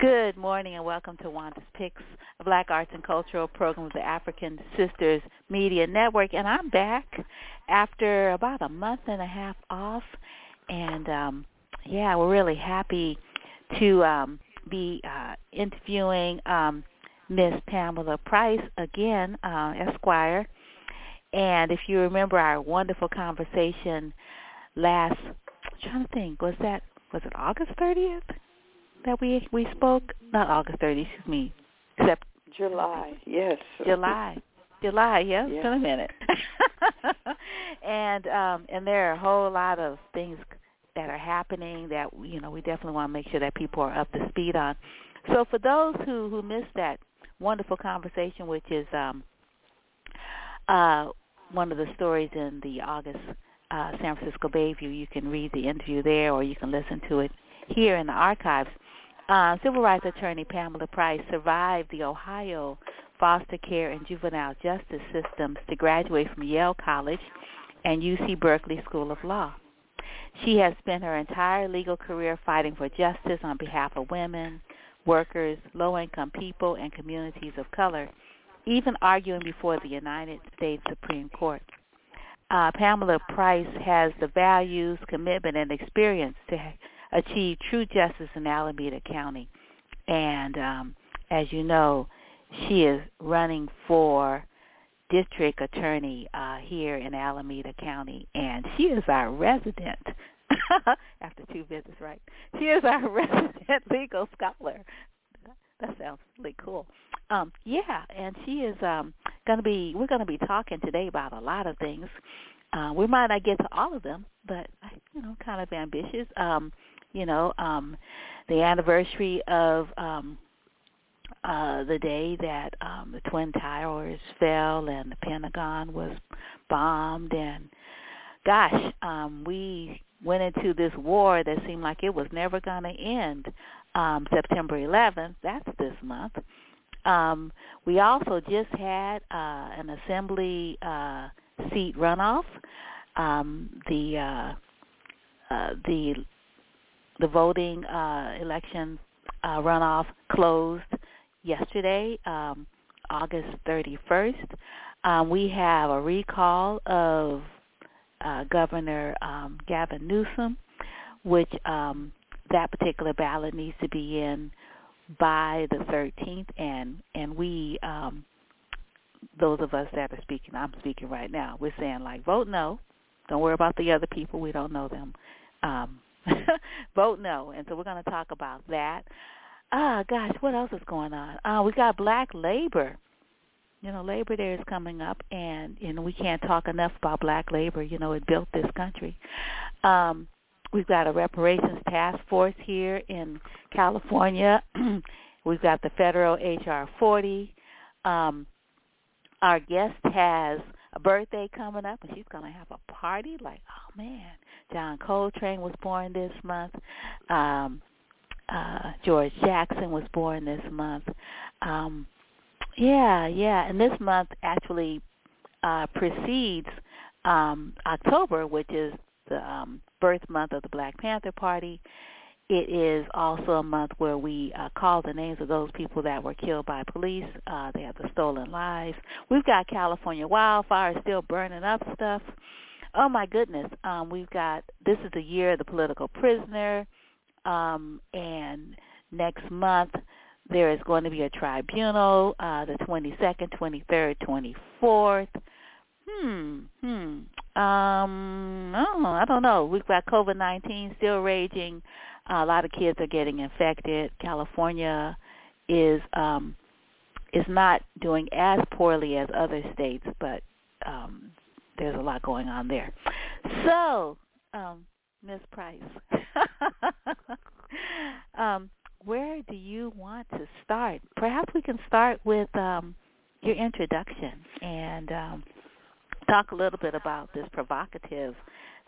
Good morning and welcome to Wanda's Picks, a Black Arts and Cultural program of the African Sisters Media Network. And I'm back after about a month and a half off. And um, yeah, we're really happy to um, be uh, interviewing um, Miss Pamela Price again, uh, Esquire. And if you remember our wonderful conversation last, I'm trying to think, was that was it August 30th? That we we spoke? Not August 30th, excuse me. Except July, yes. July. July, yeah, it's been a minute. and um and there are a whole lot of things that are happening that you know we definitely want to make sure that people are up to speed on. So for those who who missed that wonderful conversation, which is um uh one of the stories in the August uh, San Francisco Bayview, you can read the interview there, or you can listen to it here in the archives. Uh, civil rights attorney Pamela Price survived the Ohio foster care and juvenile justice systems to graduate from Yale College and UC Berkeley School of Law. She has spent her entire legal career fighting for justice on behalf of women, workers, low-income people, and communities of color, even arguing before the United States Supreme Court. Uh, Pamela Price has the values, commitment, and experience to achieve true justice in Alameda County. And um, as you know, she is running for district attorney uh, here in Alameda County, and she is our resident. After two visits, right? She is our resident legal scholar. That sounds really cool. Um, yeah, and she is um, going to be. We're going to be talking today about a lot of things. Uh, we might not get to all of them, but you know, kind of ambitious. Um, you know, um, the anniversary of um, uh, the day that um, the Twin Towers fell and the Pentagon was bombed and gosh, um, we went into this war that seemed like it was never going to end. Um, September 11th, that's this month. Um, we also just had uh, an assembly uh, seat runoff. Um, the uh, uh, the the voting uh, election uh, runoff closed yesterday, um, August 31st. Um, we have a recall of uh, Governor um, Gavin Newsom, which um, that particular ballot needs to be in by the 13th, and and we, um, those of us that are speaking, I'm speaking right now, we're saying like vote no. Don't worry about the other people. We don't know them. Um, vote no. And so we're going to talk about that. Ah, gosh, what else is going on? Uh, we got black labor. You know, Labor Day is coming up, and you know we can't talk enough about black labor. You know, it built this country. Um, we've got a reparations task force here in California. we've got the federal HR 40. Um, our guest has a birthday coming up, and she's going to have a party. Like, oh man, John Coltrane was born this month. Um, uh, George Jackson was born this month. Um, yeah, yeah, and this month actually uh, precedes um, October, which is the um, birth month of the Black Panther Party. It is also a month where we uh, call the names of those people that were killed by police. Uh, they have the stolen lives. We've got California wildfires still burning up stuff. Oh my goodness. Um, we've got this is the year of the political prisoner, um, and next month there is going to be a tribunal, uh, the 22nd, 23rd, 24th. Hmm, hmm. Um, oh, I don't know. We've got COVID-19 still raging. Uh, a lot of kids are getting infected. California is um, is not doing as poorly as other states, but um, there's a lot going on there. So, um, Ms. Price, um, where do you want to start? Perhaps we can start with um, your introduction and um, talk a little bit about this provocative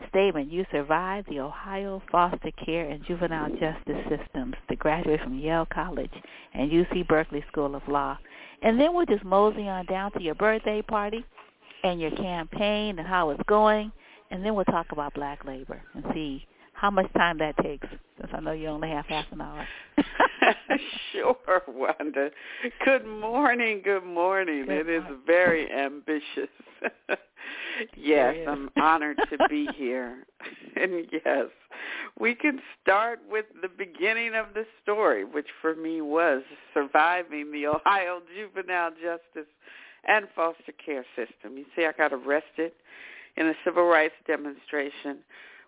statement. You survived the Ohio foster care and juvenile justice systems to graduate from Yale College and UC Berkeley School of Law. And then we'll just mosey on down to your birthday party and your campaign and how it's going, and then we'll talk about black labor and see how much time that takes, since I know you only have half an hour. Sure, Wanda. Good morning. Good morning. Good it is very ambitious. yes, I'm honored to be here. and yes, we can start with the beginning of the story, which for me was surviving the Ohio juvenile justice and foster care system. You see, I got arrested in a civil rights demonstration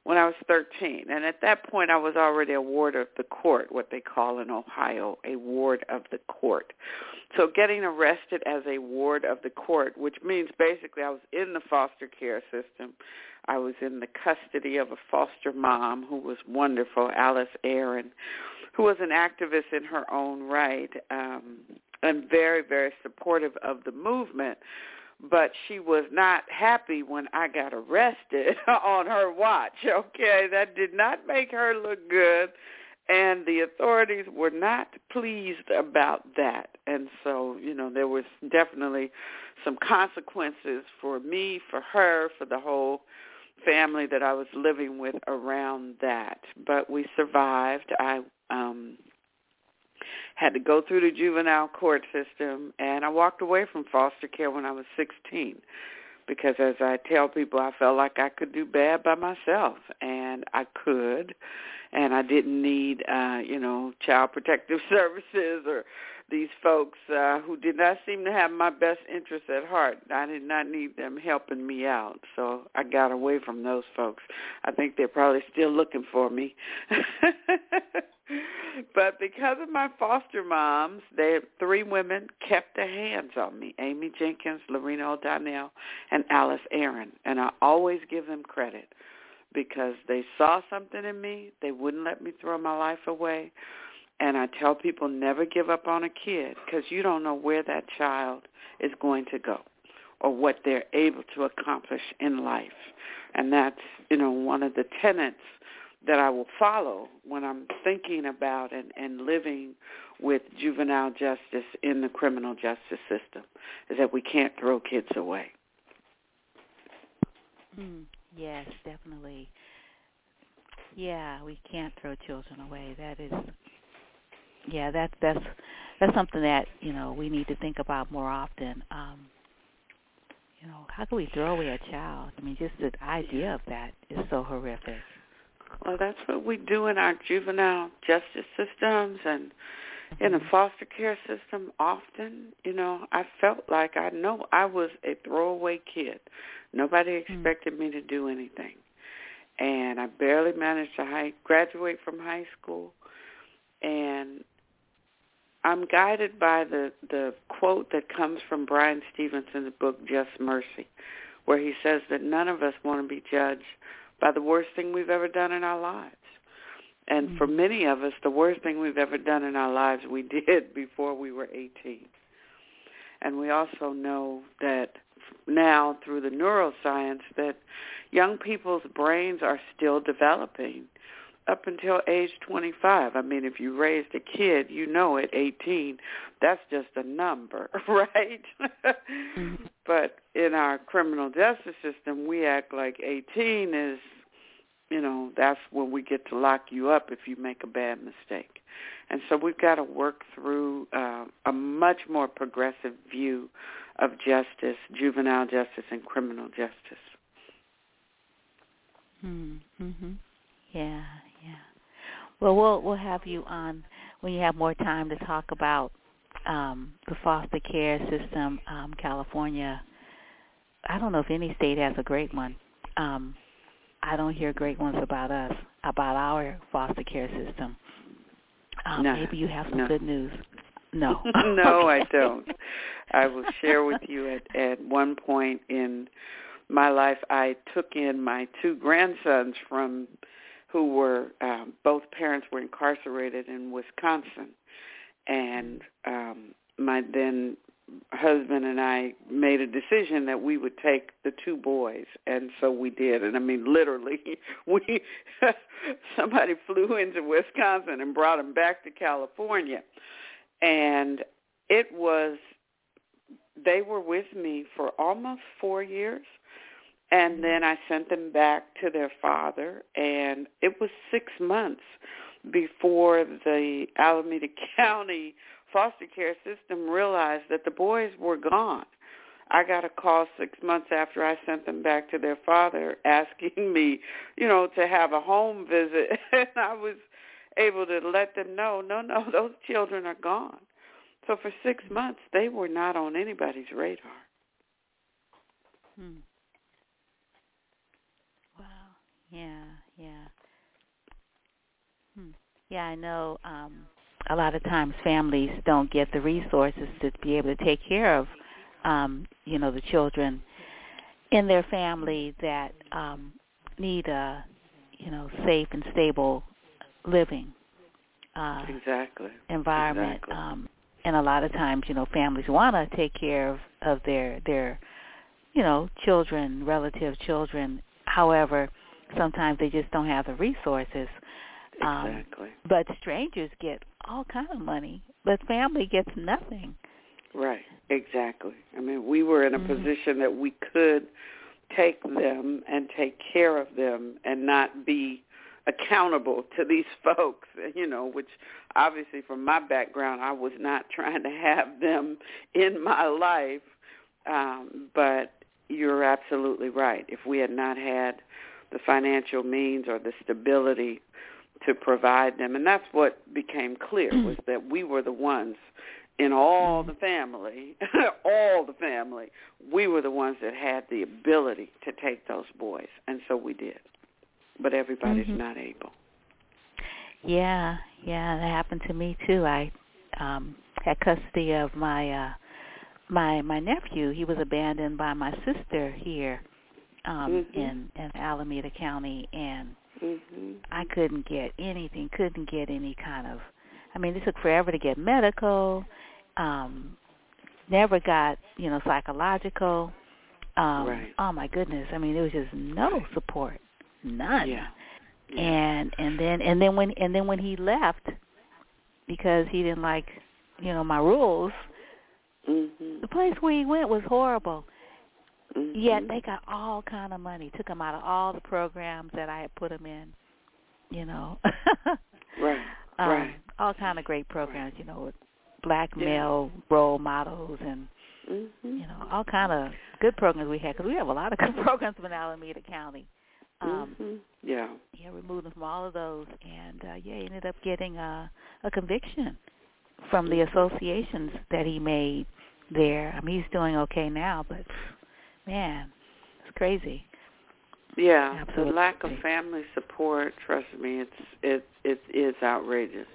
when I was 13. And at that point, I was already a ward of the court, what they call in Ohio, a ward of the court. So getting arrested as a ward of the court, which means basically I was in the foster care system. I was in the custody of a foster mom who was wonderful, Alice Aaron, who was an activist in her own right um, and very, very supportive of the movement but she was not happy when I got arrested on her watch. Okay, that did not make her look good and the authorities were not pleased about that. And so, you know, there was definitely some consequences for me, for her, for the whole family that I was living with around that. But we survived. I um had to go through the juvenile court system, and I walked away from foster care when I was 16 because as I tell people, I felt like I could do bad by myself, and I could, and I didn't need, uh, you know, child protective services or these folks uh, who did not seem to have my best interests at heart. I did not need them helping me out, so I got away from those folks. I think they're probably still looking for me. but because of my foster moms, they three women kept their hands on me: Amy Jenkins, Lorena O'Donnell, and Alice Aaron. And I always give them credit because they saw something in me. They wouldn't let me throw my life away. And I tell people never give up on a kid because you don't know where that child is going to go or what they're able to accomplish in life. And that's, you know, one of the tenets that I will follow when I'm thinking about and, and living with juvenile justice in the criminal justice system is that we can't throw kids away. Mm, yes, definitely. Yeah, we can't throw children away. That is yeah, that's that's that's something that, you know, we need to think about more often. Um you know, how can we throw away a child? I mean, just the idea of that is so horrific. Well, that's what we do in our juvenile justice systems and in the foster care system often. You know, I felt like I know I was a throwaway kid. Nobody hmm. expected mm. me to do anything. And I barely managed to high, graduate from high school. And I'm guided by the, the quote that comes from Bryan Stevenson's book, Just Mercy, where he says that none of us want to be judged by the worst thing we've ever done in our lives. And mm-hmm. for many of us, the worst thing we've ever done in our lives we did before we were 18. And we also know that now through the neuroscience that young people's brains are still developing up until age 25. I mean, if you raised a kid, you know at 18, that's just a number, right? mm-hmm. But in our criminal justice system, we act like 18 is, you know, that's when we get to lock you up if you make a bad mistake. And so we've got to work through uh, a much more progressive view of justice, juvenile justice, and criminal justice. Mm-hmm. Yeah, yeah. Well, we'll we'll have you on when you have more time to talk about um, the foster care system. Um, California, I don't know if any state has a great one. Um, I don't hear great ones about us, about our foster care system. Um, no, maybe you have some no. good news. No, no, okay. I don't. I will share with you at at one point in my life, I took in my two grandsons from who were um, both parents were incarcerated in Wisconsin, and um, my then husband and I made a decision that we would take the two boys, and so we did. And I mean, literally, we somebody flew into Wisconsin and brought them back to California, and it was they were with me for almost four years and then I sent them back to their father, and it was six months before the Alameda County foster care system realized that the boys were gone. I got a call six months after I sent them back to their father asking me, you know, to have a home visit. and I was able to let them know, no, no, those children are gone. So for six months, they were not on anybody's radar. Hmm. Wow. Yeah, yeah. Hmm. Yeah, I know um a lot of times families don't get the resources to be able to take care of um, you know, the children in their family that um need a you know, safe and stable living uh exactly environment. Exactly. Um and a lot of times, you know, families want to take care of of their their you know, children, relative children. However, sometimes they just don't have the resources. Um, exactly. But strangers get all kind of money, but family gets nothing. Right. Exactly. I mean, we were in a mm-hmm. position that we could take them and take care of them and not be accountable to these folks, you know, which obviously from my background I was not trying to have them in my life. Um, but you're absolutely right. If we had not had the financial means or the stability to provide them, and that's what became clear was that we were the ones in all the family, all the family, we were the ones that had the ability to take those boys, and so we did. But everybody's mm-hmm. not able. Yeah, yeah, that happened to me too. I um had custody of my uh my my nephew he was abandoned by my sister here um mm-hmm. in in Alameda County and mm-hmm. I couldn't get anything couldn't get any kind of I mean it took forever to get medical um never got you know psychological um right. oh my goodness I mean there was just no support none yeah. yeah. and and then and then when and then when he left because he didn't like you know my rules Mm-hmm. The place where he went was horrible. Mm-hmm. Yet they got all kind of money. Took him out of all the programs that I had put him in. You know. right. Um, right. All kind of great programs. Right. You know, with black yeah. male role models and mm-hmm. you know all kind of good programs we had because we have a lot of good programs in Alameda County. Um, mm-hmm. Yeah. Yeah, removed him from all of those, and uh, yeah, he ended up getting a a conviction from the mm-hmm. associations that he made there. I mean, he's doing okay now, but man, it's crazy. Yeah, Absolutely. the lack of family support. Trust me, it's it it is outrageous,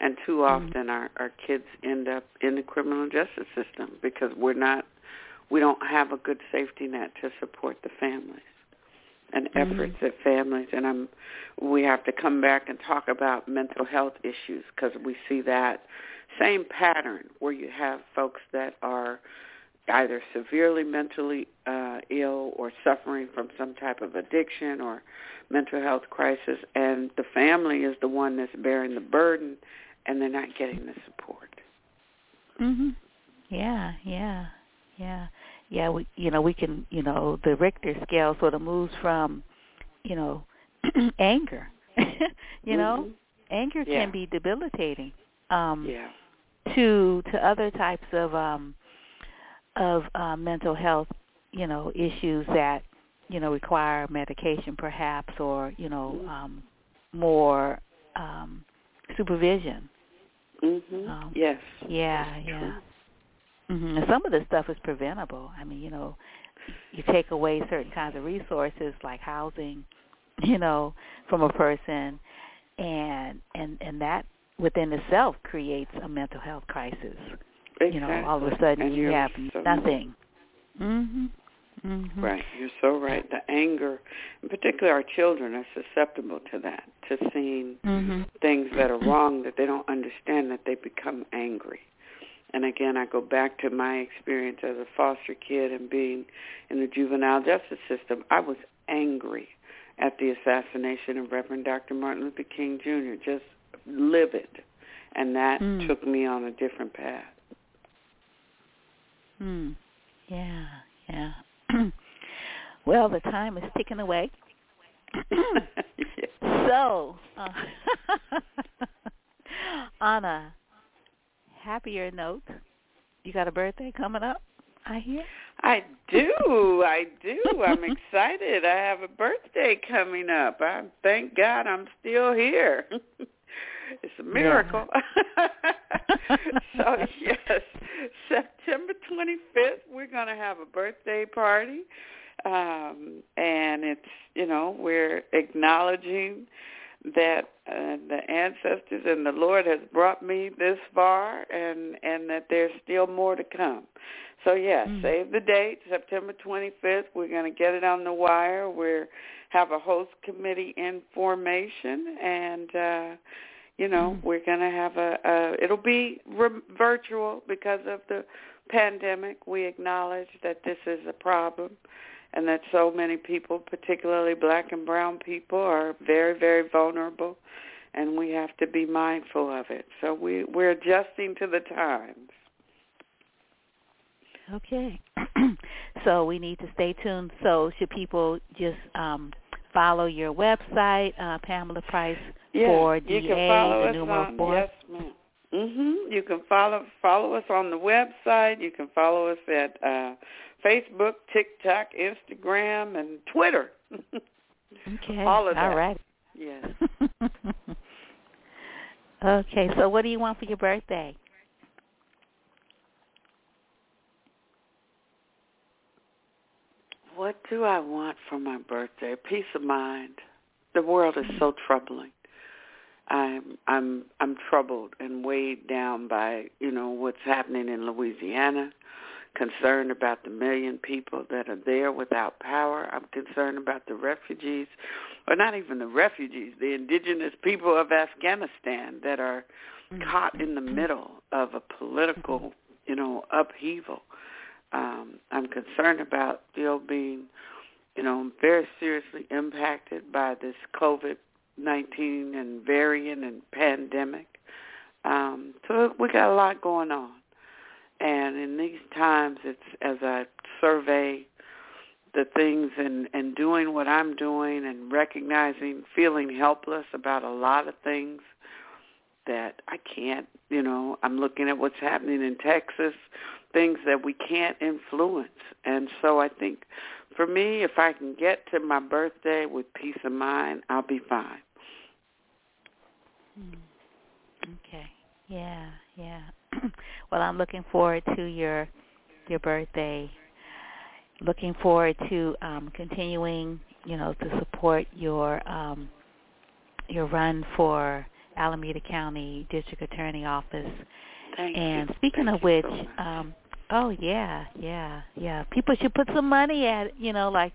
and too Mm-hmm. often mm-hmm. our our kids end up in the criminal justice system because we're not we don't have a good safety net to support the families and Mm-hmm. efforts at families. And I'm we have to come back and talk about mental health issues because we see that same pattern where you have folks that are either severely mentally uh, ill or suffering from some type of addiction or mental health crisis, and the family is the one that's bearing the burden, and they're not getting the support. Mhm. Yeah, yeah, yeah, yeah. We, you know, we can, you know, the Richter scale sort of moves from, you know, anger. you know, mm-hmm. anger yeah. can be debilitating. Um, yeah to to other types of um of uh, mental health, you know, issues that you know require medication perhaps or you know um more um supervision. Mhm. Um, yes. Yeah, yeah. Mm-hmm. And some of this stuff is preventable. I mean, you know, you take away certain kinds of resources like housing, you know, from a person and and and that within itself creates a mental health crisis. Exactly. You know, all of a sudden you have so nothing. Mhm. Mhm. Right. You're so right. The anger, and particularly our children, are susceptible to that, to seeing mm-hmm. things that are wrong that they don't understand, that they become angry. And again, I go back to my experience as a foster kid and being in the juvenile justice system. I was angry at the assassination of Reverend Dr. Martin Luther King Jr. Just livid, and that mm. took me on a different path. Hmm. Yeah, yeah. well, the time is ticking away. So, uh, Anna, happier note, you got a birthday coming up. I hear. I do. I do. I'm excited. I have a birthday coming up. I thank God I'm still here. It's a miracle. Yeah. so yes, September 25th, we're going to have a birthday party, um, and it's you know we're acknowledging that uh, the ancestors and the Lord has brought me this far, and and that there's still more to come. So yes, mm-hmm. save the date, September 25th. We're going to get it on the wire. We're have a host committee in formation, and uh, you know mm-hmm. we're going to have a, a. It'll be re- virtual because of the pandemic. We acknowledge that this is a problem, and that so many people, particularly black and brown people, are very, very vulnerable, and we have to be mindful of it. So we we're adjusting to the times. Okay. so we need to stay tuned. So should people just um, follow your website, uh, Pamela Price yeah, for DA, you can follow numeral on, four? Yes, ma'am. Mhm. You can follow follow us on the website. You can follow us at uh, Facebook, TikTok, Instagram, and Twitter. okay. All of that. All right. Yes. okay. So, what do you want for your birthday? What do I want for my birthday? Peace of mind. The world is so troubling. I'm I'm I'm troubled and weighed down by, you know, what's happening in Louisiana. Concerned about the million people that are there without power. I'm concerned about the refugees, or not even the refugees, the indigenous people of Afghanistan that are mm-hmm. caught in the middle of a political, you know, upheaval um, I'm concerned about still being, you know, very seriously impacted by this COVID-19 and variant and pandemic. Um, so we got a lot going on. And in these times, it's as I survey the things and, and doing what I'm doing and recognizing, feeling helpless about a lot of things that I can't, you know, I'm looking at what's happening in Texas, things that we can't influence. And so I think for me, if I can get to my birthday with peace of mind, I'll be fine. Hmm. Okay. Yeah, yeah. well, I'm looking forward to your your birthday. Looking forward to um continuing, you know, to support your um your run for Alameda County District Attorney Office. Thank and you. speaking Thank of which, so um, oh yeah, yeah, yeah. People should put some money at it, you know, like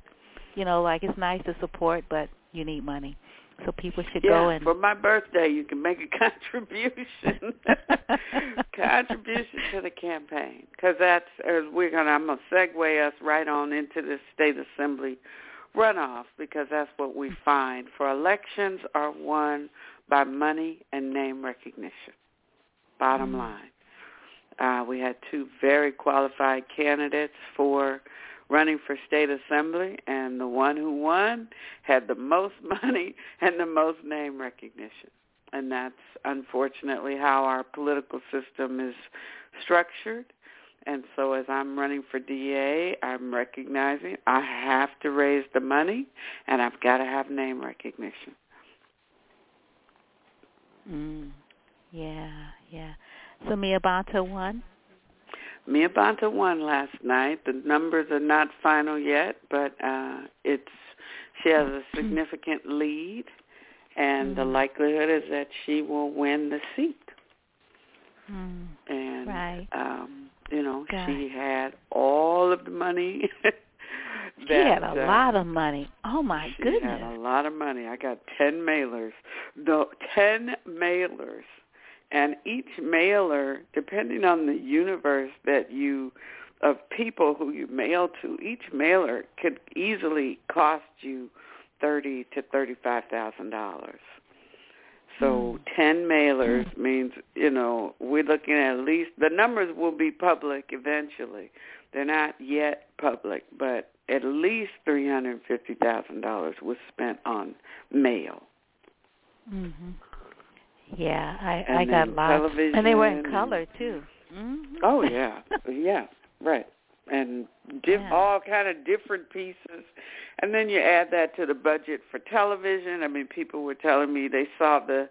you know, like it's nice to support, but you need money. So people should yeah, go and for my birthday you can make a contribution. contribution to the campaign because that's as we're gonna. I'm gonna segue us right on into the state assembly runoff because that's what we find for elections are won by money and name recognition. Bottom mm. line. Uh, we had two very qualified candidates for running for state assembly, and the one who won had the most money and the most name recognition. And that's unfortunately how our political system is structured. And so as I'm running for DA, I'm recognizing I have to raise the money and I've got to have name recognition. Mm. Yeah, yeah. So Mia Bonta won? Mia Bonta won last night. The numbers are not final yet, but uh it's she has a significant lead and mm-hmm. the likelihood is that she will win the seat. Mm. And right. um, you know, God. she had all of the money She had a uh, lot of money. Oh my she goodness. had a lot of money. I got ten mailers. No, ten mailers, and each mailer, depending on the universe that you of people who you mail to, each mailer could easily cost you thirty to thirty-five thousand dollars. So mm. ten mailers mm. means you know we're looking at at least the numbers will be public eventually. They're not yet public, but at least three hundred fifty thousand dollars was spent on mail. Mhm. Yeah, I I got lots, and they were in color too. Mm-hmm. Oh yeah, yeah, right, and diff- yeah. all kind of different pieces, and then you add that to the budget for television. I mean, people were telling me they saw the,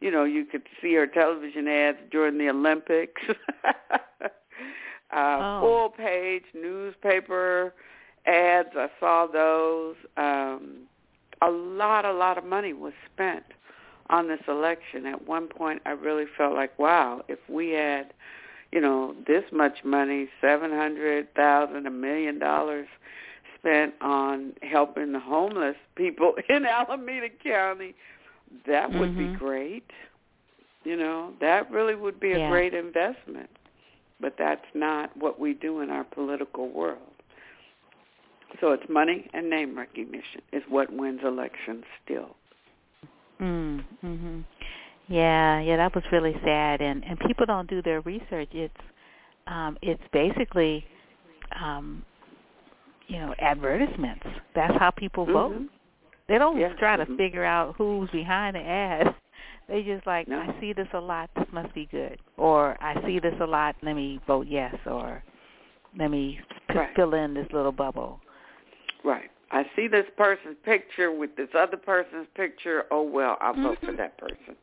you know, you could see her television ads during the Olympics. uh, oh. Full page newspaper ads. I saw those. Um, a lot, a lot of money was spent on this election. At one point, I really felt like, wow, if we had, you know, this much money, seven hundred thousand, a million dollars spent on helping the homeless people in Alameda County, that would mm-hmm. be great. You know, that really would be a yeah. great investment. But that's not what we do in our political world. So it's money and name recognition is what wins elections still. Mm, mhm. Yeah, yeah, that was really sad and and people don't do their research. It's um it's basically um you know, advertisements. That's how people mm-hmm. vote. They don't yeah. try to mm-hmm. figure out who's behind the ad. They just like, no. I see this a lot, this must be good. Or I see this a lot, let me vote yes or let me right. fill in this little bubble. Right. I see this person's picture with this other person's picture. Oh well, I'll mm-hmm. vote for that person.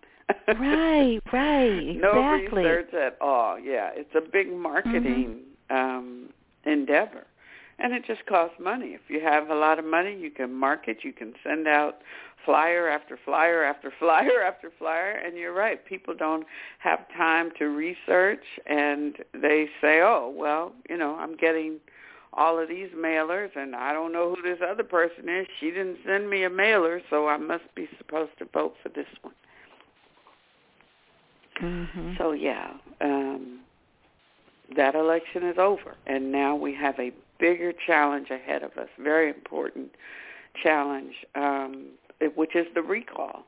right, right, exactly. No research at all. Yeah, it's a big marketing mm-hmm. um, endeavor, and it just costs money. If you have a lot of money, you can market. You can send out flyer after flyer after flyer after flyer. And you're right, people don't have time to research, and they say, "Oh, well, you know, I'm getting." All of these mailers and I don't know who this other person is. She didn't send me a mailer, so I must be supposed to vote for this one. Mm-hmm. So yeah, um that election is over and now we have a bigger challenge ahead of us, very important challenge um which is the recall.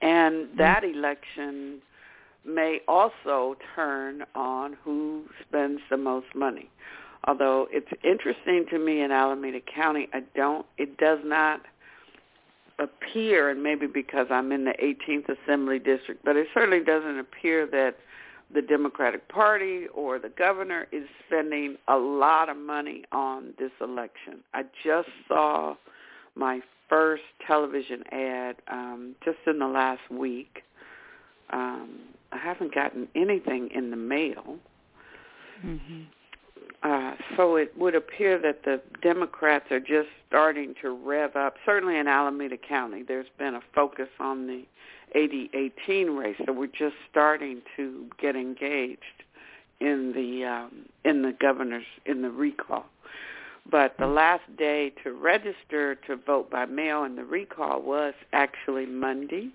And mm-hmm. that mm-hmm. election may also turn on who spends the most money although it's interesting to me in Alameda County, I don't, it does not appear, and maybe because I'm in the 18th Assembly District, but it certainly doesn't appear that the Democratic Party or the governor is spending a lot of money on this election. I just saw my first television ad um, just in the last week. Um, I haven't gotten anything in the mail. Mm-hmm. Uh, so it would appear that the Democrats are just starting to rev up. Certainly in Alameda County, there's been a focus on the AD18 race, so we're just starting to get engaged in the um, in the governor's in the recall. But the last day to register to vote by mail in the recall was actually Monday.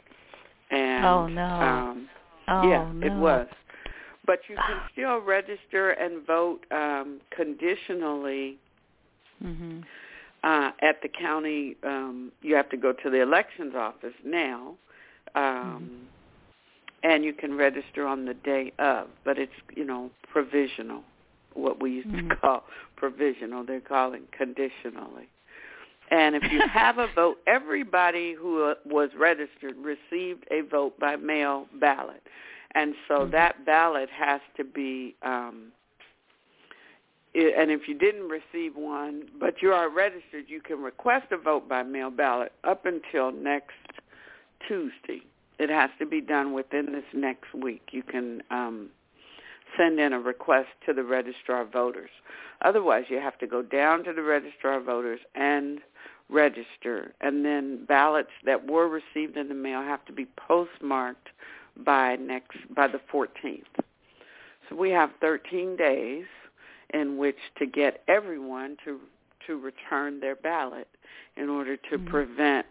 And oh no! Um, oh, yeah, no. it was. But you can still register and vote um, conditionally mm-hmm. uh, at the county. Um, you have to go to the elections office now, um, mm-hmm. and you can register on the day of. But it's you know provisional, what we used mm-hmm. to call provisional. They're calling conditionally. And if you have a vote, everybody who uh, was registered received a vote by mail ballot. And so mm-hmm. that ballot has to be, um, and if you didn't receive one, but you are registered, you can request a vote by mail ballot up until next Tuesday. It has to be done within this next week. You can um, send in a request to the registrar of voters. Otherwise, you have to go down to the registrar of voters and register. And then ballots that were received in the mail have to be postmarked by next by the 14th. So we have 13 days in which to get everyone to to return their ballot in order to mm-hmm. prevent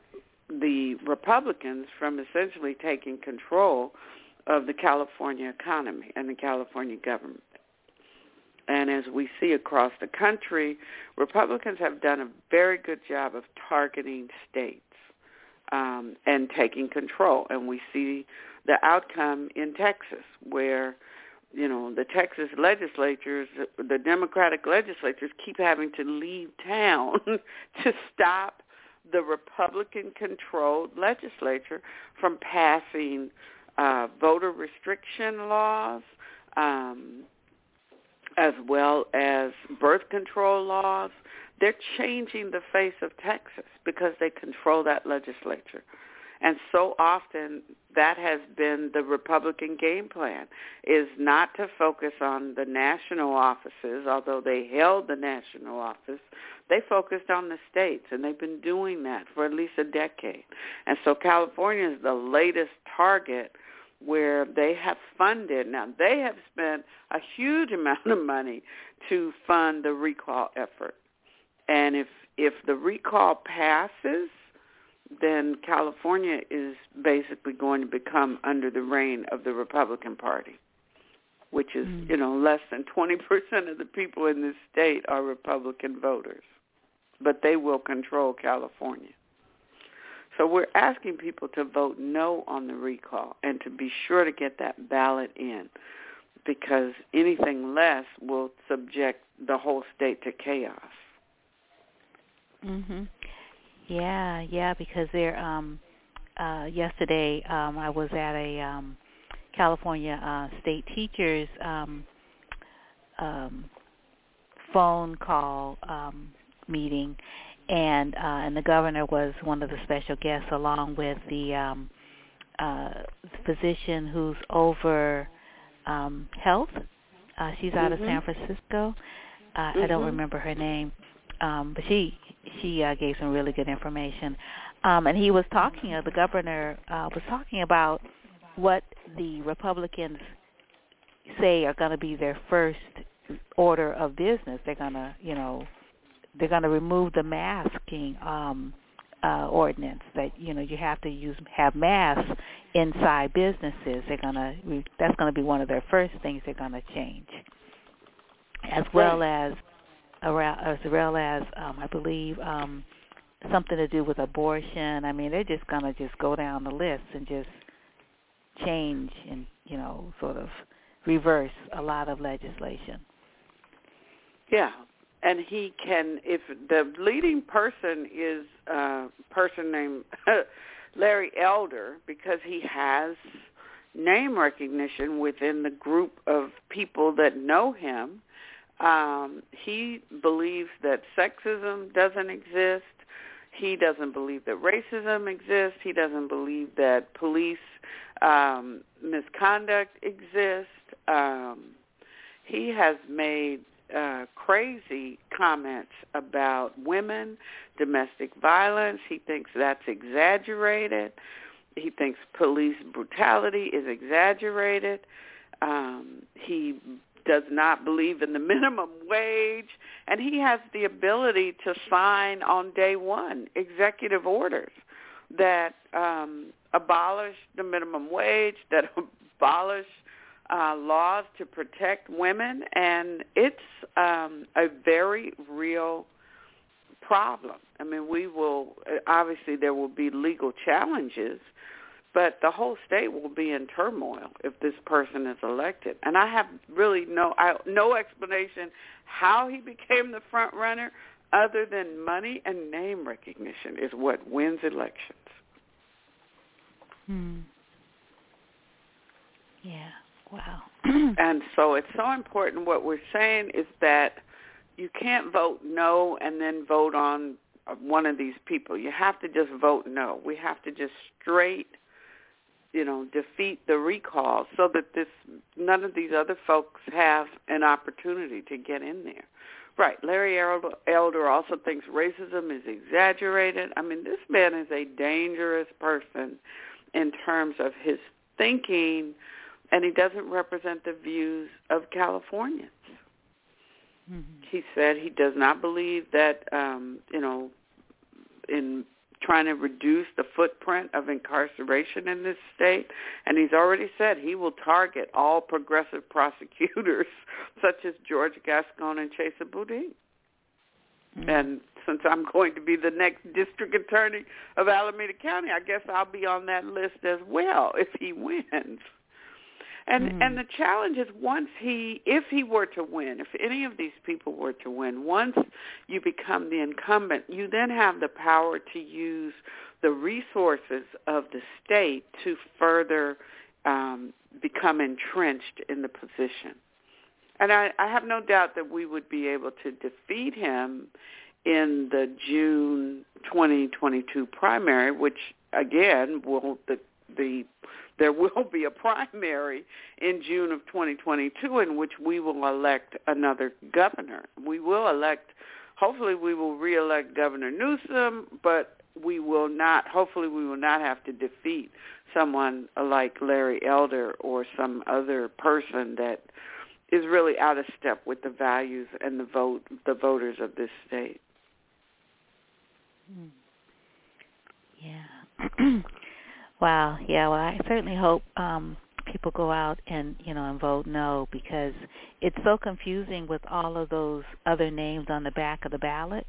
the Republicans from essentially taking control of the California economy and the California government. And as we see across the country, Republicans have done a very good job of targeting states um, and taking control. And we see the outcome in Texas, where you know the Texas legislatures, the Democratic legislatures, keep having to leave town to stop the Republican-controlled legislature from passing uh, voter restriction laws, um, as well as birth control laws. They're changing the face of Texas because they control that legislature. And so often that has been the Republican game plan, is not to focus on the national offices, although they held the national office. They focused on the states, and they've been doing that for at least a decade. And so California is the latest target where they have funded. Now, they have spent a huge amount of money to fund the recall effort. And if if the recall passes, then California is basically going to become under the reign of the Republican Party, which is, mm. you know, less than 20% of the people in this state are Republican voters. But they will control California. So we're asking people to vote no on the recall and to be sure to get that ballot in because anything less will subject the whole state to chaos. Mhm. Yeah, yeah, because they're um uh yesterday um I was at a um California uh state teachers um um phone call um meeting and uh and the governor was one of the special guests along with the um uh physician who's over um health. Uh she's out mm-hmm. of San Francisco. Uh mm-hmm. I don't remember her name. Um but she she uh, gave some really good information. Um, and he was talking, uh, the governor uh, was talking about what the Republicans say are going to be their first order of business. They're going to, you know, they're going to remove the masking um, uh, ordinance that you know you have to use have masks inside businesses. They're going to that's going to be one of their first things they're going to change, as well as as well as um, I believe um, something to do with abortion. I mean, they're just gonna just go down the list and just change and you know sort of reverse a lot of legislation. Yeah, and he can if the leading person is a person named Larry Elder because he has name recognition within the group of people that know him um, he believes that sexism doesn't exist. He doesn't believe that racism exists. He doesn't believe that police um, misconduct exists. Um, he has made uh, crazy comments about women, domestic violence. He thinks that's exaggerated. He thinks police brutality is exaggerated. Um, he does not believe in the minimum wage, and he has the ability to sign on day one executive orders that um, abolish the minimum wage, that abolish uh, laws to protect women, and it's um, a very real problem. I mean, we will obviously there will be legal challenges, but the whole state will be in turmoil if this person is elected. And I have really no I, no explanation how he became the front runner other than money and name recognition is what wins elections. Hmm. Yeah. Wow. and so it's so important what we're saying is that you can't vote no and then vote on one of these people. You have to just vote no. We have to just straight you know, defeat the recall so that this none of these other folks have an opportunity to get in there. Right. Larry Elder also thinks racism is exaggerated. I mean, this man is a dangerous person in terms of his thinking, and he doesn't represent the views of Californians. Mm-hmm. He said he does not believe that, um, you know, in trying to reduce the footprint of incarceration in this state. And he's already said he will target all progressive prosecutors such as George Gascon and Chesa Boudin. Mm-hmm. And since I'm going to be the next district attorney of Alameda County, I guess I'll be on that list as well if he wins. And mm-hmm. and the challenge is once he if he were to win, if any of these people were to win, once you become the incumbent, you then have the power to use the resources of the state to further um, become entrenched in the position. And I, I have no doubt that we would be able to defeat him in the June 2022 primary, which again will the the there will be a primary in June of 2022 in which we will elect another governor. We will elect hopefully we will reelect Governor Newsom, but we will not hopefully we will not have to defeat someone like Larry Elder or some other person that is really out of step with the values and the vote the voters of this state. Hmm. Yeah. wow. Yeah. Well, I certainly hope um, people go out and you know and vote no because it's so confusing with all of those other names on the back of the ballot.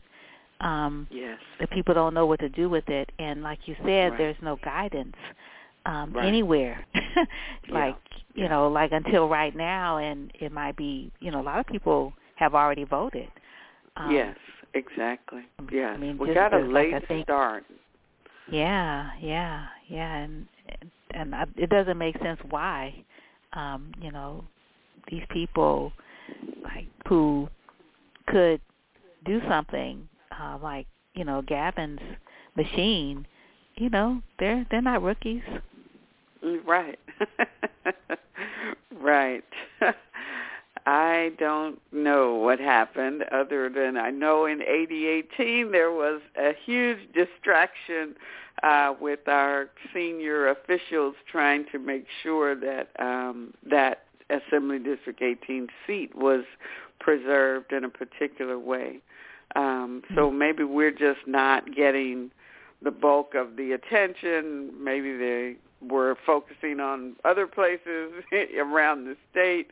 Um, yes. The people don't know what to do with it, and like you said, right. there's no guidance um, right. anywhere. like yeah. you know, like until right now, and it might be you know a lot of people have already voted. Um, yes, exactly. Yes, I mean, we got a late like think, start. Yeah, yeah, yeah, and and I, it doesn't make sense why, um, you know, these people like who could do something uh, like you know Gavin's machine, you know, they're they're not rookies. Right. right. I don't know what happened other than I know in AD18 there was a huge distraction uh, with our senior officials trying to make sure that um, that Assembly District 18 seat was preserved in a particular way. Um, so Mm-hmm. maybe we're just not getting the bulk of the attention. Maybe they were focusing on other places around the state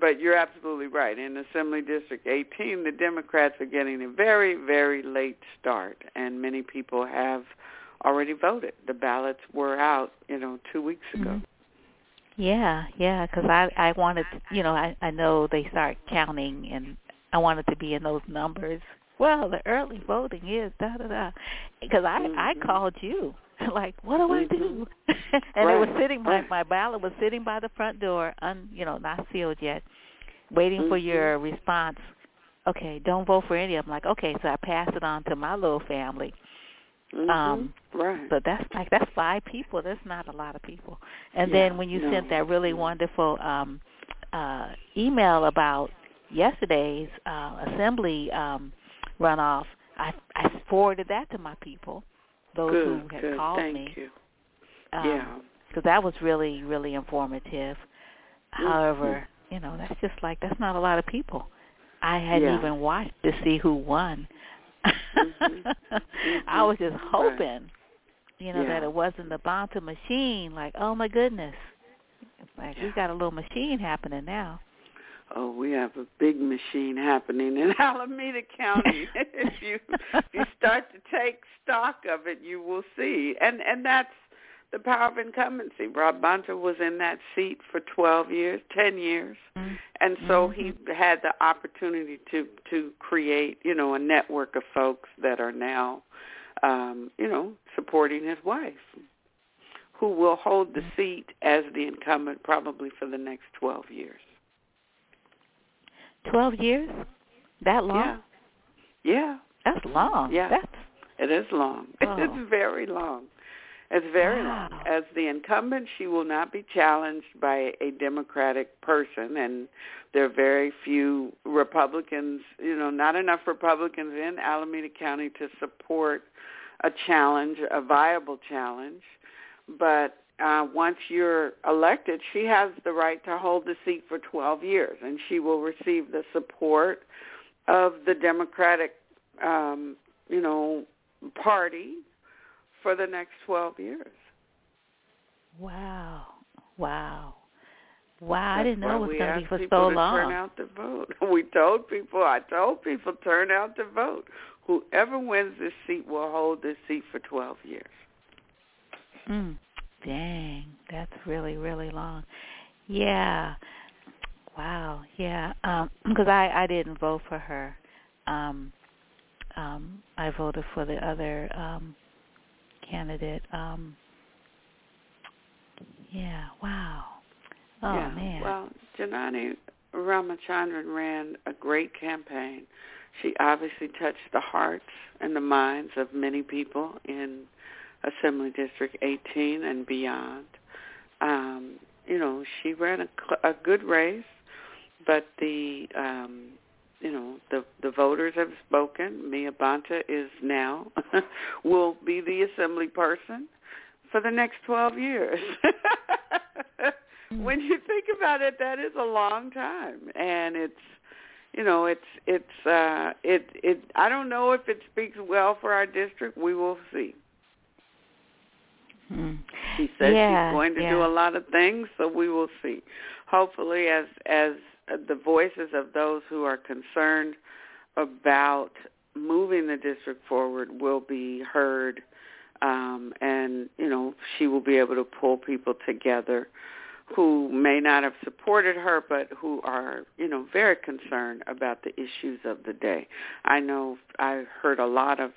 but you're absolutely right. In Assembly District 18, the Democrats are getting a very, very late start, and many people have already voted. The ballots were out, you know, two weeks ago. Mm-hmm. Yeah, yeah, because I I wanted, to, you know, I I know they start counting, and I wanted to be in those numbers. Well, the early voting is da da da, because I mm-hmm. I called you like, what do I do? and right. it was sitting my my ballot was sitting by the front door, un you know, not sealed yet, waiting mm-hmm. for your response. Okay, don't vote for any of them. Like, okay, so I passed it on to my little family. Mm-hmm. Um, right. but that's like that's five people. That's not a lot of people. And yeah, then when you no. sent that really wonderful um, uh, email about yesterday's uh, assembly um, runoff, I, I forwarded that to my people those good, who had good. called Thank me. You. Um, yeah. Because that was really, really informative. Mm-hmm. However, you know, that's just like that's not a lot of people. I hadn't yeah. even watched to see who won. mm-hmm. I was just hoping, right. you know, yeah. that it wasn't the Bonta machine. Like, oh my goodness, like yeah. we got a little machine happening now. Oh, we have a big machine happening in Alameda County. if you if you start to take stock of it, you will see. And and that's the power of incumbency. Rob Bonta was in that seat for 12 years, 10 years. Mm-hmm. And so mm-hmm. he had the opportunity to to create, you know, a network of folks that are now um, you know, supporting his wife who will hold the seat as the incumbent probably for the next 12 years. Twelve years? That long? Yeah. Yeah. That's long. Yeah. That's it is long. Oh. It's very long. It's very wow. long. As the incumbent, she will not be challenged by a Democratic person, and there are very few Republicans, you know, not enough Republicans in Alameda County to support a challenge, a viable challenge. But uh, once you're elected, she has the right to hold the seat for 12 years, and she will receive the support of the Democratic, um, you know, party for the next 12 years. Wow. Wow. Wow, That's I didn't know it was going to be for people so to long. Turn out to vote. We told people, I told people, turn out to vote. Whoever wins this seat will hold this seat for 12 years. Mm. Dang, that's really really long. Yeah. Wow. Yeah. Um because I I didn't vote for her. Um um I voted for the other um candidate um Yeah. Wow. Oh yeah. man. Well, Janani Ramachandran ran a great campaign. She obviously touched the hearts and the minds of many people in Assembly District 18 and beyond. Um, you know, she ran a, a good race, but the um, you know the the voters have spoken. Mia Bonta is now will be the assembly person for the next 12 years. when you think about it, that is a long time, and it's you know it's it's uh it it I don't know if it speaks well for our district. We will see. Hmm. She says yeah, she's going to yeah. do a lot of things, so we will see. Hopefully, as as the voices of those who are concerned about moving the district forward will be heard, um, and you know she will be able to pull people together who may not have supported her, but who are, you know, very concerned about the issues of the day. I know I heard a lot of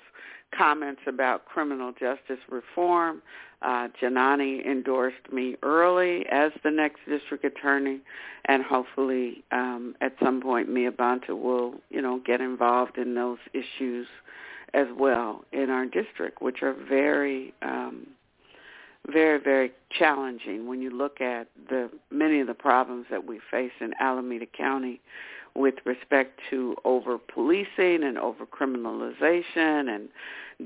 comments about criminal justice reform. Uh, Janani endorsed me early as the next district attorney, and hopefully um, at some point Mia Bonta will, you know, get involved in those issues as well in our district, which are very um, very, very challenging when you look at the many of the problems that we face in Alameda County with respect to over policing and over criminalization and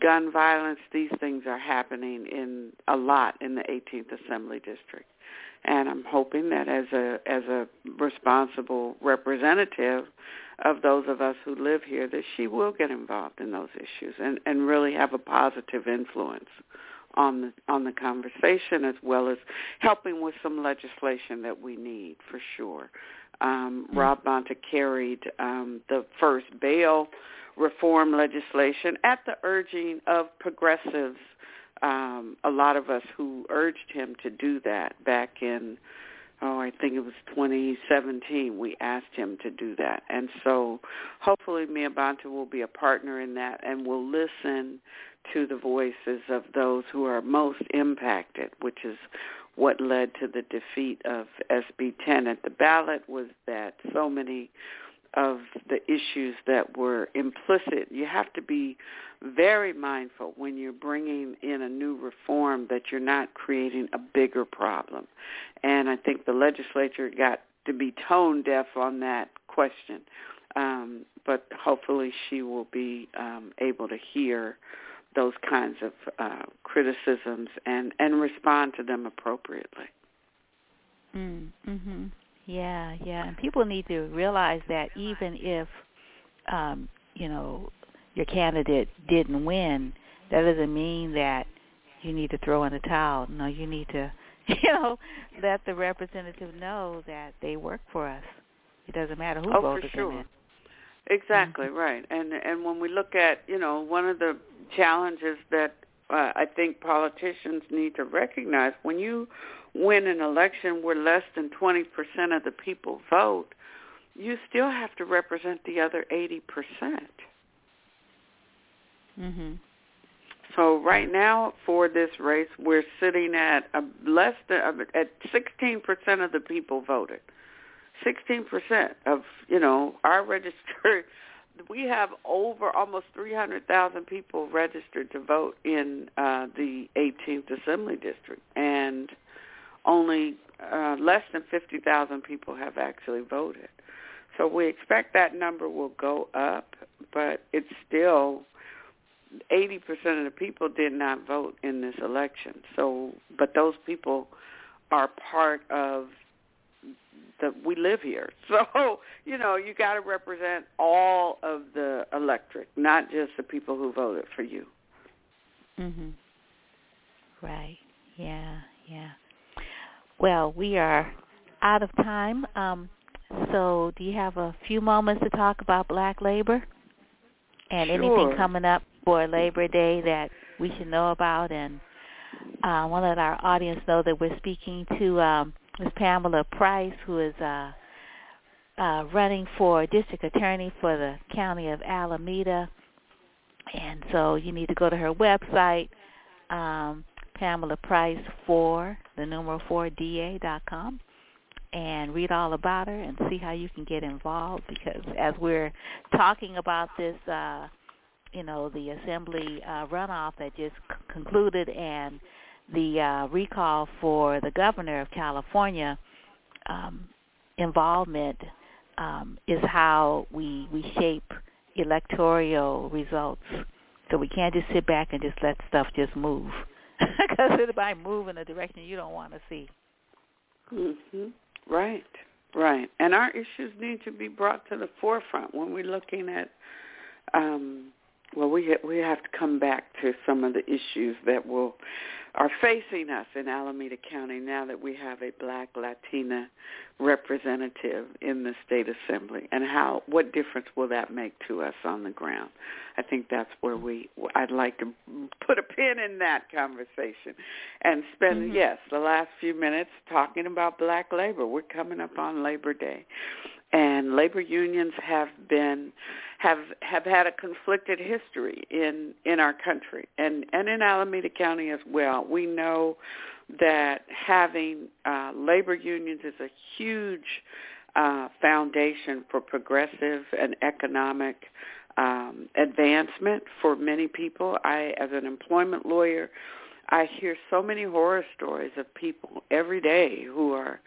gun violence. These things are happening in a lot in the 18th Assembly District. And I'm hoping that as a as a responsible representative of those of us who live here that she will get involved in those issues and, and really have a positive influence on the on the conversation as well as helping with some legislation that we need for sure. Um, mm-hmm. Rob Bonta carried um, the first bail reform legislation at the urging of progressives. Um, a lot of us who urged him to do that back in oh, I think it was 2017, we asked him to do that. And so hopefully Mia Bonta will be a partner in that and will listen to the voices of those who are most impacted, which is what led to the defeat of SB 10 at the ballot was that so many of the issues that were implicit. You have to be very mindful when you're bringing in a new reform that you're not creating a bigger problem. And I think the legislature got to be tone deaf on that question. Um, but hopefully she will be um, able to hear those kinds of uh, criticisms and, and respond to them appropriately. Mm, mhm. Yeah, yeah. And people need to realize that even if um, you know, your candidate didn't win, that doesn't mean that you need to throw in the towel. No, you need to, you know, let the representative know that they work for us. It doesn't matter who oh, voted for sure. them in. Exactly mm-hmm. right, and and when we look at you know one of the challenges that uh, I think politicians need to recognize when you win an election where less than 20% of the people vote, you still have to represent the other 80%. Mhm. So right now for this race, we're sitting at a less than at 16% of the people voted. 16% of you know our registered we have over almost 300,000 people registered to vote in uh, the 18th Assembly District, and only uh, less than 50,000 people have actually voted. So we expect that number will go up, but it's still 80% of the people did not vote in this election. So, but those people are part of that we live here. So, you know, you got to represent all of the electorate, not just the people who voted for you. Mhm. Right. Yeah, yeah. Well, we are out of time. Um so do you have a few moments to talk about black labor and sure. anything coming up for Labor Day that we should know about and uh, I want to let our audience know that we're speaking to um, Ms. Pamela Price, who is uh, uh, running for district attorney for the county of Alameda. And so you need to go to her website, um, Pamela Price for the number four DA dot com and read all about her and see how you can get involved because as we're talking about this uh you know the assembly uh runoff that just c- concluded and the uh recall for the governor of California um involvement um is how we we shape electoral results so we can't just sit back and just let stuff just move because it might move in a direction you don't want to see. Mhm. Right. Right. And our issues need to be brought to the forefront when we're looking at um well we ha- we have to come back to some of the issues that will are facing us in Alameda County now that we have a black Latina representative in the state assembly. And how what difference will that make to us on the ground? I think that's where we i'd like to put a pin in that conversation and spend mm-hmm. yes the last few minutes talking about black labor. We're coming up on labor day and labor unions have been have have had a conflicted history in in our country and and in Alameda County as well. We know that having uh, labor unions is a huge uh, foundation for progressive and economic um, advancement for many people. I, as an employment lawyer, I hear so many horror stories of people every day who are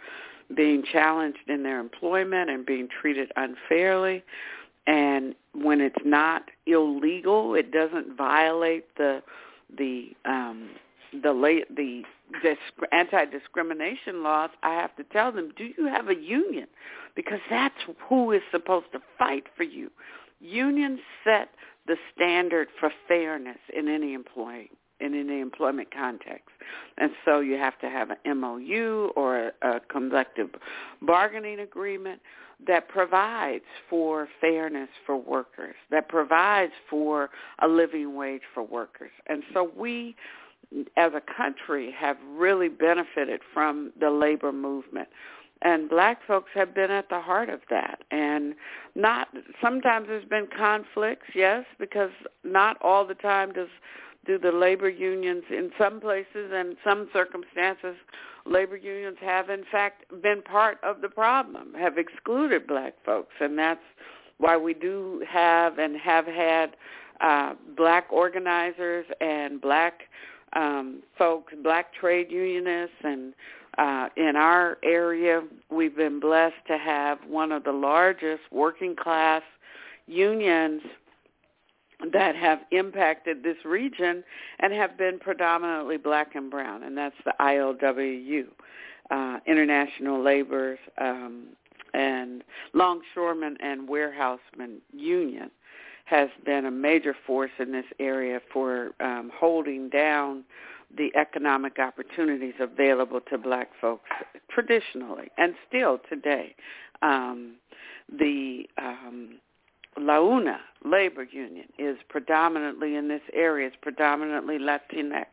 being challenged in their employment and being treated unfairly. And when it's not illegal, it doesn't violate the the um, the the disc- anti-discrimination laws. I have to tell them, do you have a union? Because that's who is supposed to fight for you. Unions set the standard for fairness in any employee in any employment context. And so you have to have an MOU or a, a collective bargaining agreement that provides for fairness for workers, that provides for a living wage for workers. And so we as a country have really benefited from the labor movement and black folks have been at the heart of that and not sometimes there's been conflicts yes because not all the time does do the labor unions in some places and some circumstances labor unions have in fact been part of the problem have excluded black folks. And that's why we do have and have had uh black organizers and black um folks black trade unionists. And uh in our area we've been blessed to have one of the largest working class unions that have impacted this region and have been predominantly black and brown, and that's the ILWU, uh, International Laborers um, and Longshoremen and Warehousemen Union has been a major force in this area for um, holding down the economic opportunities available to black folks traditionally and still today. Um, the um, LAUNA labor union is predominantly in this area, it's predominantly Latinx.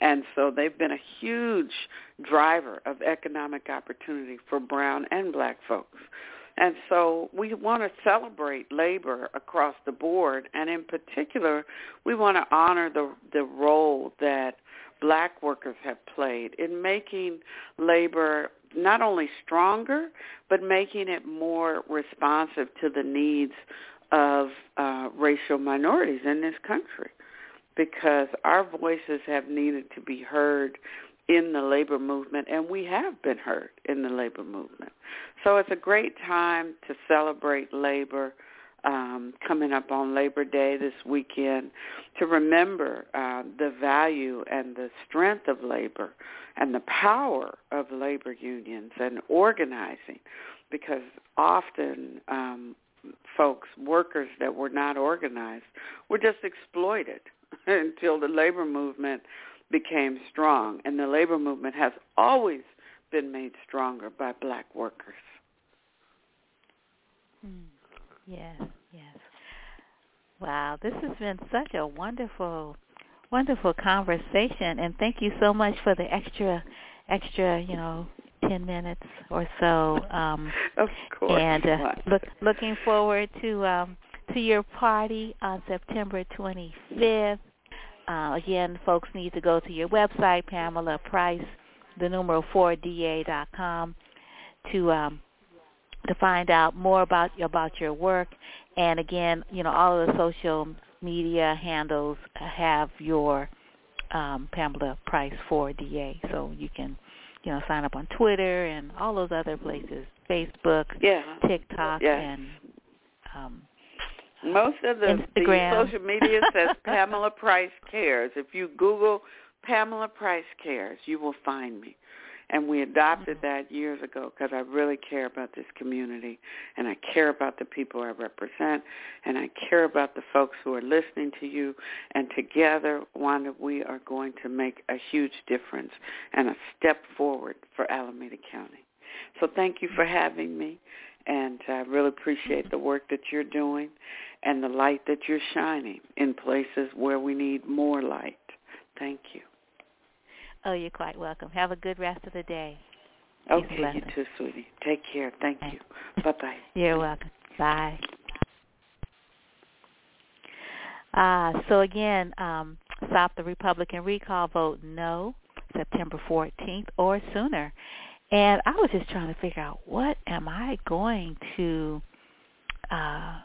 And so they've been a huge driver of economic opportunity for brown and black folks. And so we want to celebrate labor across the board, and in particular, we want to honor the the role that black workers have played in making labor not only stronger, but making it more responsive to the needs of uh, racial minorities in this country because our voices have needed to be heard in the labor movement, and we have been heard in the labor movement. So it's a great time to celebrate labor um, coming up on Labor Day this weekend to remember uh, the value and the strength of labor and the power of labor unions and organizing because often um, folks, workers that were not organized, were just exploited until the labor movement became strong. And the labor movement has always been made stronger by black workers. Mm. Yes, yes. Wow, this has been such a wonderful, wonderful conversation, and thank you so much for the extra, extra, you know, ten minutes or so. Um, of course. And uh, look, looking forward to um, to your party on September 25th. uh, again, folks need to go to your website, Pamela Price, the numeral 4da dot com, to um, to find out more about about your work. And again, you know, all of the social media handles have your um, Pamela Price for DA, so you can, you know, sign up on Twitter and all those other places, Facebook, yeah. TikTok, yes. and um, most of the, the social media says Pamela Price Cares. If you Google Pamela Price Cares, you will find me. And we adopted mm-hmm. that years ago because I really care about this community and I care about the people I represent and I care about the folks who are listening to you. And together, Wanda, we are going to make a huge difference and a step forward for Alameda County. So thank you for having me. And I really appreciate the work that you're doing and the light that you're shining in places where we need more light. Thank you. Oh, you're quite welcome. Have a good rest of the day. Okay, you too, sweetie. Take care. Thank you. Bye-bye. You're welcome. Bye. Uh, so again, um, stop the Republican recall vote no September 14th or sooner. And I was just trying to figure out what am I going to uh,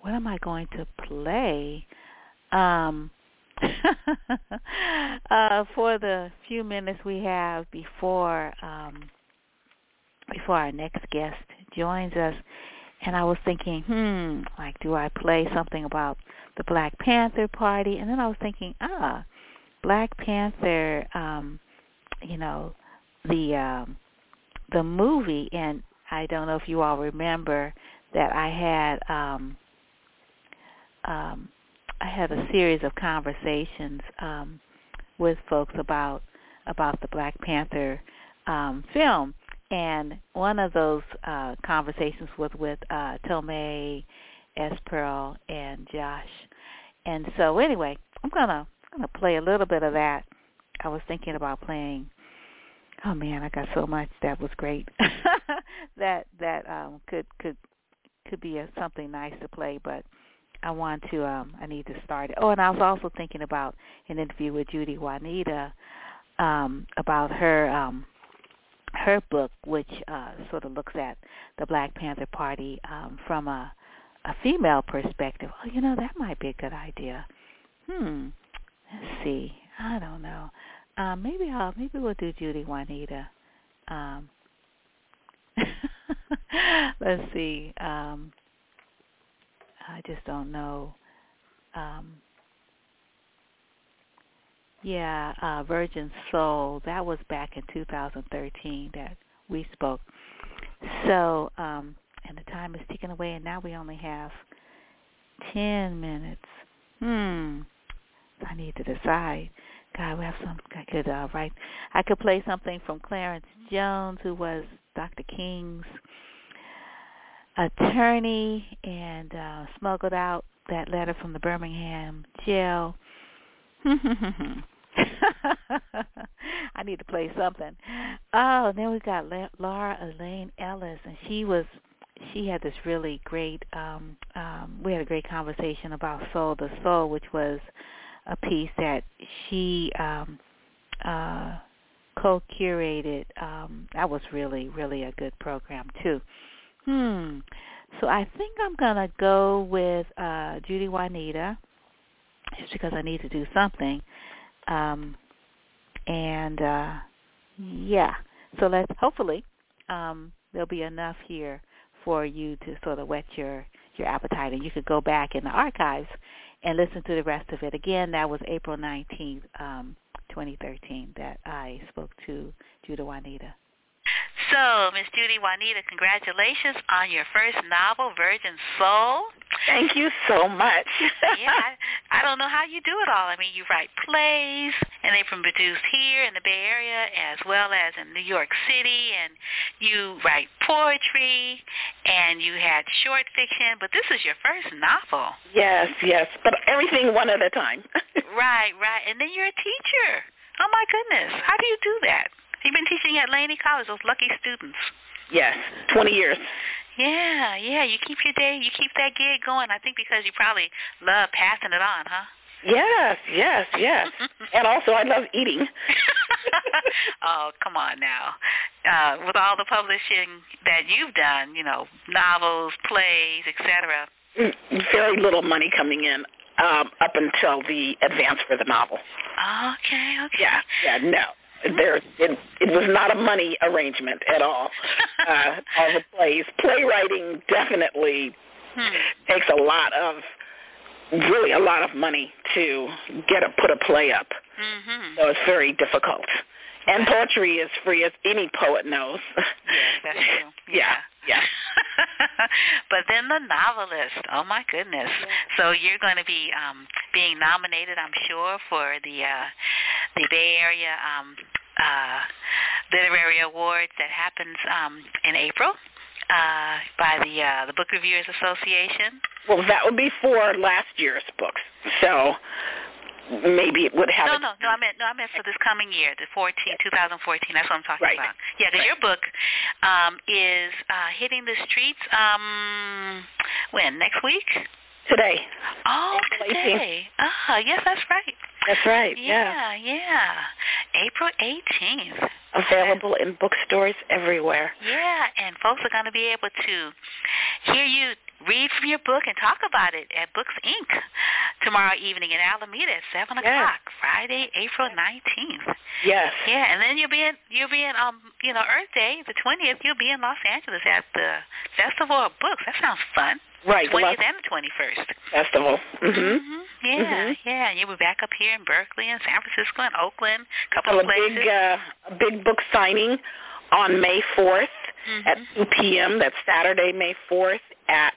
what am I going to play um, uh, for the few minutes we have before um, before our next guest joins us. And I was thinking, hmm, like, do I play something about the Black Panther Party? And then I was thinking, ah, Black Panther, um, you know, the um, the movie, and I don't know if you all remember that I had um, um, I had a series of conversations um, with folks about about the Black Panther um, film, and one of those uh, conversations was with uh, Tomei, S. Pearl, and Josh. And so, anyway, I'm gonna I'm gonna play a little bit of that. I was thinking about playing. Oh man, I got so much that was great. that that um, could could could be a, something nice to play, but I want to um I need to start. Oh, and I was also thinking about an interview with Judy Juanita um about her um her book which uh sort of looks at the Black Panther Party um from a a female perspective. Oh, you know, that might be a good idea. Hmm. Let's see. I don't know. Um maybe I'll maybe we'll do Judy Juanita. Um let's see. Um I just don't know. Um, yeah, uh, Virgin Soul. That was back in 2013 that we spoke. So, um, and the time is ticking away, and now we only have 10 minutes. Hmm. I need to decide. God, we have some. I could uh, write. I could play something from Clarence Jones, who was Dr. King's attorney and uh, smuggled out that letter from the Birmingham jail. I need to play something. Oh, and then we got Laura Elaine Ellis, and she was she had this really great. um um We had a great conversation about Soul to Soul, which was a piece that she um uh co-curated. Um That was really really a good program too. Hmm. So I think I'm gonna go with uh, Judy Juanita, just because I need to do something. Um, and uh, yeah, so let's hopefully um, there'll be enough here for you to sort of whet your your appetite, and you could go back in the archives and listen to the rest of it. Again, that was April 19th, um, 2013, that I spoke to Judy Juanita. So, Miss Judy Juanita, congratulations on your first novel, Virgin Soul. Thank you so much. yeah, I, I don't know how you do it all. I mean, you write plays, and they've been produced here in the Bay Area as well as in New York City, and you write poetry, and you had short fiction, but this is your first novel. Yes, yes, but everything one at a time. right, right, and then you're a teacher. Oh my goodness, how do you do that? You've been teaching at Laney College, those lucky students. Yes, 20 years. Yeah, yeah. You keep your day, you keep that gig going. I think because you probably love passing it on, huh? Yes, yes, yes. and also, I love eating. oh, come on now. Uh, with all the publishing that you've done, you know, novels, plays, etc. Mm, very little money coming in um, up until the advance for the novel. Okay, okay. Yeah, yeah, no. There, it, it was not a money arrangement at all. uh, all the plays, playwriting definitely hmm. takes a lot of, really a lot of money to get a put a play up. Mm-hmm. So it's very difficult. And poetry is free, as any poet knows. Yes, that's true. yeah, yeah. but then the novelist. Oh my goodness! Yeah. So you're going to be um, being nominated, I'm sure, for the uh, the Bay Area um, uh, Literary Awards that happens um, in April uh, by the uh, the Book Reviewers Association. Well, that would be for last year's books. So maybe it would have. No, no, no. I meant no. I meant for this coming year, the 14, 2014. That's what I'm talking right. about. Yeah, because right. your book um, is uh, hitting the streets. Um, when next week? Today. Oh, today. Ah, yes, that's right. That's right. Yeah, yeah. yeah. April 18th. Available in bookstores everywhere. Yeah, and folks are going to be able to hear you read from your book and talk about it at Books Inc. tomorrow evening in Alameda at seven yes. o'clock, Friday, April nineteenth. Yes. Yeah, and then you'll be in you'll be in um you know Earth Day, the twentieth. You'll be in Los Angeles at the Festival of Books. That sounds fun. Right. Twentieth and the twenty first. Festival. Mhm. Mm-hmm. Yeah, mm-hmm. yeah. And you'll be back up here in Berkeley and San Francisco and Oakland, a couple of places. Big uh, a big book signing on May 4th mm-hmm. at 2 p.m. That's Saturday, May 4th at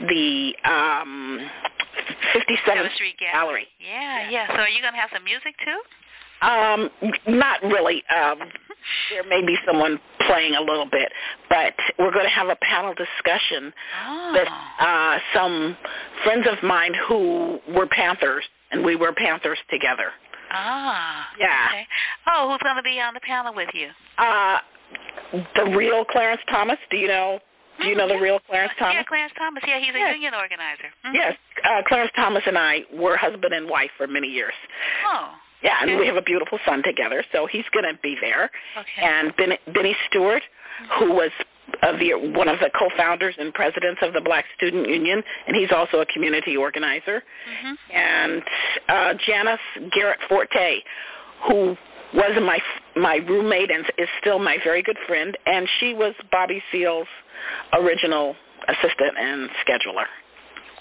the um 57th Street Gallery. Yeah, yeah. So are you going to have some music too? Um, not really. Um, there may be someone playing a little bit, but we're going to have a panel discussion oh. with uh, some friends of mine who were Panthers, and we were Panthers together. Ah. Yeah. Okay. Oh, who's going to be on the panel with you? Uh, the real Clarence Thomas. Do you know? Do you know the real Clarence Thomas? Yeah, Clarence Thomas. Yeah, he's a yes. union organizer. Mm-hmm. Yes, uh, Clarence Thomas and I were husband and wife for many years. Oh. Yeah, okay. and we have a beautiful son together, so he's going to be there. Okay. And ben, Benny Stewart, mm-hmm. who was uh, the, one of the co-founders and presidents of the Black Student Union, and he's also a community organizer. Mm-hmm. And uh, Janice Garrett Forte, who was my my roommate and is still my very good friend, and she was Bobby Seale's original assistant and scheduler.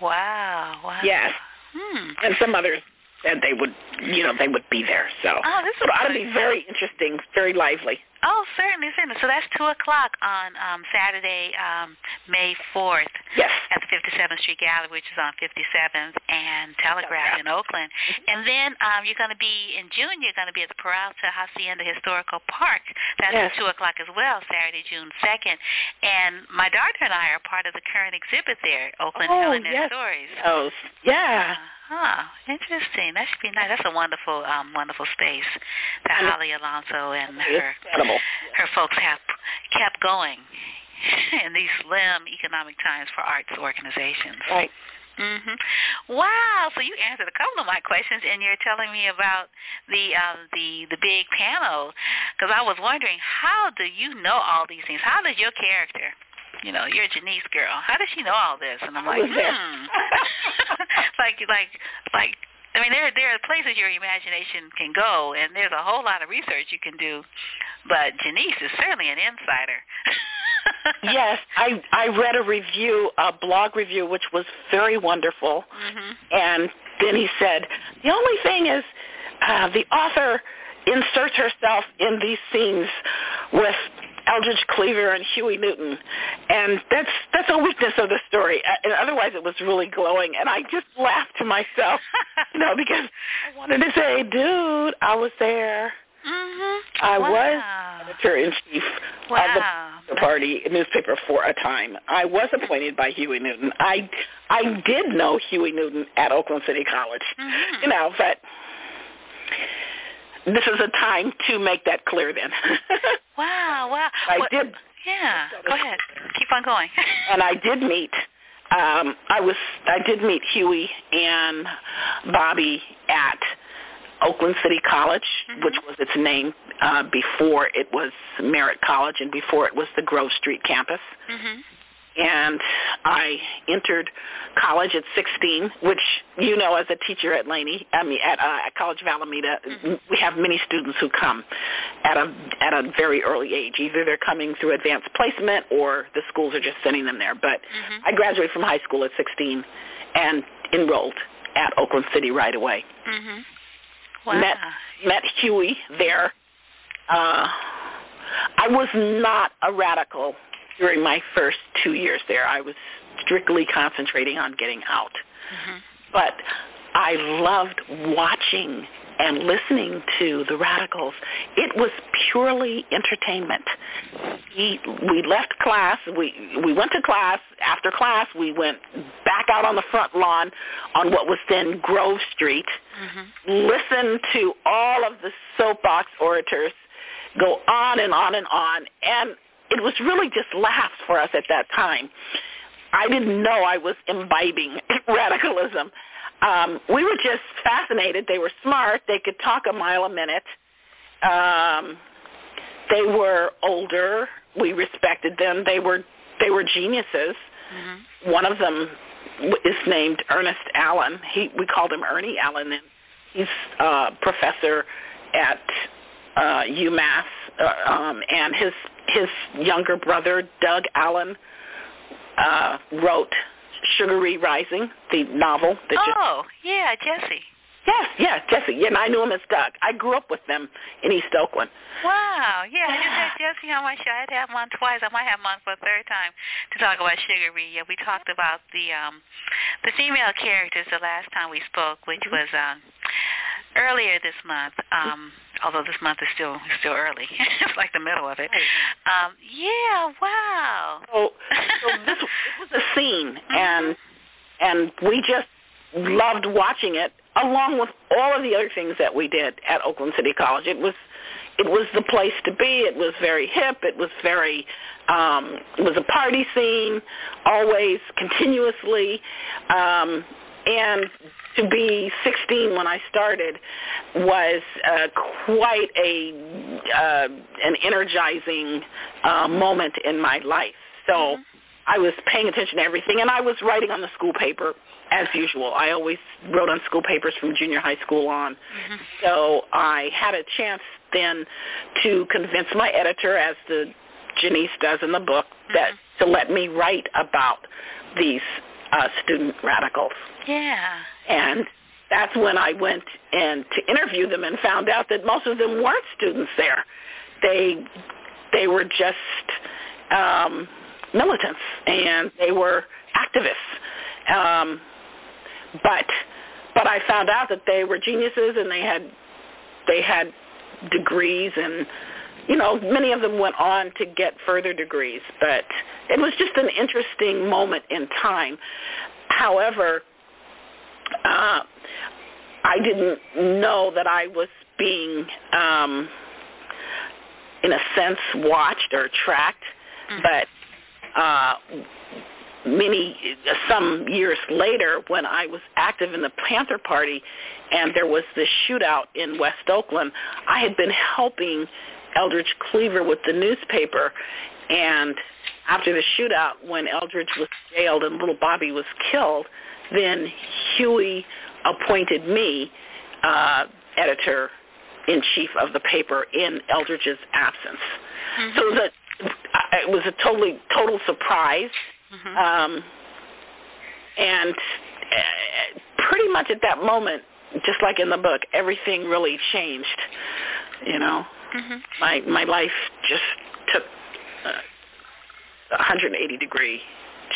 Wow! Wow! Yes, hmm. and some others said they would, you know, they would be there. So oh, this is it ought to be very interesting, very lively. Oh, certainly, certainly. So that's two o'clock on um, Saturday, um, May fourth. Yes. At the 57th Street Gallery, which is on 57th and Telegraph in Oakland. And then um, you're going to be in June. You're going to be at the Peralta Hacienda Historical Park. That's yes. at two o'clock as well, Saturday, June second. And my daughter and I are part of the current exhibit there, Oakland oh, Telling yes. Their Stories. Oh, yeah. Huh. Interesting. That should be nice. That's a wonderful, um, wonderful space that Holly Alonso and her. Her folks have kept going in these slim economic times for arts organizations. Right. Mhm. Wow. So you answered a couple of my questions, and you're telling me about the um, the the big panel because I was wondering how do you know all these things? How does your character you know, you're a Janice girl. How does she know all this? And I'm like, hmm. like, like, like. I mean, there there are places your imagination can go, and there's a whole lot of research you can do. But Janice is certainly an insider. yes, I I read a review, a blog review, which was very wonderful. Mm-hmm. And then he said, the only thing is, uh, the author inserts herself in these scenes with Eldridge Cleaver and Huey Newton, and that's that's a weakness of the story. And otherwise, it was really glowing, and I just laughed to myself, you know, because I wanted to say, "Dude, I was there. Mhm. I wow. was editor in chief wow. of the party newspaper for a time. I was appointed by Huey Newton. I I did know Huey Newton at Oakland City College, Mhm. you know, but." This is a time to make that clear then. wow, wow. I What- did Yeah. Go ahead. Keep on going. and I did meet um, I was I did meet Huey and Bobby at Oakland City College, mm-hmm. which was its name uh, before it was Merritt College and before it was the Grove Street campus. Mm-hmm and I entered college at 16, which you know as a teacher at Laney, I mean at, uh, at College of Alameda, mm-hmm. we have many students who come at a at a very early age. Either they're coming through advanced placement or the schools are just sending them there. But mm-hmm. I graduated from high school at 16 and enrolled at Oakland City right away. Mm-hmm. Wow. Met met Huey there. Uh, I was not a radical during my first two years there. I was strictly concentrating on getting out. Mm-hmm. But I loved watching and listening to the radicals. It was purely entertainment. We we left class. We we went to class. After class, we went back out on the front lawn on what was then Grove Street. Mm-hmm. Listened to all of the soapbox orators go on and on and on, and it was really just laughs for us at that time. I didn't know I was imbibing radicalism. Um, we were just fascinated. They were smart. They could talk a mile a minute. Um, they were older. We respected them. They were they were geniuses. Mm-hmm. One of them is named Ernest Allen. He we called him Ernie Allen, and he's a professor at uh, UMass. Uh, um, and his his younger brother, Doug Allen, uh, wrote Sugaree Rising, the novel. That oh, yeah, Jesse. Yes, yeah, Jesse. Yeah, and I knew him as Doug. I grew up with them in East Oakland. Wow. Yeah, I just had Jesse on my show. I had to have him on twice. I might have him on for a third time to talk about Sugaree. Yeah, we talked about the um the female characters the last time we spoke, which mm-hmm. was um earlier this month. Um although this month is still still early. it's like the middle of it. Um, yeah, wow. So, so this it was a scene, mm-hmm. and and we just loved watching it, along with all of the other things that we did at Oakland City College. It was it was the place to be. It was very hip. It was very um, it was a party scene, always continuously. Um, and to be 16 when I started was uh, quite a uh, an energizing uh, moment in my life. So mm-hmm. I was paying attention to everything, and I was writing on the school paper as usual. I always wrote on school papers from junior high school on. Mm-hmm. So I had a chance then to convince my editor, as the Janice does in the book, that mm-hmm. to let me write about these uh, student radicals. Yeah. And that's when I went and to interview them and found out that most of them weren't students there. They they were just um, militants and they were activists. Um, but but I found out that they were geniuses and they had they had degrees and you know many of them went on to get further degrees. But it was just an interesting moment in time. However, uh, I didn't know that I was being, um, in a sense, watched or tracked. Mm-hmm. But uh, many, some years later, when I was active in the Panther Party, and there was this shootout in West Oakland, I had been helping Eldridge Cleaver with the newspaper, and after the shootout, when Eldridge was jailed and little Bobby was killed, then Huey appointed me uh, editor in chief of the paper in Eldridge's absence. Mm-hmm. So a, it was a totally total surprise, mm-hmm. um, and uh, pretty much at that moment, just like in the book, everything really changed. You know, mm-hmm. my my life just took a 180 degree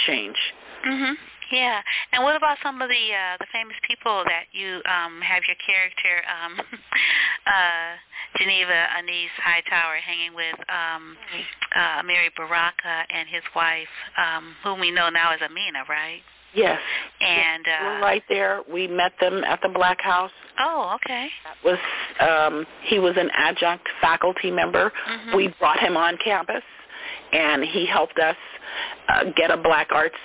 change. Mhm. Yeah. And what about some of the uh the famous people that you um have your character um uh Geneva Anise Hightower hanging with um uh Amiri Baraka and his wife, um, whom we know now as Amina, right? Yes. And yes, uh we're right there. We met them at the Black House. Oh, okay. That was um he was an adjunct faculty member. Mhm. We brought him on campus and he helped us uh, get a black arts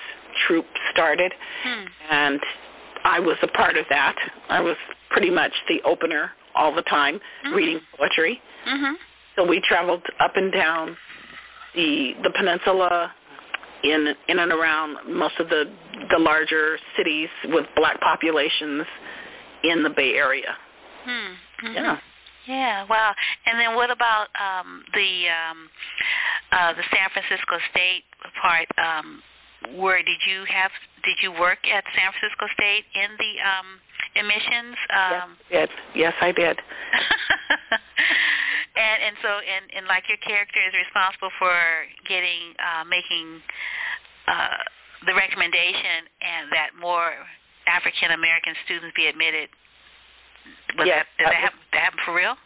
troupe started, hmm. and I was a part of that. I was pretty much the opener all the time, mm-hmm. reading poetry. Mm-hmm. So we traveled up and down the the peninsula, in in and around most of the the larger cities with black populations in the Bay Area. Hmm. Mm-hmm. Yeah. Yeah, wow. And then what about um the um uh the San Francisco State part um where did you have did you work at San Francisco State in the um emissions um yes, yes I did and and so and and like your character is responsible for getting uh making uh the recommendation and that more African American students be admitted was yes, that, did that, happen, that happen for real?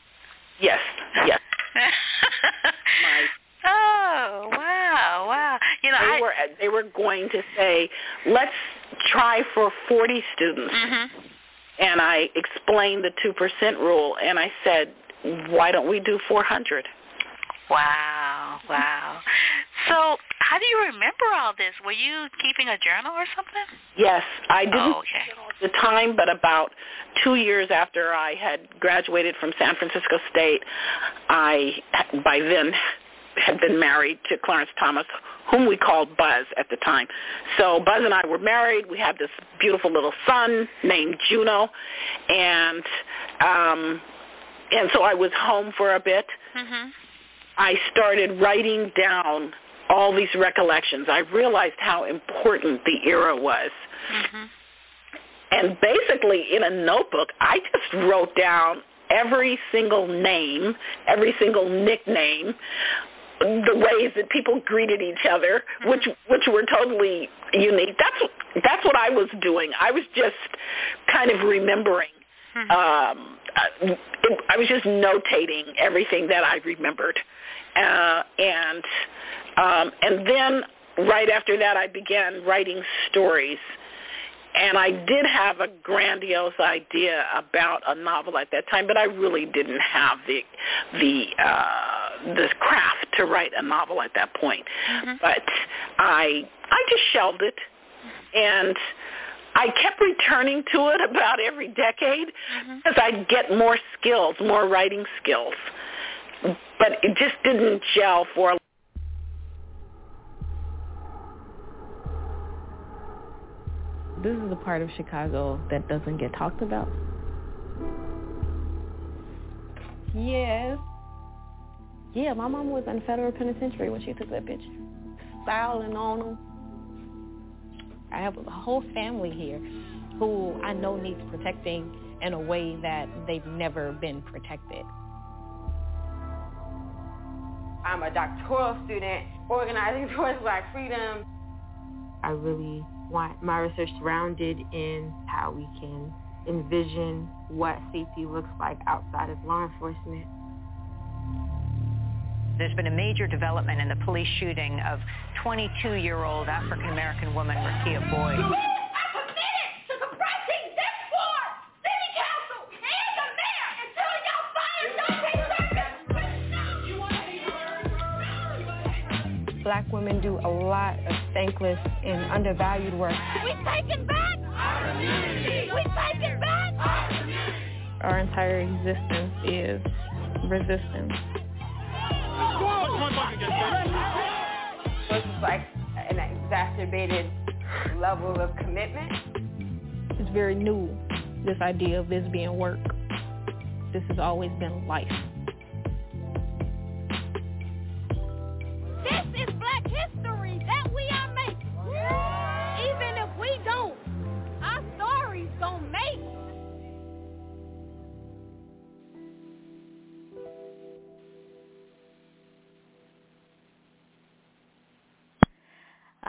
Yes. Yes. My Oh wow, wow! You know, they I, were they were going to say, let's try for forty students, mm-hmm. and I explained the two percent rule, and I said, why don't we do four hundred? Wow, wow. So, how do you remember all this? Were you keeping a journal or something? Yes, I didn't oh, okay. at the time, but about two years after I had graduated from San Francisco State, I by then had been married to Clarence Thomas, whom we called Buzz at the time. So Buzz and I were married. We had this beautiful little son named Juno, and um, and so I was home for a bit. Mm-hmm. I started writing down all these recollections. I realized how important the era was. Mm-hmm. And basically, in a notebook, I just wrote down every single name, every single nickname, the ways that people greeted each other, mm-hmm. which which were totally unique. That's that's what I was doing. I was just kind of remembering. Mm-hmm. Um, it, I was just notating everything that I remembered, uh, and um, and then right after that, I began writing stories. And I did have a grandiose idea about a novel at that time, but I really didn't have the the uh, the craft to write a novel at that point. Mm-hmm. But I I just shelved it, and I kept returning to it about every decade mm-hmm. I'd get more skills, more writing skills. But it just didn't gel for a this is the part of Chicago that doesn't get talked about. Yes. Yeah, my mom was in federal penitentiary when she took that picture. Styling on them. I have a whole family here who I know needs protecting in a way that they've never been protected. I'm a doctoral student organizing towards black freedom. I really want my research grounded in how we can envision what safety looks like outside of law enforcement. There's been a major development in the police shooting of 22-year-old African-American woman Rekia Boyd. black women do a lot of thankless and undervalued work. We taking back our community. We taking back our community. Our entire existence is resistance. This is like an exacerbated level of commitment. It's very new, this idea of this being work. This has always been life.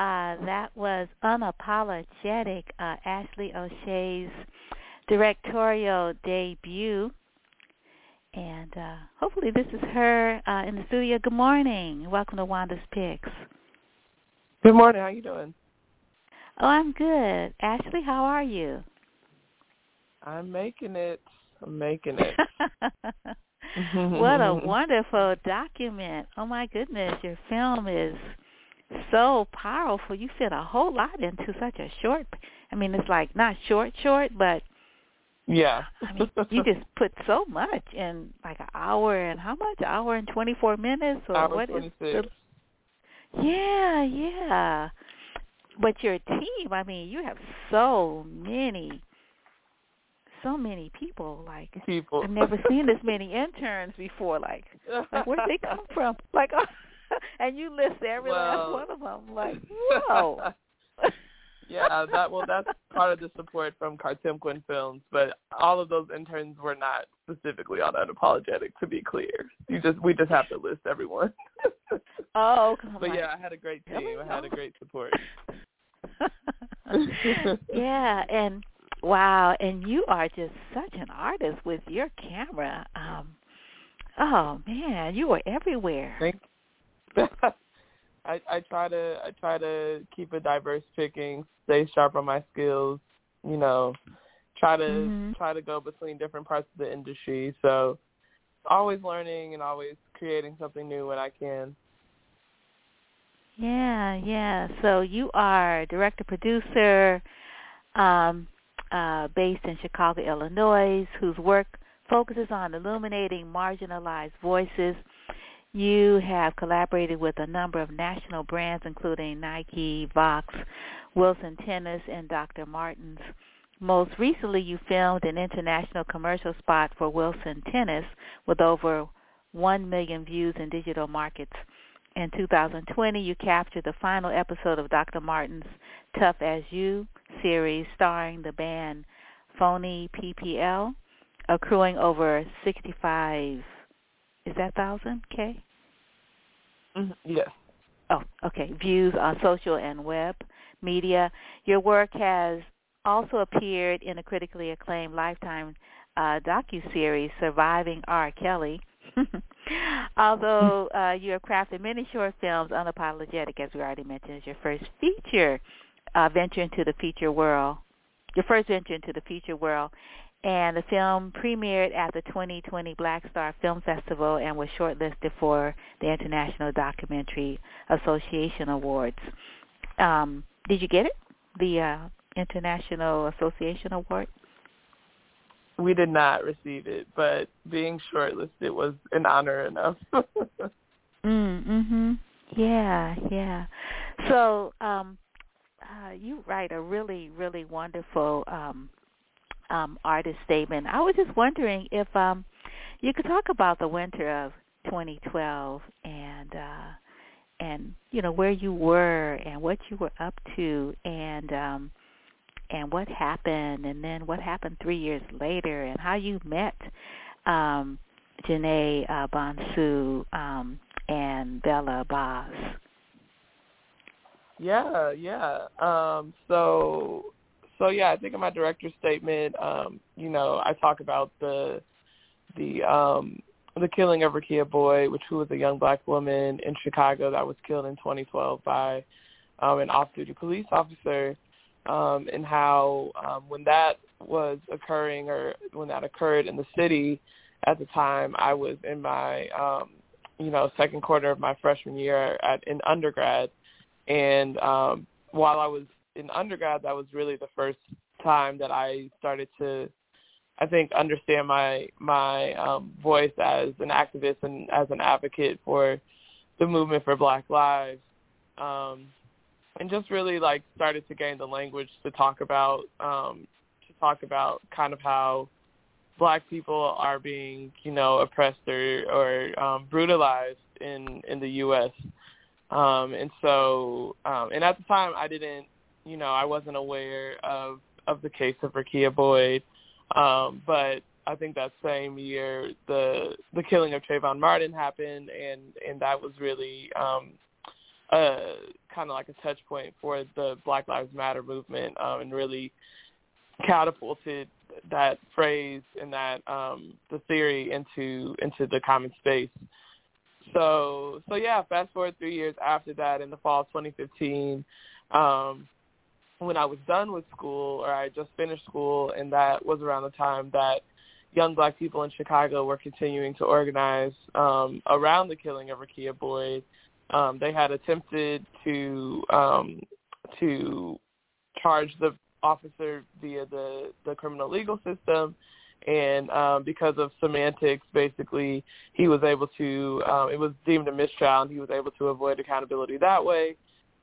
Uh, that was unapologetic uh, Ashley O'Shay's directorial debut. And uh, hopefully this is her uh, in the studio. Good morning. Welcome to Wanda's Picks. Good morning. How you doing? Oh, I'm good. Ashley, how are you? I'm making it. I'm making it. what a wonderful document. Oh my goodness, your film is so powerful. You fit a whole lot into such a short. I mean, it's like not short, short, but yeah. I mean, you just put so much in like an hour and how much? Hour and twenty four minutes or hour what 26. is the Yeah, yeah. But your team, I mean, you have so many so many people like people. I've never seen this many interns before like like where did they come from? Like oh, and you list every well, last one of them like whoa. yeah, that well, that's part of the support from Kartemquin Films, but all of those interns were not specifically on unapologetic. To be clear, you just we just have to list everyone. oh, but like, yeah, I had a great team. I had a great support. yeah, and wow, and you are just such an artist with your camera. Um, oh man, you are everywhere. Thank. I I try to I try to keep a diverse picking, stay sharp on my skills, you know, try to mm-hmm. try to go between different parts of the industry. So always learning and always creating something new when I can. Yeah, yeah. So you are director producer, um, uh, based in Chicago, Illinois, whose work focuses on illuminating marginalized voices you have collaborated with a number of national brands, including Nike, Vox, Wilson Tennis, and Dr. Martens. Most recently, you filmed an international commercial spot for Wilson Tennis with over 1 million views in digital markets. In 2020, you captured the final episode of Dr. Martens' Tough As You series starring the band Phony PPL, accruing over 65 is that thousand K? Mm-hmm. Yes. Oh, okay. Views on social and web media. Your work has also appeared in a critically acclaimed Lifetime uh, docu-series, Surviving R. Kelly. Although uh, you have crafted many short films, Unapologetic, as we already mentioned, is your first feature uh, venture into the feature world. Your first venture into the feature world, and the film premiered at the 2020 Black Star Film Festival and was shortlisted for the International Documentary Association Awards. Um, did you get it? The uh, International Association Award? We did not receive it, but being shortlisted was an honor enough. mm, mhm. Yeah, yeah. So, um uh you write a really really wonderful um um, artist statement. I was just wondering if um, you could talk about the winter of 2012 and uh, and you know where you were and what you were up to and um, and what happened and then what happened three years later and how you met um, Janae uh, Bonsu um, and Bella BAHHS. Yeah, yeah. Um, so so yeah, I think in my director's statement, um, you know, I talk about the the um the killing of Rekia Boyd, which who was a young black woman in Chicago that was killed in 2012 by um, an off-duty police officer, um, and how um, when that was occurring or when that occurred in the city at the time, I was in my um, you know second quarter of my freshman year at in undergrad, and um, while I was in undergrad, that was really the first time that I started to, I think, understand my my um, voice as an activist and as an advocate for the movement for Black Lives, um, and just really like started to gain the language to talk about um, to talk about kind of how Black people are being, you know, oppressed or, or um, brutalized in in the U.S. Um, and so, um, and at the time, I didn't you know, I wasn't aware of of the case of Rekia Boyd, um, but I think that same year the the killing of Trayvon Martin happened, and and that was really um, a kind of like a touch point for the Black Lives Matter movement, um, and really catapulted that phrase and that um, the theory into into the common space. So so yeah, fast forward three years after that, in the fall of 2015. Um, when I was done with school or I just finished school, and that was around the time that young black people in Chicago were continuing to organize um, around the killing of Rekia Boyd um, they had attempted to um, to charge the officer via the the criminal legal system, and um, because of semantics, basically he was able to. Um, it was deemed a mistrial, and he was able to avoid accountability that way.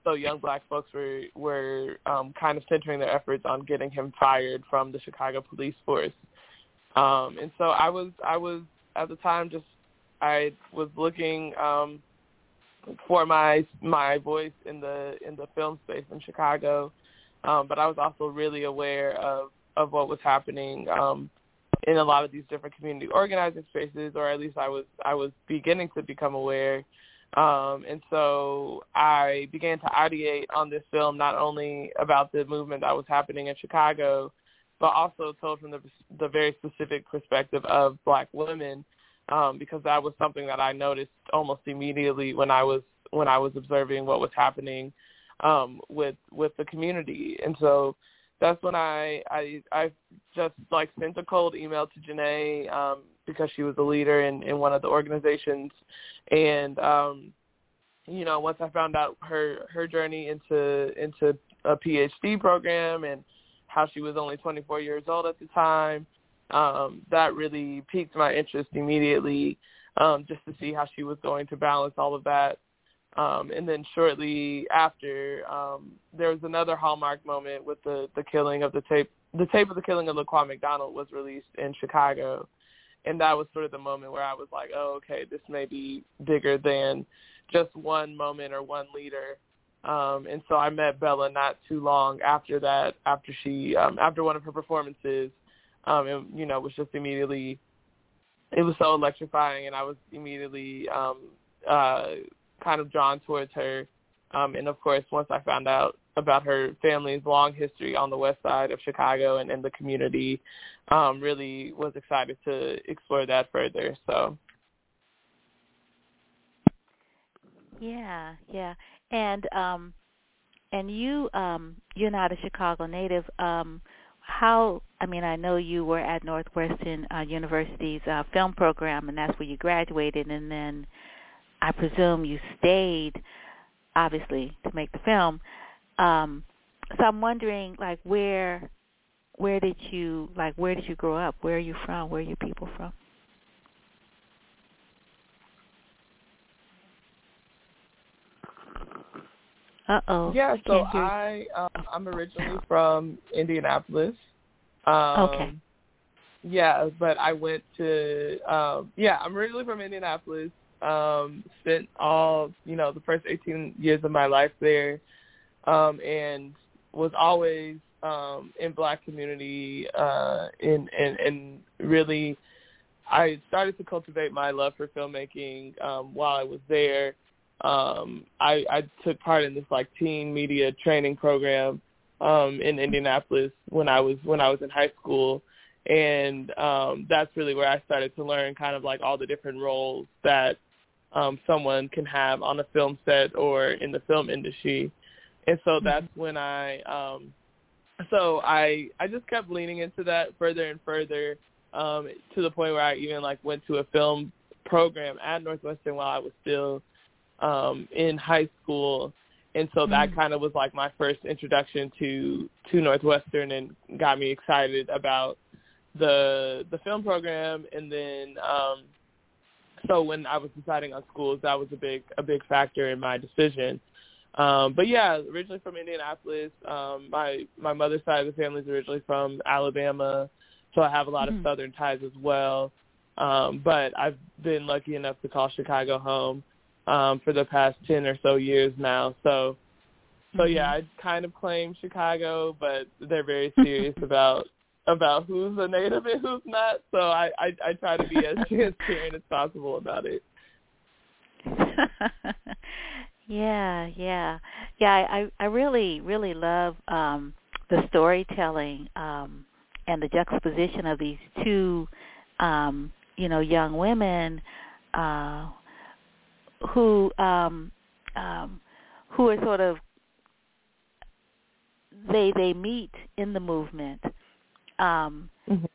So young black folks were were um, kind of centering their efforts on getting him fired from the Chicago police force. Um, and so I was I was at the time just I was looking um, for my my voice in the in the film space in Chicago, um, but I was also really aware of of what was happening um, in a lot of these different community organizing spaces, or at least I was I was beginning to become aware. Um, and so I began to ideate on this film not only about the movement that was happening in Chicago, but also told from the the very specific perspective of black women um, because that was something that I noticed almost immediately when I was when I was observing what was happening um, with with the community, and so that's when I I I just like sent a cold email to Janae um, because she was a leader in in one of the organizations, and um, you know once I found out her her journey into into a PhD program and how she was only 24 years old at the time um, that really piqued my interest immediately, um, just to see how she was going to balance all of that. Um, and then shortly after, um, there was another hallmark moment with the the killing of the tape. The tape of the killing of Laquan McDonald was released in Chicago, and that was sort of the moment where I was like, oh, okay, this may be bigger than just one moment or one leader. Um, and so I met Bella not too long after that, after she, um, after one of her performances, um, and you know was just immediately it was so electrifying, and I was immediately um, uh, kind of drawn towards her. Um, and of course, once I found out about her family's long history on the west side of Chicago and in the community, um, really was excited to explore that further. So. Yeah, yeah, and um, and you um, you're not a Chicago native. Um, how I mean I know you were at Northwestern uh, University's uh, film program and that's where you graduated and then I presume you stayed obviously to make the film um so I'm wondering like where where did you like where did you grow up where are you from where are your people from Uh oh. Yeah, so I um, I'm originally from Indianapolis. Um, okay. Yeah, but I went to um yeah, I'm originally from Indianapolis. Um, spent all you know the first 18 years of my life there, um, and was always um in black community uh and really I started to cultivate my love for filmmaking um while I was there um I, I took part in this like teen media training program um in Indianapolis when I was when I was in high school and um that's really where I started to learn kind of like all the different roles that um someone can have on a film set or in the film industry. And so that's mm-hmm. when I um so I I just kept leaning into that further and further um to the point where I even like went to a film program at Northwestern while I was still um, in high school, and so that mm-hmm. kind of was like my first introduction to to Northwestern and got me excited about the the film program. And then um, so when I was deciding on schools, that was a big a big factor in my decision. Um, but yeah, originally from Indianapolis. Um, my my mother's side of the family is originally from Alabama, so I have a lot mm-hmm. of Southern ties as well. Um, but I've been lucky enough to call Chicago home um, for the past ten or so years now. So, so mm-hmm. yeah, I kind of claim Chicago, but they're very serious about about who's a native and who's not. So I I, I try to be as transparent as possible about it. yeah, yeah, yeah. I I really really love um, the storytelling um, and the juxtaposition of these two, um, you know, young women uh, who um, um, who are sort of they they meet in the movement um, mm-hmm.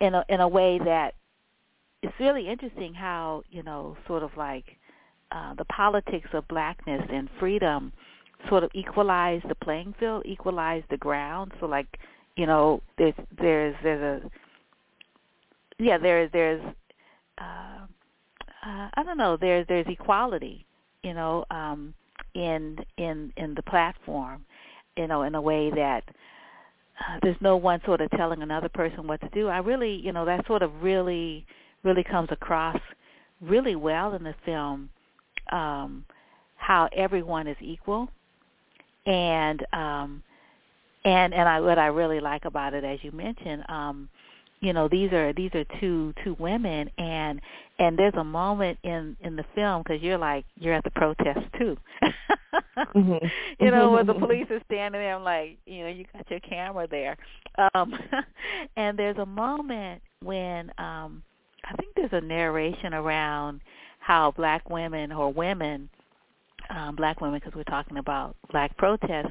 in a in a way that it's really interesting how you know sort of like uh, the politics of blackness and freedom sort of equalize the playing field, equalize the ground. So like, you know, there's there's there's a yeah, there's there's uh, uh, I don't know, there's there's equality, you know, um, in in in the platform, you know, in a way that uh, there's no one sort of telling another person what to do. I really, you know, that sort of really really comes across really well in the film um, how everyone is equal, and um, and and I what I really like about it, as you mentioned, um, you know, these are these are two two women, and and there's a moment in in the film because you're like you're at the protest too. mm-hmm. You know, where the police is standing there, I'm like, you know, you got your camera there, um, and there's a moment when um, I think there's a narration around how black women or women, um, black women, because we're talking about black protests,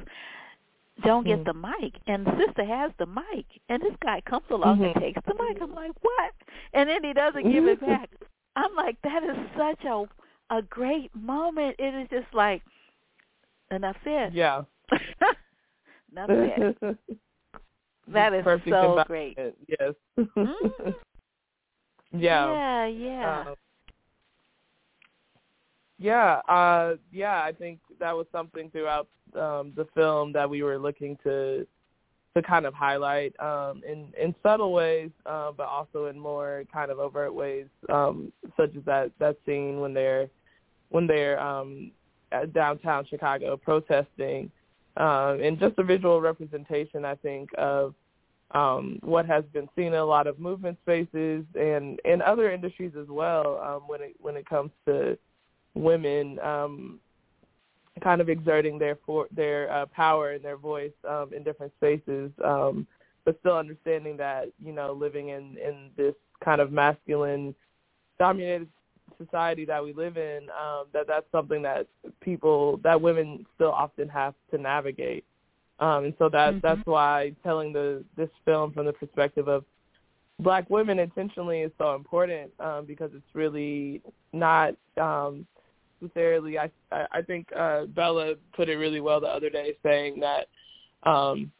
don't get mm-hmm. the mic. And the sister has the mic, and this guy comes along mm-hmm. and takes the mic. I'm like, what? And then he doesn't give it back. I'm like, that is such a a great moment. It is just like, enough said. Yeah. enough said. that is Perfect so great. Yes. mm-hmm. Yeah. Yeah, yeah. Um, yeah, uh yeah, I think that was something throughout um the film that we were looking to to kind of highlight um in in subtle ways uh, but also in more kind of overt ways um such as that that scene when they're when they're um at downtown Chicago protesting um and just a visual representation I think of um, what has been seen in a lot of movement spaces and in other industries as well um, when it when it comes to women um, kind of exerting their for, their uh, power and their voice um, in different spaces, um, but still understanding that you know living in in this kind of masculine dominated society that we live in, um, that that's something that people that women still often have to navigate. Um, and so that mm-hmm. that's why telling the this film from the perspective of black women intentionally is so important um, because it's really not um, necessarily. I I think uh, Bella put it really well the other day, saying that um,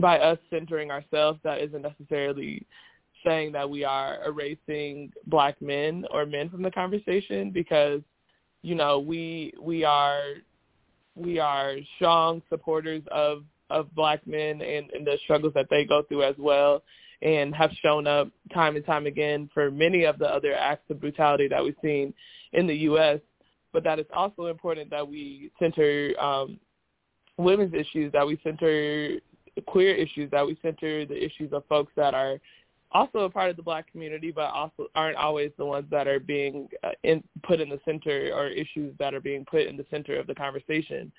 by us centering ourselves, that isn't necessarily saying that we are erasing black men or men from the conversation because you know we we are we are strong supporters of of black men and, and the struggles that they go through as well and have shown up time and time again for many of the other acts of brutality that we've seen in the U.S. But that it's also important that we center um, women's issues, that we center queer issues, that we center the issues of folks that are also a part of the black community, but also aren't always the ones that are being uh, in, put in the center or issues that are being put in the center of the conversation.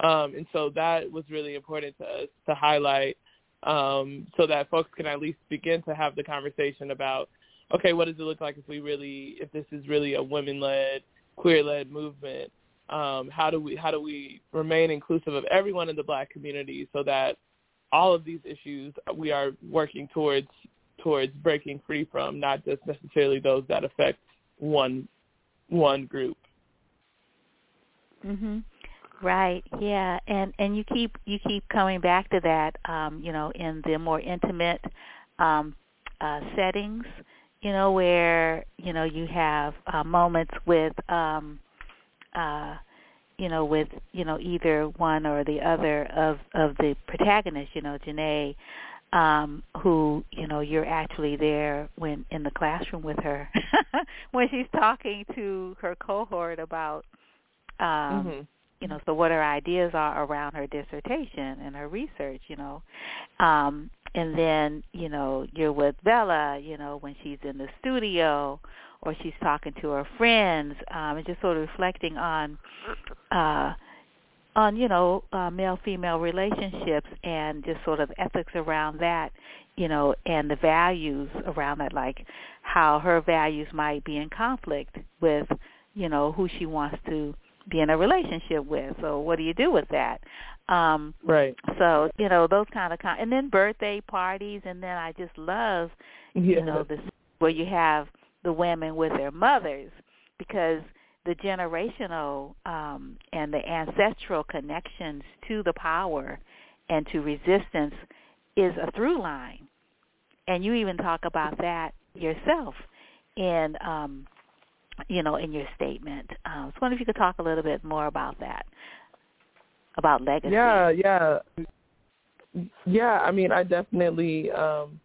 Um, and so that was really important to us to highlight um, so that folks can at least begin to have the conversation about, okay, what does it look like if we really, if this is really a women-led, queer-led movement? Um, how do we how do we remain inclusive of everyone in the black community so that all of these issues we are working towards towards breaking free from, not just necessarily those that affect one one group. Mhm. Right. Yeah. And and you keep you keep coming back to that um, you know, in the more intimate um uh settings, you know, where, you know, you have uh moments with um uh you know, with, you know, either one or the other of of the protagonists, you know, Janae um who you know you're actually there when in the classroom with her when she's talking to her cohort about um mm-hmm you know, so what her ideas are around her dissertation and her research, you know. Um, and then, you know, you're with Bella, you know, when she's in the studio or she's talking to her friends, um, and just sort of reflecting on uh on, you know, uh, male female relationships and just sort of ethics around that, you know, and the values around that, like how her values might be in conflict with, you know, who she wants to be in a relationship with. So what do you do with that? Um Right. So, you know, those kind of con- and then birthday parties and then I just love yeah. you know this where you have the women with their mothers because the generational um, and the ancestral connections to the power and to resistance is a through line. And you even talk about that yourself in um, you know in your statement. Uh, I was wondering if you could talk a little bit more about that, about legacy. Yeah, yeah, yeah. I mean, I definitely, um,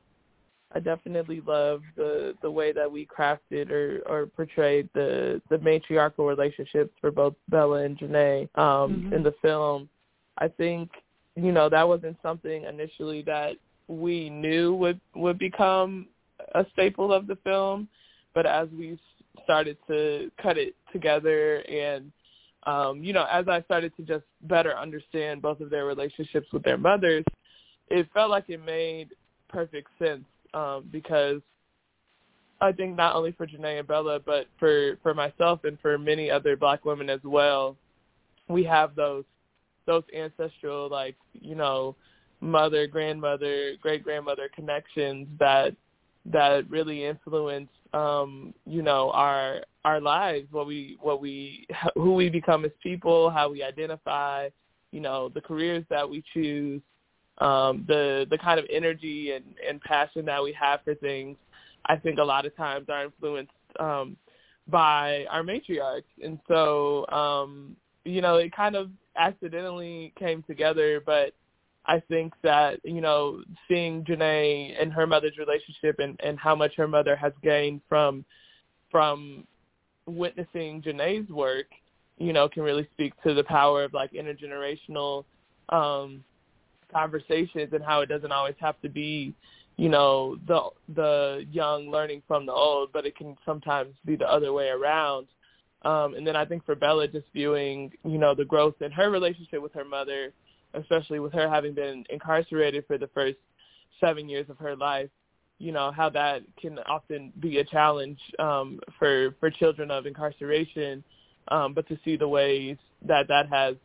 I definitely love the the way that we crafted or or portrayed the the matriarchal relationships for both Bella and Janae um, mm-hmm. in the film. I think you know that wasn't something initially that we knew would would become a staple of the film, but as we started to cut it together and um, you know, as I started to just better understand both of their relationships with their mothers, it felt like it made perfect sense um, because I think not only for Janae and Bella, but for for myself and for many other Black women as well, we have those those ancestral like you know mother, grandmother, great grandmother connections that that really influence um you know our our lives what we what we who we become as people how we identify you know the careers that we choose um the the kind of energy and and passion that we have for things i think a lot of times are influenced um by our matriarchs and so um you know it kind of accidentally came together but I think that, you know, seeing Janae and her mother's relationship and, and how much her mother has gained from from witnessing Janae's work, you know, can really speak to the power of like intergenerational um conversations and how it doesn't always have to be, you know, the the young learning from the old, but it can sometimes be the other way around. Um, and then I think for Bella, just viewing, you know, the growth in her relationship with her mother, especially with her having been incarcerated for the first seven years of her life, you know, how that can often be a challenge um, for for children of incarceration. Um, but to see the ways that that has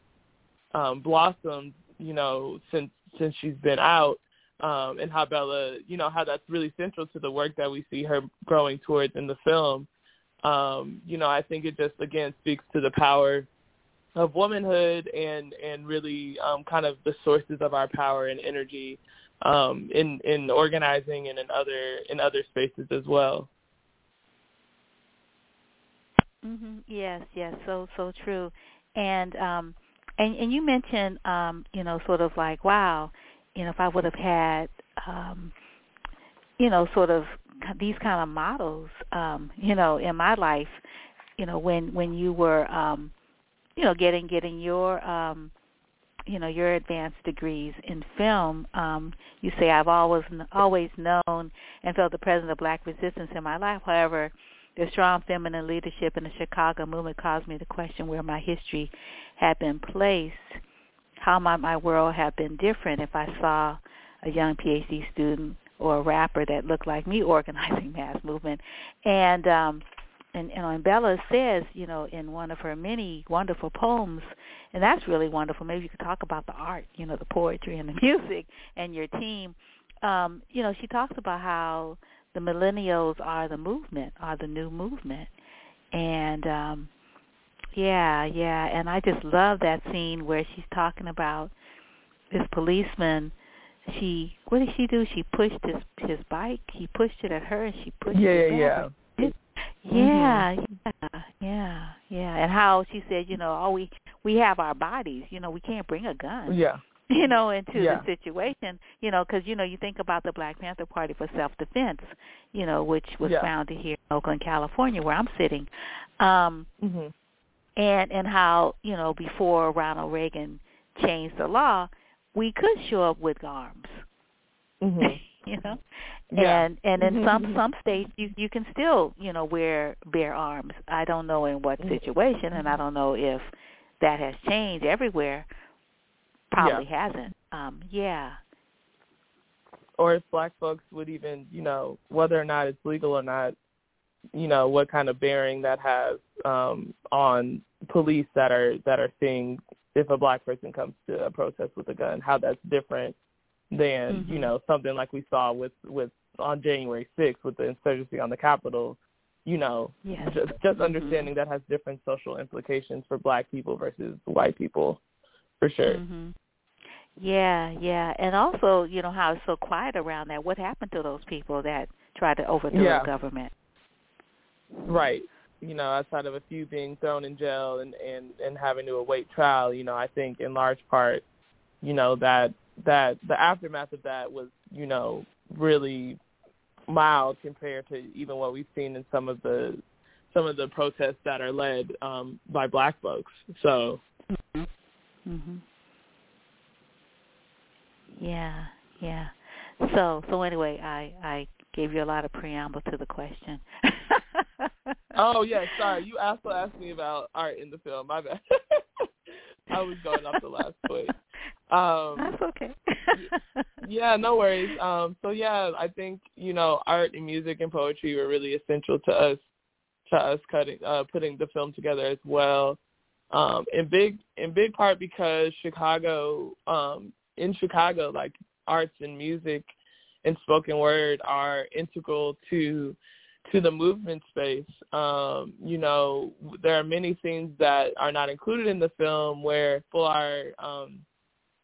um, blossomed, you know, since since she's been out, um, and how Bella, you know, how that's really central to the work that we see her growing towards in the film. Um, you know, I think it just again speaks to the power of womanhood and and really um, kind of the sources of our power and energy um, in in organizing and in other in other spaces as well. Mm-hmm. Yes, yes, so so true, and um, and and you mentioned um, you know sort of like wow, you know if I would have had um, you know sort of these kind of models um, you know in my life, you know when when you were um, you know getting getting your um you know your advanced degrees in film um you say I've always always known and felt the presence of black resistance in my life. However the strong feminine leadership in the Chicago movement caused me to question where my history had been placed. How might my world have been different if I saw a young PhD student or a rapper that looked like me organizing mass movement? And um and, and Bella says, you know, in one of her many wonderful poems, and that's really wonderful. Maybe you could talk about the art, you know, the poetry and the music and your team. Um, you know, she talks about how the millennials are the movement, are the new movement. And um yeah, yeah, and I just love that scene where she's talking about this policeman she what did she do? She pushed his his bike. He pushed it at her, and she pushed yeah, it. Yeah, yeah. Yeah, mm-hmm. yeah, yeah, yeah. And how she said, you know, oh, we we have our bodies. You know, we can't bring a gun. Yeah. You know, into yeah. the situation. You know, because you know, you think about the Black Panther Party for self-defense. You know, which was yeah. founded here in Oakland, California, where I'm sitting. Um, mm-hmm. And and how you know before Ronald Reagan changed the law, we could show up with arms. Mm-hmm. you know, yeah. and and in some some states you you can still you know wear bear arms i don't know in what Mm-hmm. situation and i don't know if that has changed everywhere probably yeah. hasn't um yeah or if black folks would even you know whether or not it's legal or not you know what kind of bearing that has um on police that are that are seeing if a black person comes to a protest with a gun how that's different than mm-hmm. you know something like we saw with with on January 6th with the insurgency on the Capitol. you know, yes. just, just understanding mm-hmm. that has different social implications for black people versus white people, for sure. Mm-hmm. Yeah, yeah, and also, you know, how it's so quiet around that. What happened to those people that tried to overthrow yeah. the government? Right. You know, outside of a few being thrown in jail and and and having to await trial, you know, I think in large part, you know, that that the aftermath of that was, you know, really mild compared to even what we've seen in some of the some of the protests that are led um by black folks. So mhm. Mhm. Yeah, yeah. So so anyway, I I gave you a lot of preamble to the question. oh yeah, sorry. You also asked me about art in the film. My bad. I was going off the last point. Um, That's okay. yeah, no worries. Um, so yeah, I think you know art and music and poetry were really essential to us, to us cutting, uh, putting the film together as well. Um, in big, in big part because Chicago, um, in Chicago, like arts and music and spoken word are integral to to the movement space. Um, you know, there are many scenes that are not included in the film where people are um,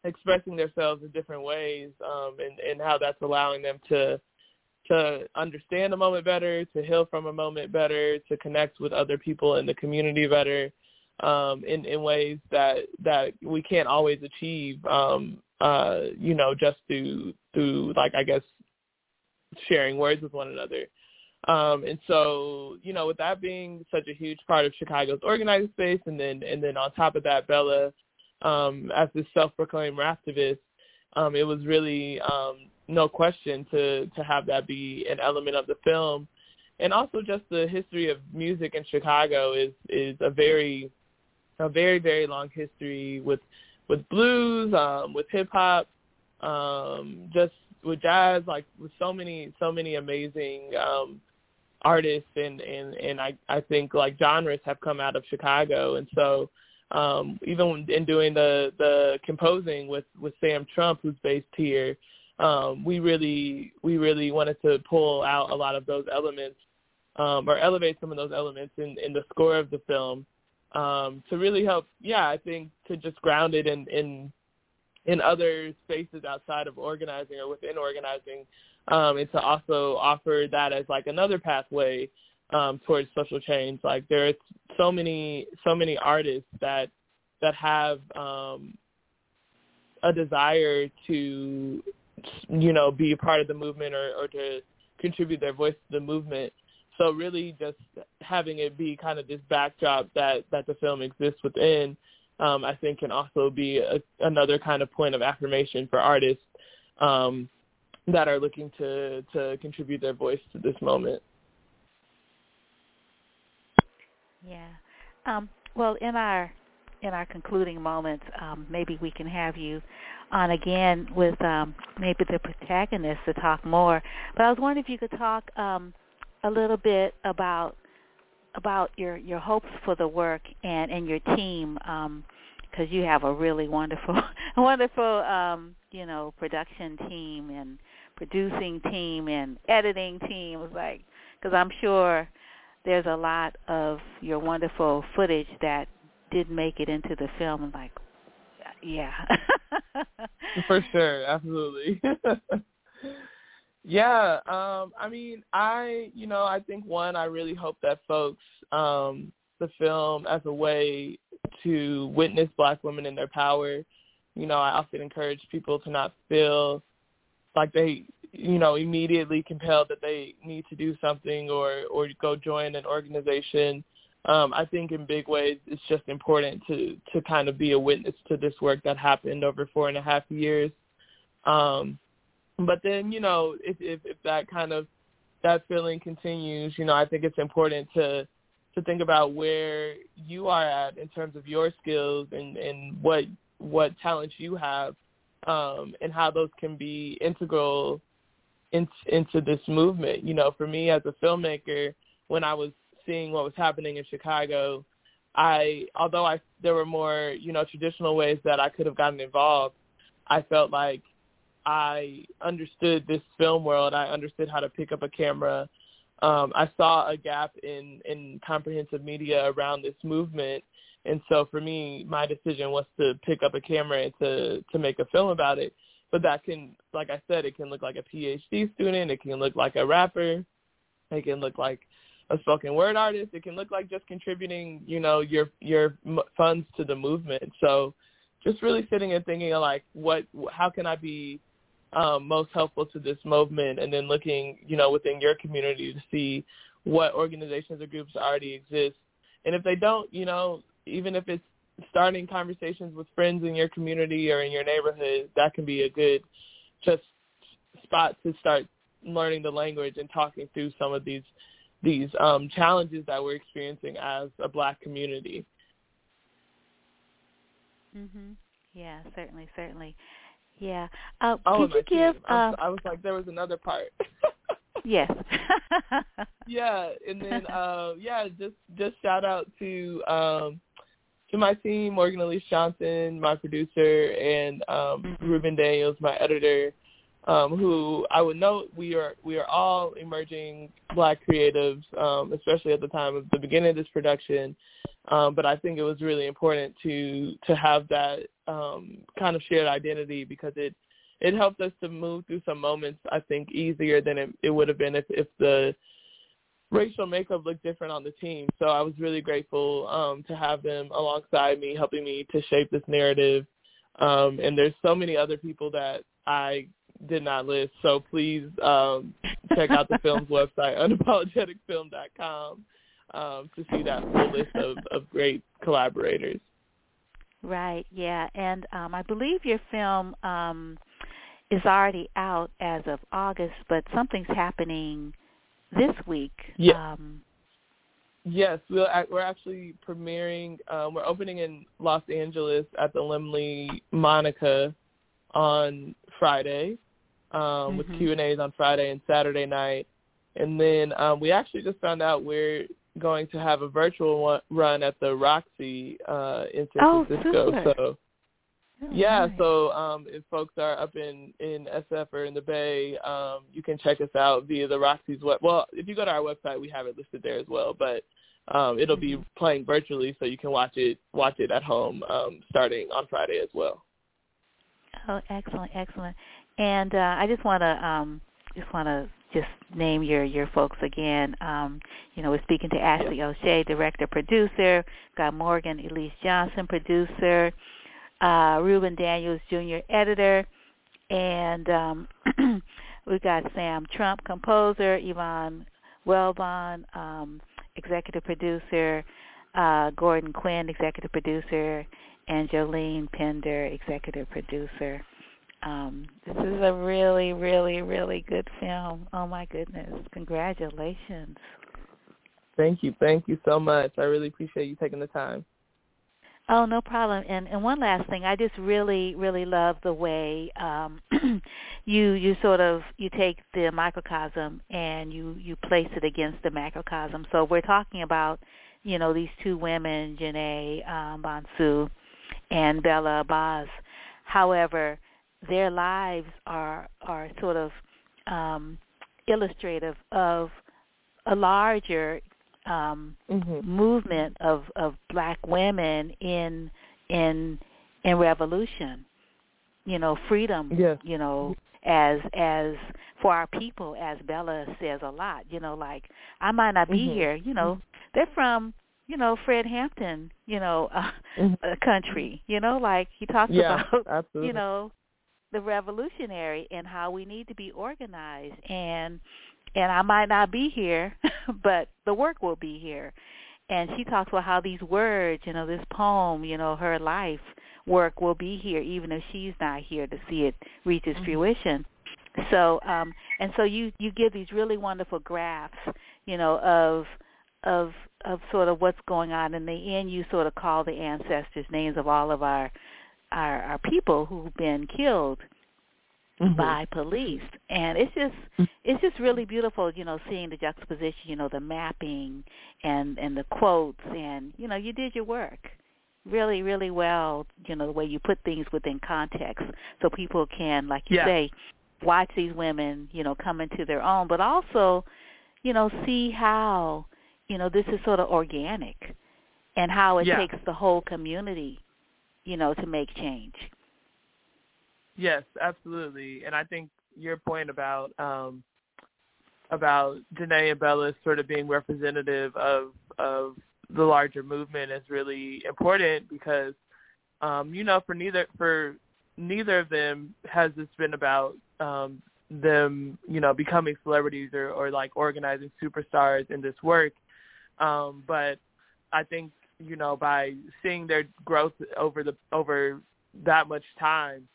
expressing themselves in different ways, um, and, and how that's allowing them to to understand a moment better, to heal from a moment better, to connect with other people in the community better, um, in, in ways that that we can't always achieve, um, uh, you know, just through through like I guess sharing words with one another. Um, and so, you know, with that being such a huge part of Chicago's organizing space, and then and then on top of that, Bella, um, as this self-proclaimed activist, um, it was really um, no question to to have that be an element of the film, and also just the history of music in Chicago is is a very a very very long history with with blues, um, with hip hop, um, just with jazz, like with so many so many amazing artists and and and I I think like genres have come out of Chicago. And so um even in doing the the composing with with Sam Trump who's based here um we really we really wanted to pull out a lot of those elements um or elevate some of those elements in in the score of the film um to really help yeah I think to just ground it in in in other spaces outside of organizing or within organizing um, and to also offer that as like another pathway um, towards social change. Like there are so many so many artists that that have um, a desire to you know be a part of the movement or, or to contribute their voice to the movement. So really, just having it be kind of this backdrop that that the film exists within, um, I think, can also be a, another kind of point of affirmation for artists um, that are looking to to contribute their voice to this moment. Yeah. Um, well, in our in our concluding moments, um, maybe we can have you on again with um, maybe the protagonist to talk more. But I was wondering if you could talk um, a little bit about about your your hopes for the work and and your team because um, you have a really wonderful wonderful um, you know production team and producing team and editing team. Was like because I'm sure there's a lot of your wonderful footage that didn't make it into the film and like yeah. For sure absolutely. Yeah um i mean i you know i think one i really hope that folks um the film as a way to witness black women in their power. You know i often encourage people to not feel like they you know immediately compelled that they need to do something or or go join an organization. Um i think in big ways it's just important to to kind of be a witness to this work that happened over four and a half years. Um but then you know if if, if that kind of that feeling continues you know i think it's important to to think about where you are at in terms of your skills and and what what talents you have um, and how those can be integral in, into this movement. You know, for me as a filmmaker, when I was seeing what was happening in Chicago, I although I there were more you know traditional ways that I could have gotten involved, I felt like I understood this film world. I understood how to pick up a camera. um, I saw a gap in in comprehensive media around this movement, and so for me, my decision was to pick up a camera and to to make a film about it. But that can, like I said, it can look like a PhD student, it can look like a rapper, it can look like a spoken word artist, it can look like just contributing, you know, your your funds to the movement. So, just really sitting and thinking of like, what, how can I be um, most helpful to this movement, and then looking, you know, within your community to see what organizations or groups already exist, and if they don't, you know, even if it's starting conversations with friends in your community or in your neighborhood, that can be a good just spot to start learning the language and talking through some of these these um, challenges that we're experiencing as a black community. Mhm. Yeah, certainly, certainly. Yeah. Uh, oh, could you give? Uh, I was like, there was another part. yes. yeah, and then uh, yeah, just just shout out to um, to my team, Morgan Elise Johnson, my producer, and um, mm-hmm. Ruben Daniels, my editor. Um, who I would note we are we are all emerging black creatives, um, especially at the time of the beginning of this production. Um, but I think it was really important to to have that um, kind of shared identity because it it helped us to move through some moments I think easier than it, it would have been if if the racial makeup looked different on the team. So I was really grateful um, to have them alongside me, helping me to shape this narrative. Um, and there's so many other people that I did not list. So please um, check out the film's website, unapologeticfilm.com, um, to see that full list of, of great collaborators. Right. Yeah, and um, I believe your film um, is already out as of August, but something's happening this week. Yeah. Um, yes, we'll, we're actually premiering. Um, we're opening in Los Angeles at the Laemmle Monica on Friday, um, mm-hmm. with Q and A's on Friday and Saturday night, and then um, we actually just found out we're going to have a virtual run at the Roxy uh, in San oh, Francisco. Super. So oh, yeah, nice. so um, if folks are up in in SF or in the Bay, um, you can check us out via the Roxy's web. Well, if you go to our website, we have it listed there as well. But um, it'll mm-hmm. be playing virtually, so you can watch it watch it at home um, starting on Friday as well. Oh, excellent, excellent. And uh, I just want to um, just want to just name your your folks again. Um, you know, we're speaking to Ashley O'Shay, director producer. Got Morgan Elise Johnson, producer. Uh, Ruben Daniels, junior editor, and um, we've got Sam Trump, composer. Yvonne Welbon, um, executive producer. Uh, Gordon Quinn, executive producer, and Jolene Pinder, executive producer. Um, this is a really, really, really good film. Oh my goodness! Congratulations. Thank you, thank you so much. I really appreciate you taking the time. Oh, no problem. And and one last thing, I just really, really love the way um, you you sort of you take the microcosm and you you place it against the macrocosm. So we're talking about, you know, these two women, Janae um, Bonsu and Bella BAHHS. However, their lives are are sort of um, illustrative of a larger um, mm-hmm. movement of of black women in in in revolution. You know, freedom. Yes. You know, as as for our people, as Bella says a lot. You know, like I might not be mm-hmm. here. You know, they're from you know Fred Hampton. You know, uh, mm-hmm. country. You know, like he talks yeah, about. Absolutely. You know, the revolutionary and how we need to be organized and and I might not be here, but the work will be here. And she talks about how these words, you know, this poem, you know, her life work will be here even if she's not here to see it reach its mm-hmm. fruition. So, um and so you you give these really wonderful graphs, you know, of of of sort of what's going on in the end you sort of call the ancestors names of all of our our, our people who've been killed mm-hmm. by police and it's just it's just really beautiful you know seeing the juxtaposition you know the mapping and and the quotes and you know you did your work really really well you know the way you put things within context so people can like you yeah. say watch these women you know come into their own but also you know, see how, you know, this is sort of organic and how it Yeah. takes the whole community, you know, to make change. Yes, absolutely. And I think your point about um about Janae and Bella sort of being representative of of the larger movement is really important because um, you know, for neither for neither of them has this been about um them, you know, becoming celebrities or, or like organizing superstars in this work. Um, but I think, you know, by seeing their growth over the over that much time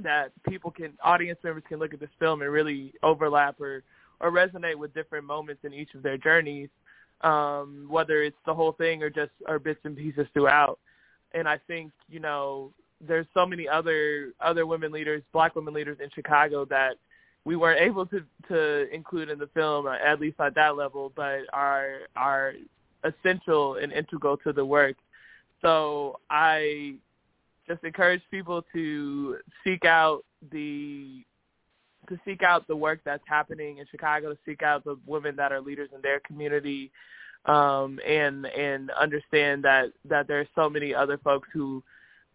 that people can audience members can look at this film and really overlap or or resonate with different moments in each of their journeys um whether it's the whole thing or just or bits and pieces throughout. And i think you know there's so many other other women leaders black women leaders in chicago that we weren't able to to include in the film at least at that level but are are essential and integral to the work. So i just encourage people to seek out the to seek out the work that's happening in Chicago, to seek out the women that are leaders in their community, um, and and understand that that there are so many other folks who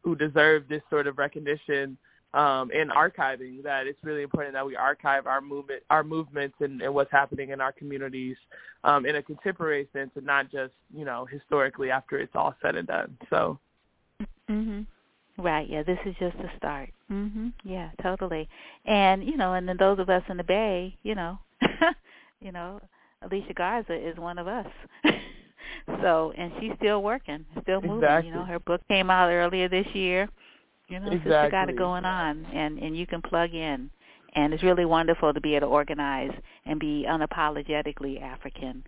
who deserve this sort of recognition um, and archiving. That it's really important that we archive our movement, our movements, and, and what's happening in our communities um, in a contemporary sense, and not just you know historically after it's all said and done. So. Mhm. Right. Yeah. This is just the start. Mhm. Yeah. Totally. And you know, and then those of us in the Bay, you know, you know, Alicia Garza is one of us. so, and she's still working, still moving. Exactly. You know, her book came out earlier this year. You know, sister got it going on, and and you can plug in. And it's really wonderful to be able to organize and be unapologetically African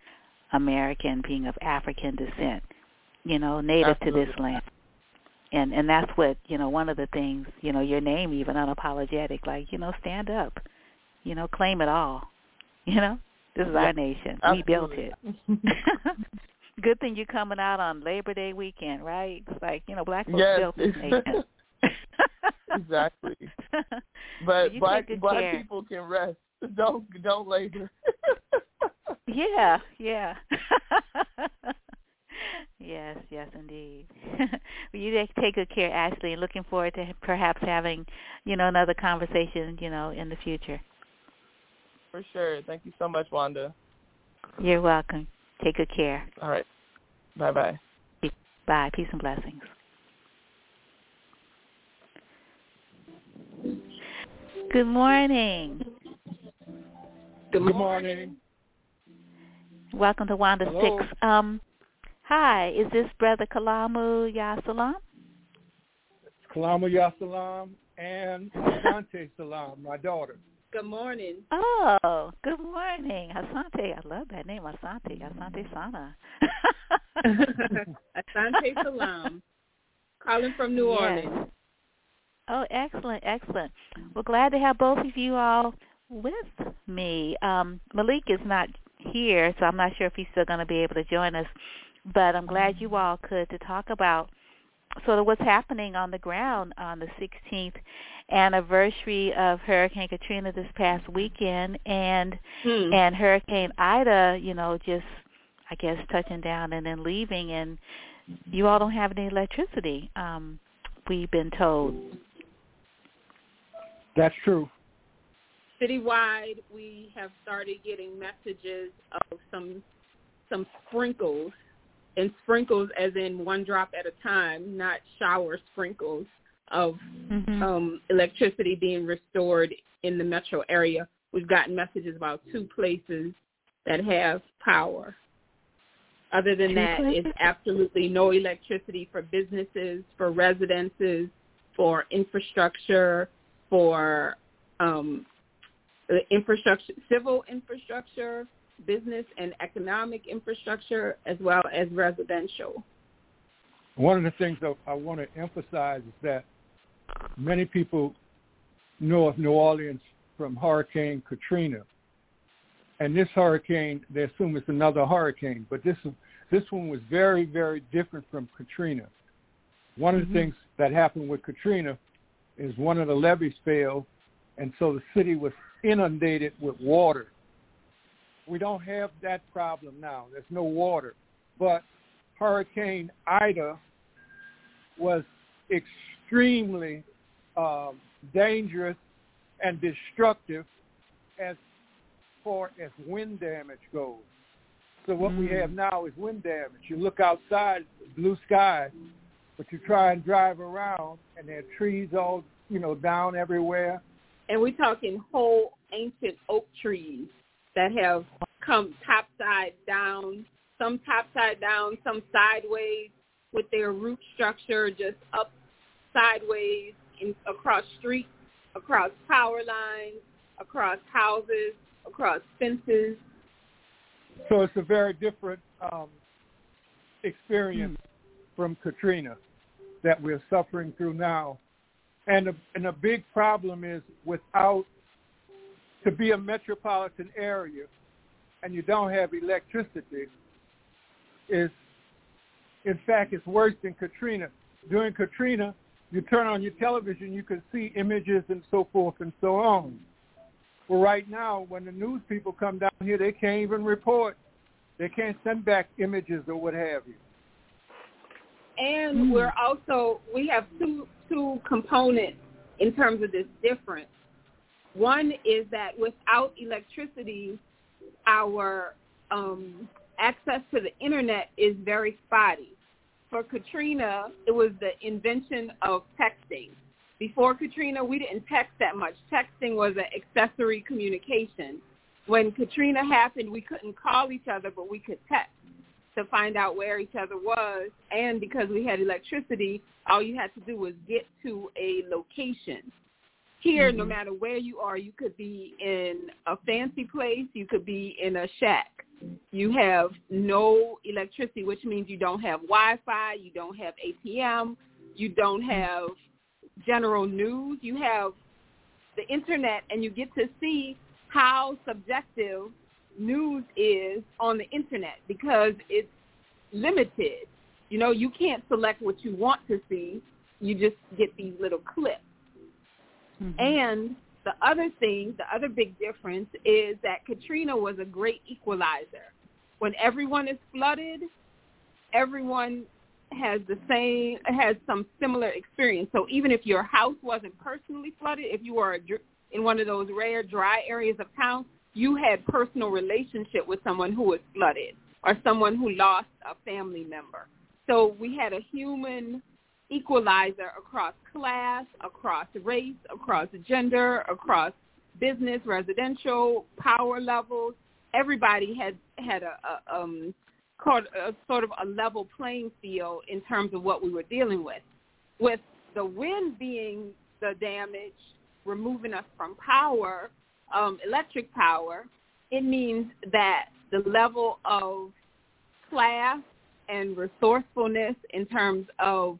American, being of African descent. You know, native to this land and and that's what you know one of the things you know your name even unapologetic like you know stand up you know claim it all you know this is our nation we built it good thing you're coming out on labor day weekend right it's like you know black folks Yes. built this nation exactly. But You black black care. people can rest. Don't don't labor. yeah yeah yes yes indeed well, you take- take good care ashley and looking forward to perhaps having you know another conversation you know in the future For sure. Thank you so much, Wanda. You're welcome. Take good care. All right. Bye bye. Bye. Peace and blessings. Good morning. Good morning. Welcome to Wanda Hello. Six. Um, hi, is this Brother Kalamu Ya Salaam? Kalama Yasalam and Asante Salaam, my daughter. Good morning. Oh, good morning, Asante. I love that name, Asante. Asante Sana. Asante Salaam. Calling from New Yes. Orleans. Oh, excellent, excellent. Well, glad to have both of you all with me. Um, Malik is not here, so I'm not sure if he's still going to be able to join us. But I'm glad you all could to talk about sort of what's happening on the ground on the 16th anniversary of Hurricane Katrina this past weekend, and Hmm. and Hurricane Ida, you know, just I guess touching down and then leaving, and you all don't have any electricity. Um, we've been told. That's true. Citywide, we have started getting messages of some some sprinkles, and sprinkles as in one drop at a time, not shower sprinkles of Mhm. um, electricity being restored in the metro area. We've gotten messages about two places that have power. Other than that, it's absolutely no electricity for businesses, for residences, for infrastructure, for um, the infrastructure, civil infrastructure, business and economic infrastructure, as well as residential. One of the things that I want to emphasize is that many people know of New Orleans from Hurricane Katrina. And this hurricane, they assume it's another hurricane, but this this one was very, very different from Katrina. One of the Mhm. things that happened with Katrina is one of the levees failed, and so the city was inundated with water. We don't have that problem now. There's no water. But Hurricane Ida was extremely um, dangerous and destructive as far as wind damage goes. So what mm. we have now is wind damage. You look outside, blue sky, but you try and drive around, and there are trees all you know down everywhere. And we're talking whole ancient oak trees that have come topside down, some topside down, some sideways, with their root structure just up sideways in, across streets, across power lines, across houses, across fences. So it's a very different um, experience mm. from Katrina that we're suffering through now. And a, and a big problem is without, to be a metropolitan area and you don't have electricity is, in fact, it's worse than Katrina. During Katrina, you turn on your television, you can see images and so forth and so on. Well, right now, when the news people come down here, they can't even report. They can't send back images or what have you. And mm. we're also we have two two components in terms of this difference. One is that without electricity, our um, access to the internet is very spotty. For Katrina, it was the invention of texting. Before Katrina, we didn't text that much. Texting was an accessory communication. When Katrina happened, we couldn't call each other, but we could text to find out where each other was. And because we had electricity, all you had to do was get to a location. Here, mm-hmm. no matter where you are, you could be in a fancy place, you could be in a shack. You have no electricity, which means you don't have Wi-Fi, you don't have ATM, you don't have general news. You have the internet and you get to see how subjective news is on the internet because it's limited. You know, you can't select what you want to see. You just get these little clips. Mm-hmm. And the other thing, the other big difference is that Katrina was a great equalizer. When everyone is flooded, everyone has the same has some similar experience. So even if your house wasn't personally flooded, if you were in one of those rare dry areas of town, you had personal relationship with someone who was flooded or someone who lost a family member. So we had a human equalizer across class, across race, across gender, across business, residential, power levels. Everybody had had a, a um, called a, sort of a level playing field in terms of what we were dealing with. With the wind being the damage, removing us from power, um, electric power, it means that the level of class and resourcefulness in terms of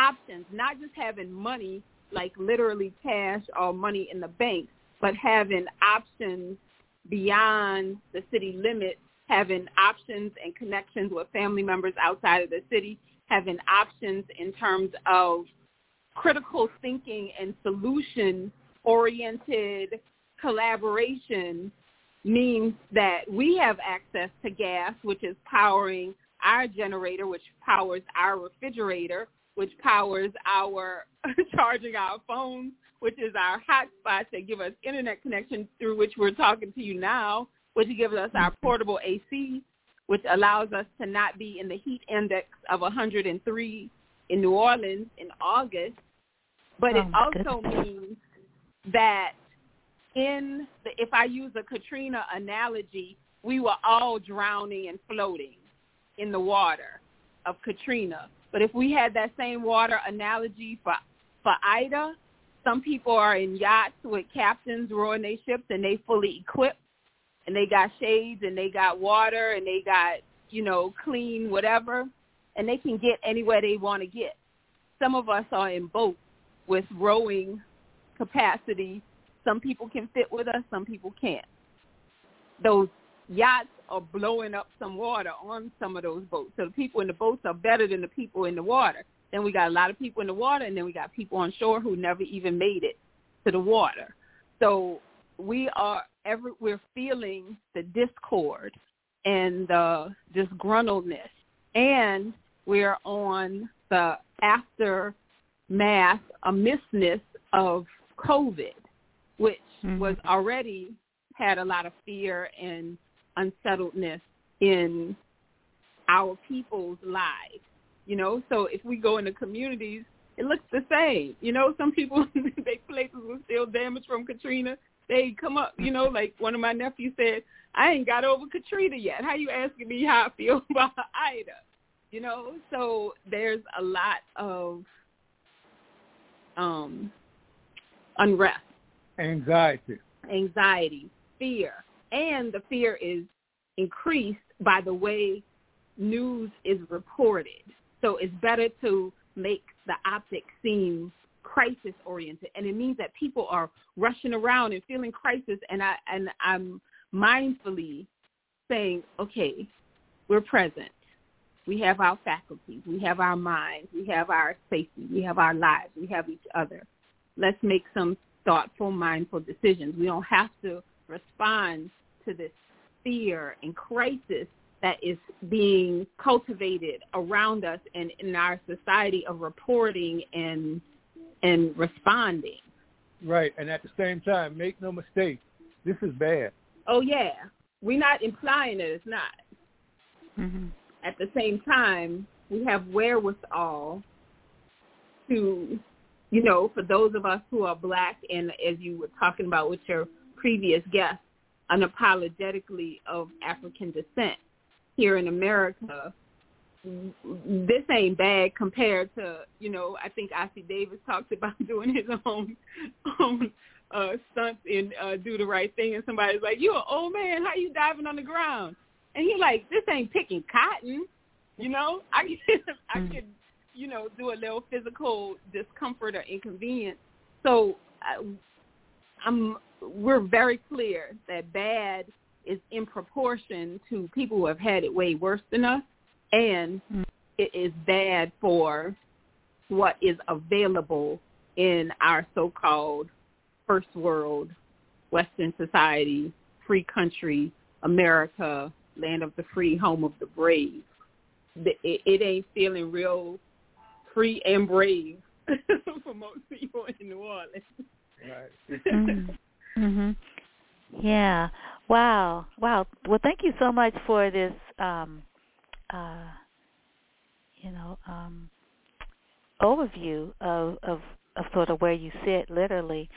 options, not just having money, like literally cash or money in the bank, but having options beyond the city limits having options and connections with family members outside of the city, having options in terms of critical thinking and solution-oriented collaboration means that we have access to gas, which is powering our generator, which powers our refrigerator, which powers our charging our phones, which is our hotspot that give us internet connection through which we're talking to you now, which gives us our mm-hmm. portable AC, which allows us to not be in the heat index of 103 in New Orleans in August. But oh it also goodness. means that in the, if I use a Katrina analogy, we were all drowning and floating in the water of Katrina. But if we had that same water analogy for for Ida, some people are in yachts with captains rowing their ships and they fully equipped and they got shades and they got water and they got, you know, clean whatever, and they can get anywhere they want to get. Some of us are in boats with rowing capacity. Some people can fit with us, some people can't. Those yachts are blowing up some water on some of those boats. So the people in the boats are better than the people in the water. Then we got a lot of people in the water, and then we got people on shore who never even made it to the water. So we are every we're feeling the discord and the disgruntledness, and we're on the aftermath, a missness of COVID, which mm-hmm. was already had a lot of fear and unsettledness in our people's lives. You know, so if we go into communities, it looks the same. You know, some people they places were still damaged from Katrina. They come up, you know, like one of my nephews said, I ain't got over Katrina yet. How you asking me how I feel about Ida? You know, so there's a lot of um unrest, anxiety, anxiety, fear, and the fear is increased by the way news is reported. So it's better to make the optics seem crisis oriented and it means that people are rushing around and feeling crisis and I and I'm mindfully saying, okay, we're present. We have our faculties. We have our minds. We have our safety. We have our lives. We have each other. Let's make some thoughtful, mindful decisions. We don't have to respond to this fear and crisis that is being cultivated around us and in our society of reporting and and responding. Right, and at the same time, make no mistake, this is bad. Oh yeah, we're not implying that it's not. Mm-hmm. At the same time, we have wherewithal to, you know, for those of us who are black, and as you were talking about with your previous guest, unapologetically of African descent here in America, this ain't bad compared to, you know, I think Ossie Davis talked about doing his own own uh stunts and uh Do the Right Thing and somebody's like, You an old man, how you diving on the ground? And he like, This ain't picking cotton you know? I could I mm. could, you know, do a little physical discomfort or inconvenience. So I, I'm we're very clear that bad is in proportion to people who have had it way worse than us, and mm. it is bad for what is available in our so-called first world, Western society, free country, America, land of the free, home of the brave. It, it ain't feeling real free and brave for most people in New Orleans. Right. Mhm. Yeah. Wow. Wow. Well, thank you so much for this um uh you know, um overview of of of sort of where you sit literally.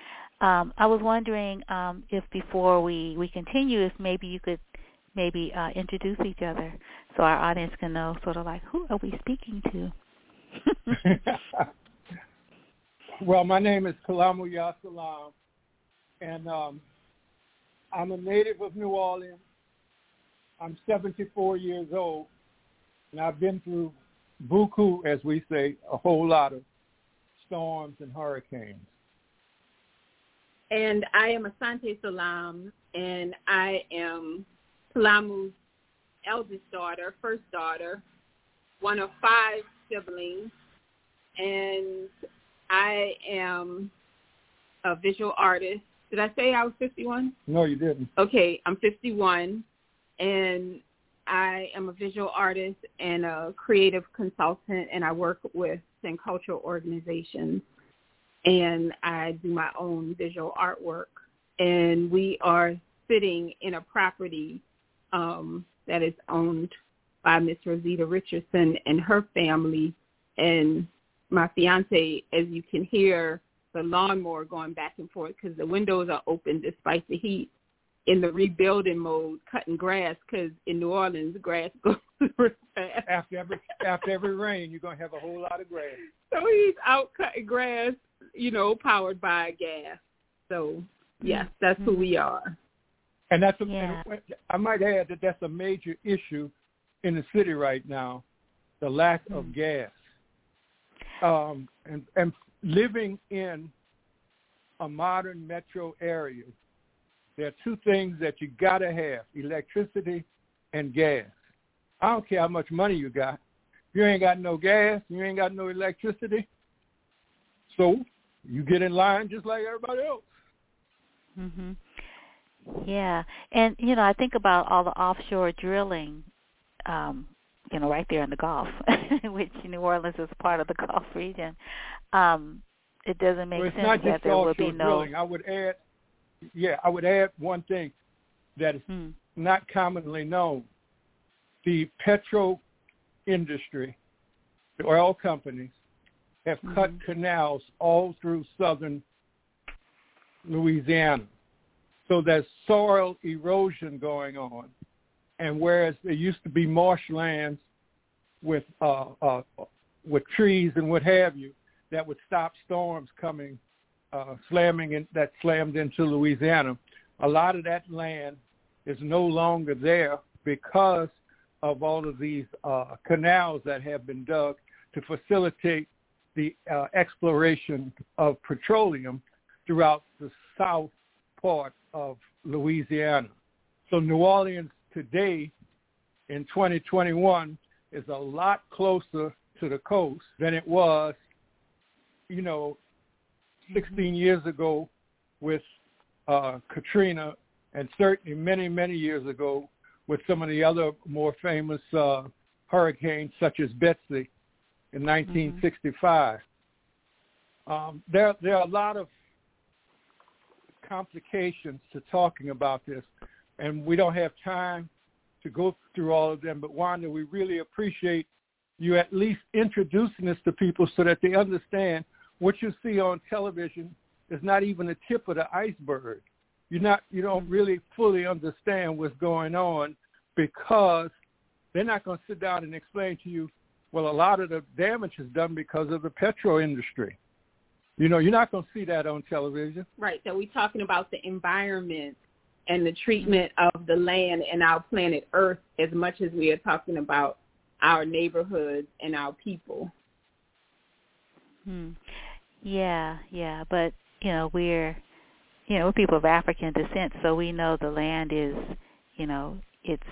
Um I was wondering um if before we we continue if maybe you could maybe uh introduce each other so our audience can know sort of like who are we speaking to? well, my name is Kalamu Ya Salaam and um, I'm a native of New Orleans. I'm 74 years old, and I've been through buku, as we say, a whole lot of storms and hurricanes. And I am Asante Salaam, and I am Kalamu's eldest daughter, first daughter, one of five siblings, and I am a visual artist did I say I was 51? No, you didn't. Okay, I'm 51, and I am a visual artist and a creative consultant, and I work with and cultural organizations, and I do my own visual artwork. And we are sitting in a property um, that is owned by Miss Rosita Richardson and her family. And my fiance, as you can hear, the lawnmower going back and forth because the windows are open despite the heat in the rebuilding mode, cutting grass because in New Orleans, grass goes fast. After every after every rain, you're gonna have a whole lot of grass. So he's out cutting grass, you know, powered by gas. So yes, that's mm-hmm. who we are. And that's a, yeah. I might add that that's a major issue in the city right now, the lack mm-hmm. of gas. Um, and and living in a modern metro area, there are two things that you got to have, electricity and gas. I don't care how much money you got. You ain't got no gas, you ain't got no electricity, so you get in line just like everybody else. Mhm. Yeah, and you know, I think about all the offshore drilling, um, you know, right there in the Gulf, which New Orleans is part of the Gulf region. Um, it doesn't make well, it's sense not that there would be no. drilling. I would add, yeah, I would add one thing that is Hmm. not commonly known. The petro industry, the oil companies, have cut Mm-hmm. canals all through southern Louisiana. So there's soil erosion going on. And whereas there used to be marshlands with uh, uh, with trees and what have you that would stop storms coming, uh, slamming in, that slammed into Louisiana, a lot of that land is no longer there because of all of these uh, canals that have been dug to facilitate the uh, exploration of petroleum throughout the south part of Louisiana. So New Orleans today in 2021 is a lot closer to the coast than it was, you know, 16 years ago with uh, Katrina and certainly many, many years ago with some of the other more famous uh, hurricanes such as Betsy in 1965. Um, there, there are a lot of complications to talking about this, and we don't have time to go through all of them. But Wanda, we really appreciate you at least introducing this to people so that they understand what you see on television is not even the tip of the iceberg. You're not, you don't really fully understand what's going on because they're not going to sit down and explain to you, well, a lot of the damage is done because of the petro industry. You know, you're not going to see that on television. Right. So we're talking about the environment and the treatment of the land and our planet Earth as much as we are talking about our neighborhoods and our people. Hmm. Yeah, yeah, but you know we're you know we're people of African descent, so we know the land is you know it's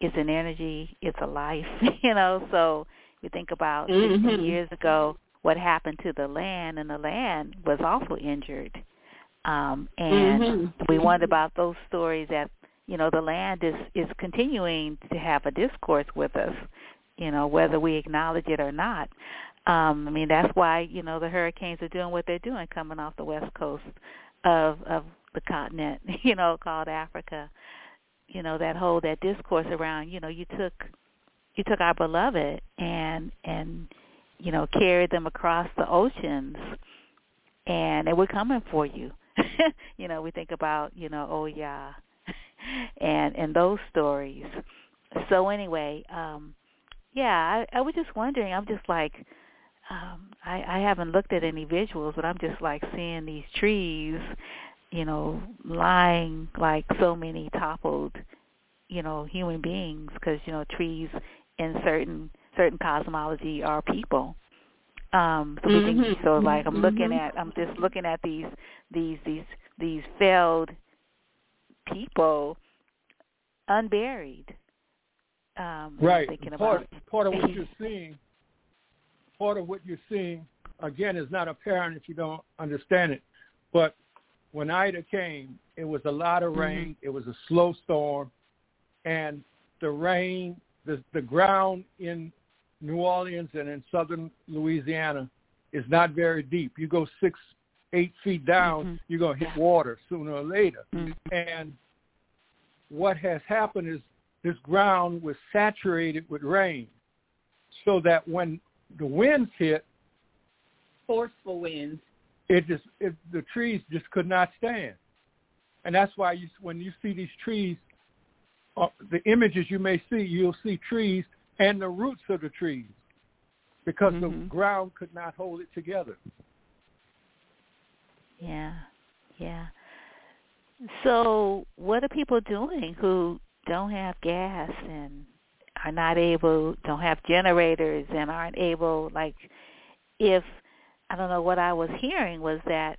it's an energy, it's a life, you know. So you think about Mhm. years ago, what happened to the land, and the land was also injured. Um, and Mhm. we wonder about those stories that you know the land is is continuing to have a discourse with us, you know whether we acknowledge it or not. Um, I mean that's why you know the hurricanes are doing what they're doing, coming off the west coast of of the continent, you know, called Africa. You know that whole that discourse around you know you took you took our beloved and and you know carried them across the oceans and they were coming for you you know we think about you know oh yeah. And and those stories. So anyway um yeah i i was just wondering i'm just like um i i haven't looked at any visuals but i'm just like seeing these trees you know lying like so many toppled you know human beings because you know trees in certain certain cosmology are people um so we think Mhm. so like i'm looking Mhm. at i'm just looking at these these these these failed people unburied um when I'm Right. thinking Part about part of what you're seeing, part of what you're seeing again is not apparent if you don't understand it. But when Ida came, it was a lot of rain. It was a slow storm, and the rain, the the ground in New Orleans and in southern Louisiana is not very deep. You go six, eight feet down, you're gonna hit water sooner or later. And what has happened is this ground was saturated with rain, so that when the winds hit, Forceful winds. it just it, the trees just could not stand, and that's why you when you see these trees, uh, the images you may see, you'll see trees and the roots of the trees, because the mm-hmm. ground could not hold it together. Yeah, yeah. So, what are people doing who don't have gas and are not able, don't have generators and aren't able, like, if I don't know what I was hearing was that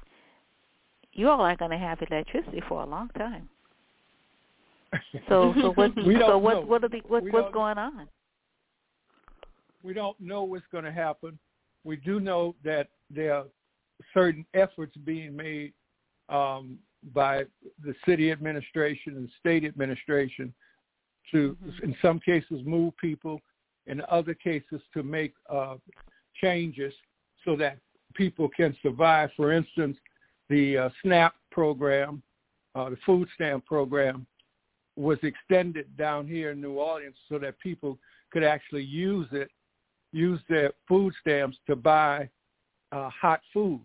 you all aren't going to have electricity for a long time. So, so what? So what? know. What are the what, what's going on? We don't know what's going to happen. We do know that there are certain efforts being made um, by the city administration and state administration to, mm-hmm. in some cases, move people, in other cases, to make uh, changes so that people can survive. For instance, the uh, SNAP program, uh, the food stamp program, was extended down here in New Orleans so that people could actually use it, use their food stamps to buy uh, hot food,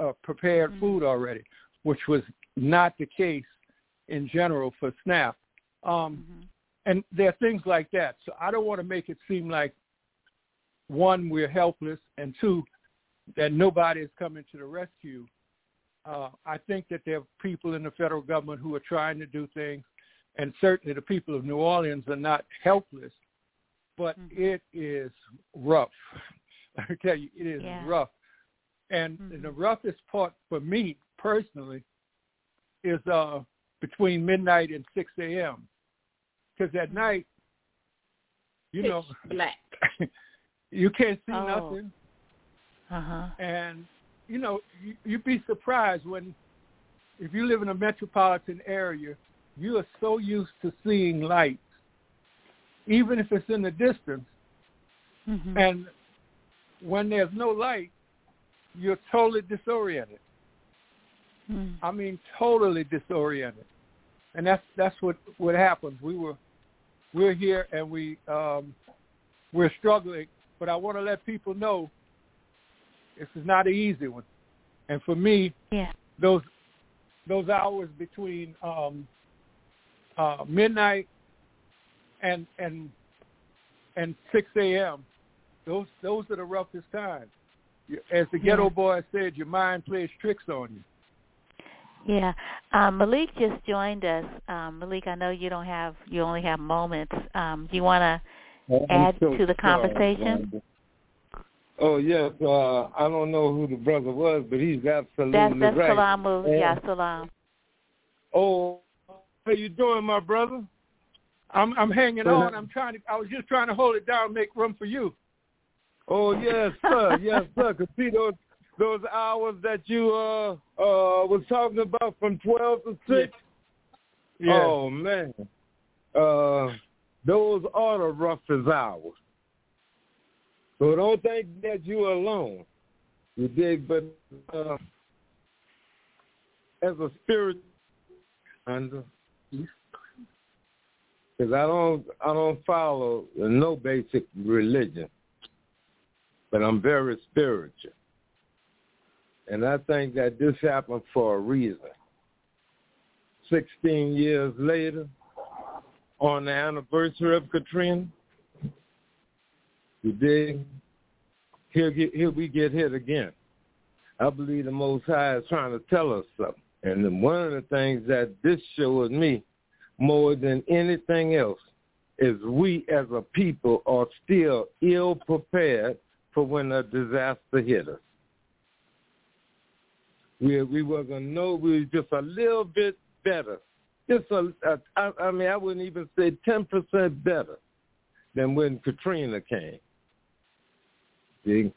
uh, prepared mm-hmm. food already, which was not the case in general for SNAP. Um, mm-hmm. And there are things like that. So I don't want to make it seem like one, we're helpless, and two, that nobody is coming to the rescue. Uh, I think that there are people in the federal government who are trying to do things, and certainly the people of New Orleans are not helpless, but mm-hmm. it is rough. I tell you, it is yeah. rough. And mm-hmm. the roughest part for me personally is uh, between midnight and 6 a.m. Because at mm-hmm. night, you Pitch know, black. you can't see oh. nothing. Uh-huh. And you know, you, you'd be surprised when, if you live in a metropolitan area, you are so used to seeing lights, even if it's in the distance. Mm-hmm. And when there's no light, you're totally disoriented. Mm. I mean, totally disoriented. And that's that's what what happens. We were we're here and we um, we're struggling, but I want to let people know this is not an easy one. And for me, yeah. those those hours between um, uh, midnight and and and 6 a.m. Those those are the roughest times. As the ghetto yeah. boy said, your mind plays tricks on you. Yeah, um, Malik just joined us. Um, Malik, I know you don't have you only have moments. Um, do you want to add so to the sorry, conversation? Oh yes, uh, I don't know who the brother was, but he's absolutely that's, that's right. Salam. And, yeah, Salam. Oh, how you doing, my brother? I'm I'm hanging on. I'm trying to. I was just trying to hold it down, make room for you. Oh yes, sir. yes, sir. Cause see those those hours that you uh uh was talking about from twelve to six. Yeah. Oh man, uh, those are the roughest hours. So don't think that you're alone. You dig? But uh, as a spirit, under because I don't I don't follow no basic religion but I'm very spiritual. And I think that this happened for a reason. 16 years later, on the anniversary of Katrina, dig? Here, here we get hit again. I believe the Most High is trying to tell us something. And one of the things that this shows me more than anything else is we as a people are still ill prepared for when a disaster hit us. We we were gonna know we were just a little bit better, just a, a I, I mean I wouldn't even say ten percent better than when Katrina came. See,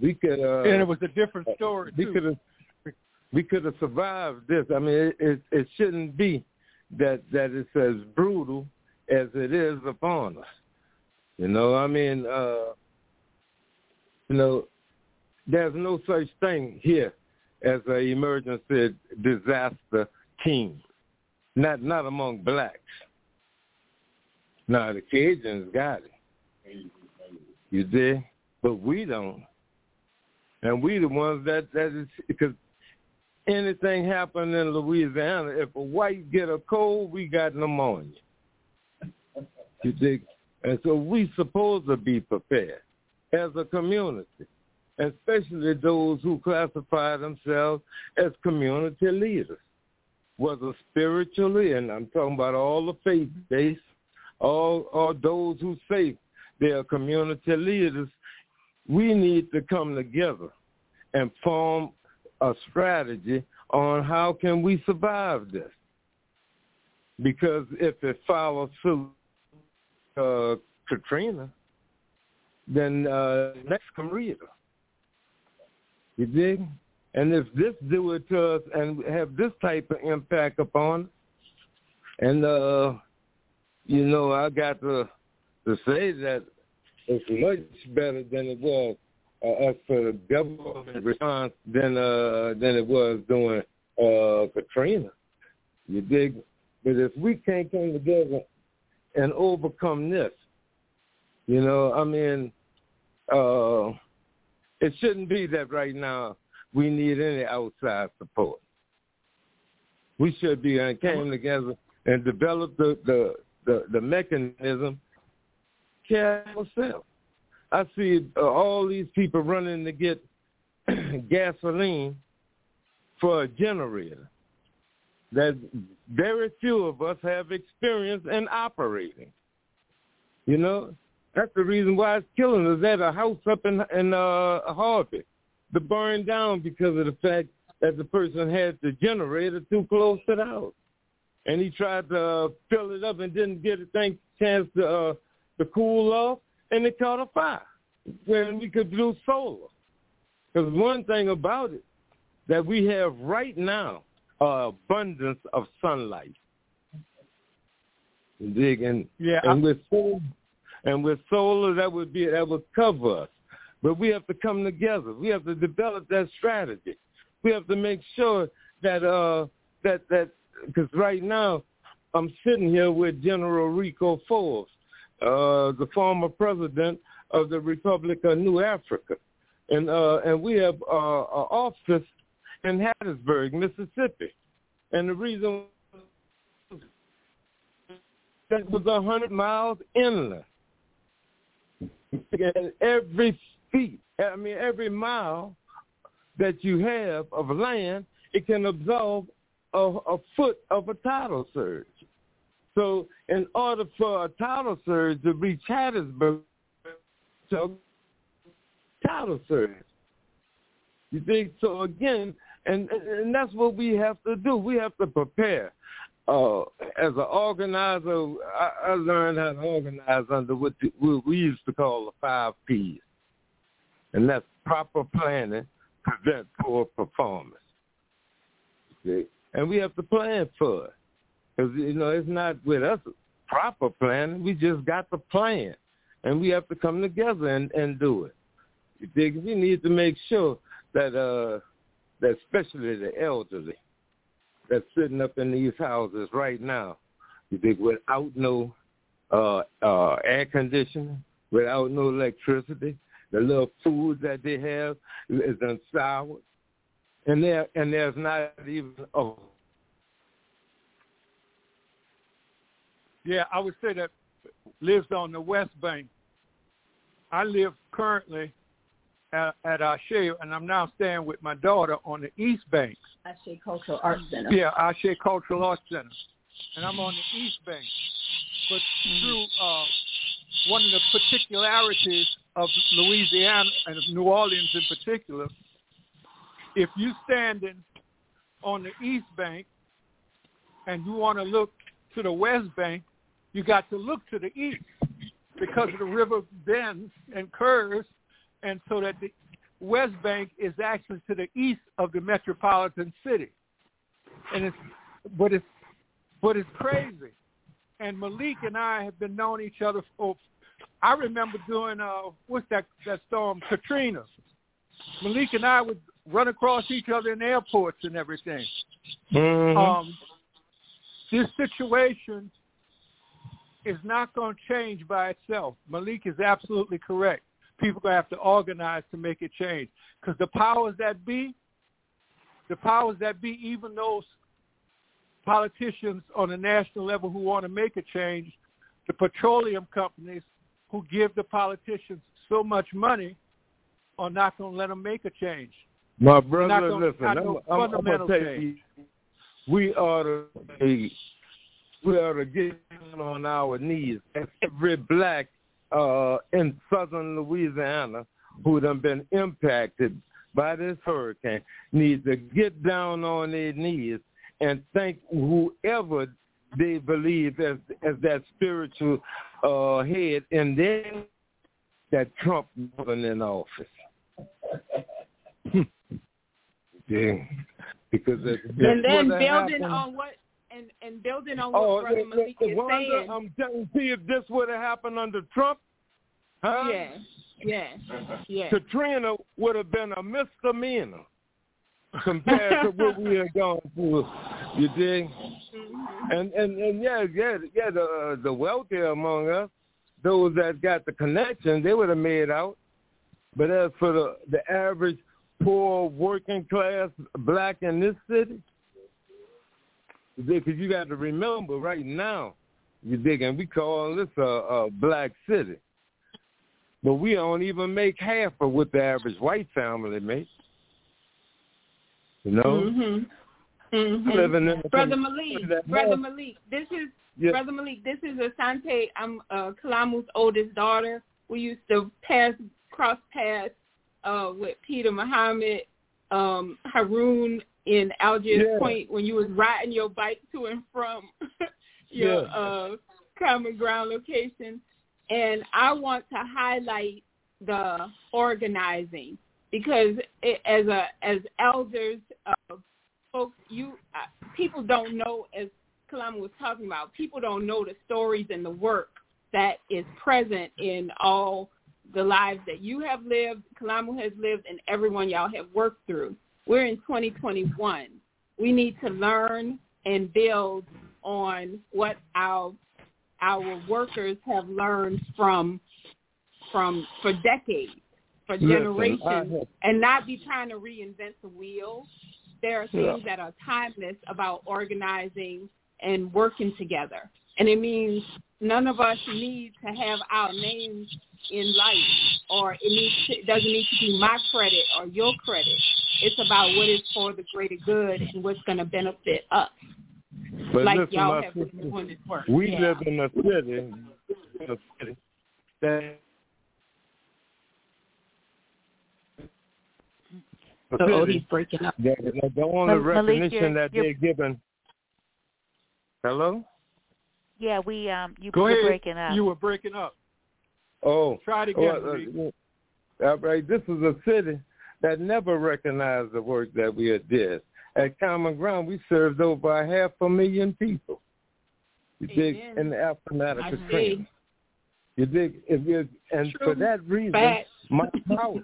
we could uh, and it was a different story. We could have we could have survived this. I mean, it, it it shouldn't be that that it's as brutal as it is upon us. You know, I mean, uh, you know, there's no such thing here as an emergency disaster team. Not not among blacks. Now the Cajuns got it. You did, but we don't. And we the ones that that is because anything happen in Louisiana, if a white get a cold, we got pneumonia. You dig? And so we supposed to be prepared as a community, especially those who classify themselves as community leaders, whether spiritually, and I'm talking about all the faith-based, mm-hmm. all, all those who say they are community leaders, we need to come together and form a strategy on how can we survive this. Because if it follows suit uh, Katrina, then uh, next come Rita. You dig? And if this do it to us and have this type of impact upon, us, and uh, you know, I got to to say that it's much better than it was uh, as for the government response than uh than it was during uh Katrina. You dig? But if we can't come together and overcome this, you know, I mean, uh it shouldn't be that right now we need any outside support. We should be and came together and developed the the the, the mechanism care ourselves. I see uh, all these people running to get gasoline for a generator that very few of us have experience in operating. You know, that's the reason why it's killing us. At a house up in in uh, Harvey, the burned down because of the fact that the person had the generator too close to the house, and he tried to uh, fill it up and didn't get a chance to uh, to cool off, and it caught a fire. When we could do solar, because one thing about it that we have right now, uh, abundance of sunlight. Dig and yeah, and with solar, and with solar that would be that would cover us. But we have to come together. We have to develop that strategy. We have to make sure that uh that that because right now I'm sitting here with General Rico Forbes, uh, the former president of the Republic of New Africa, and uh, and we have uh, an office in Hattiesburg, Mississippi, and the reason that was a hundred miles inland. And every feet, I mean every mile that you have of land, it can absorb a, a foot of a tidal surge. So in order for a tidal surge to reach Hattiesburg, so tidal surge. You think so again, and and that's what we have to do. We have to prepare. Uh, as an organizer, I, I learned how to organize under what, the, what we used to call the five P's, and that's proper planning, prevent poor performance. See? And we have to plan for it. Because, you know, it's not with us proper planning. We just got to plan. And we have to come together and, and do it. You dig? We need to make sure that, uh, that especially the elderly that's sitting up in these houses right now, you dig, without no uh, uh, air conditioning, without no electricity, the little food that they have is unsoured, and there and there's not even a Yeah, I would say that lives on the West Bank. I live currently at, at Ashe, and I'm now staying with my daughter on the East Bank. Ashe Cultural Arts Center. Yeah, Ashe Cultural Arts Center, and I'm on the East Bank. But through uh, one of the particularities of Louisiana and of New Orleans in particular, if you're standing on the East Bank and you want to look to the West Bank, you got to look to the east because of the river bends and curves, and so that the West Bank is actually to the east of the metropolitan city. And it's, but it's, but it's crazy. And Malik and I have been knowing each other for. I remember doing uh, what's that that storm Katrina. Malik and I would run across each other in airports and everything. Mm-hmm. Um, this situation is not going to change by itself. Malik is absolutely correct. People are going to have to organize to make it change because the powers that be, the powers that be, even those politicians on a national level who want to make a change, the petroleum companies who give the politicians so much money are not going to let them make a change. My brother, gonna, listen, I'm, I'm, I'm fundamental gonna tell change. you, we ought to be, we ought to get on our knees. And every black uh, in southern Louisiana who done been impacted by this hurricane needs to get down on their knees and thank whoever they believe as as that spiritual uh, head and then that Trump wasn't in office. Yeah, because it, and then building happened. on what and and building on what Oh, Brother the- Malik is Wanda, saying. I'm telling you, if this would have happened under Trump, huh? yeah, yeah, yeah. Katrina would have been a misdemeanor compared to what we had gone through. You dig? Mm-hmm. And and and yeah, yeah, yeah. The uh, the wealthy among us, those that got the connection, they would have made out. But as for the the average poor working class black in this city, because you got to remember right now, you dig, and we call this a, a black city. But we don't even make half of what the average white family makes. You know, Mhm. Mhm. living in Brother Malik, Brother Malik, this is Yeah. Brother Malik. This is Asante. I'm uh, Kalamu's oldest daughter. We used to pass cross paths uh, with Peter Muhammad, um, Haroon in Algiers Yeah. Point when you was riding your bike to and from your Yeah. uh, common ground location. And I want to highlight the organizing because it, as a as elders, uh, folks, you uh, people don't know as Kalamu was talking about. People don't know the stories and the work that is present in all the lives that you have lived, Kalamu has lived, and everyone y'all have worked through. We're in 2021. We need to learn and build on what our our workers have learned from from for decades, for generations, have- and not be trying to reinvent the wheel. There are Yeah. things that are timeless about organizing and working together. And it means none of us need to have our names in light or it needs to, it doesn't need to be my credit or your credit. It's about what is for the greater good and what's going to benefit us. But like listen, y'all my have been sister, doing this work. We Yeah. live in a city, in a city that a Oh, he's breaking up. that- that the only Mal- Malik, recognition you're- that you're- they're given. Hello. Yeah, we um you Go were ahead. breaking up. You were breaking up. Oh, Try to get well, uh, all right. This is a city that never recognized the work that we had did. At Common Ground, we served over a half a million people. You dig? Amen. In the aftermath of Katrina. You dig? If you, and True. for that reason, Facts. my house,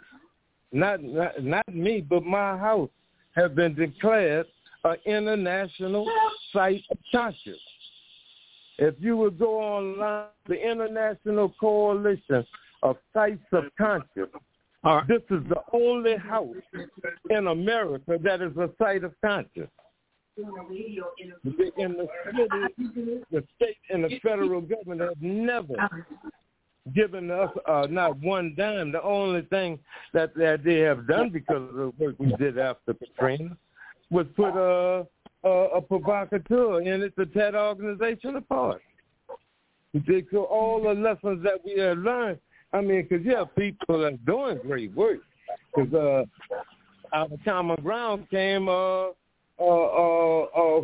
not, not not me, but my house, have been declared an international site of conscience. If you would go online, the International Coalition of Sites of Conscience, this is the only house in America that is a site of conscience. In the city, the state, and the federal government have never given us uh, not one dime. The only thing that, that they have done because of the work we did after Katrina was put a, a, a provocateur and it to tear organization apart. So all the lessons that we have learned, I mean, because you have people are doing great work. Because uh, out of common ground came uh, uh, uh, uh,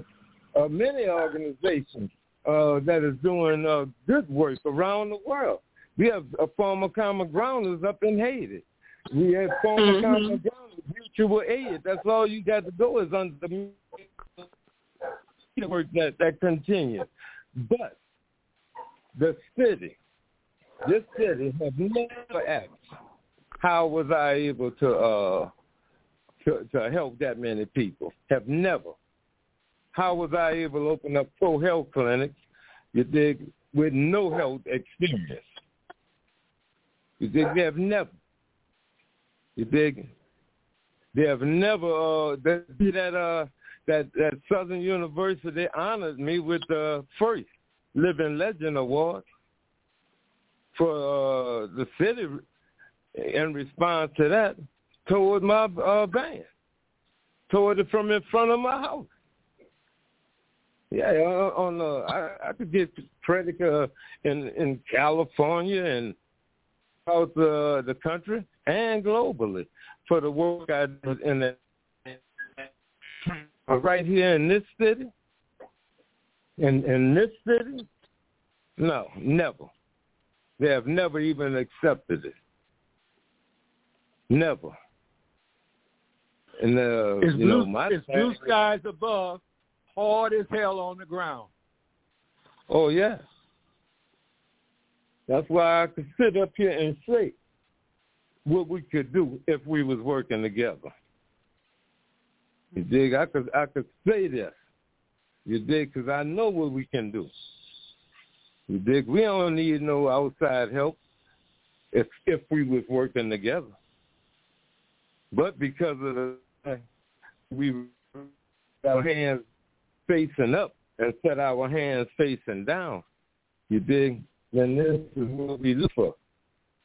uh, many organizations uh, that is doing uh, good work around the world. We have a former common grounders up in Haiti. We former Mhm. common grounders, mutual aid. That's all you got to go is under the work that that continues. But the city, this city has never asked, how was I able to uh to, to help that many people? Have never. How was I able to open up pro health clinics? You dig with no health experience. You dig they have never. You dig they have never uh that that uh that that Southern University honored me with the first Living Legend Award for uh, the city in response to that toward my uh, band, toward it from in front of my house. Yeah, uh, on uh, I, I could get credit uh, in in California and out uh, the country and globally for the work I did in the but right here in this city, in in this city, no, never. They have never even accepted it. Never. And uh, it's you blue, know, my it's blue skies above, hard as hell on the ground. Oh yeah. That's why I could sit up here and say what we could do if we was working together. You hmm. dig? I could I could say this. You dig? Because I know what we can do. You dig? We don't need no outside help if if we was working together. But because of the we our hands facing up and set our hands facing down, you dig? Then this is what we look for.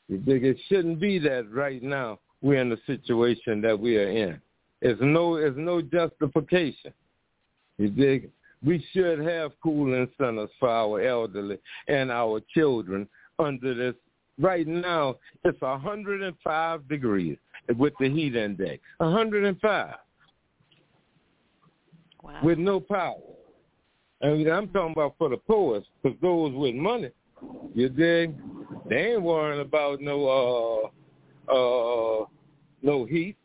You dig? It shouldn't be that right now we're in the situation that we are in. It's no it's no justification. You dig? We should have cooling centers for our elderly and our children under this. Right now, it's 105 degrees with the heat index. 105. Wow. With no power. And I'm talking about for the poorest, because those with money, you dig? They ain't worrying about no uh uh no heat.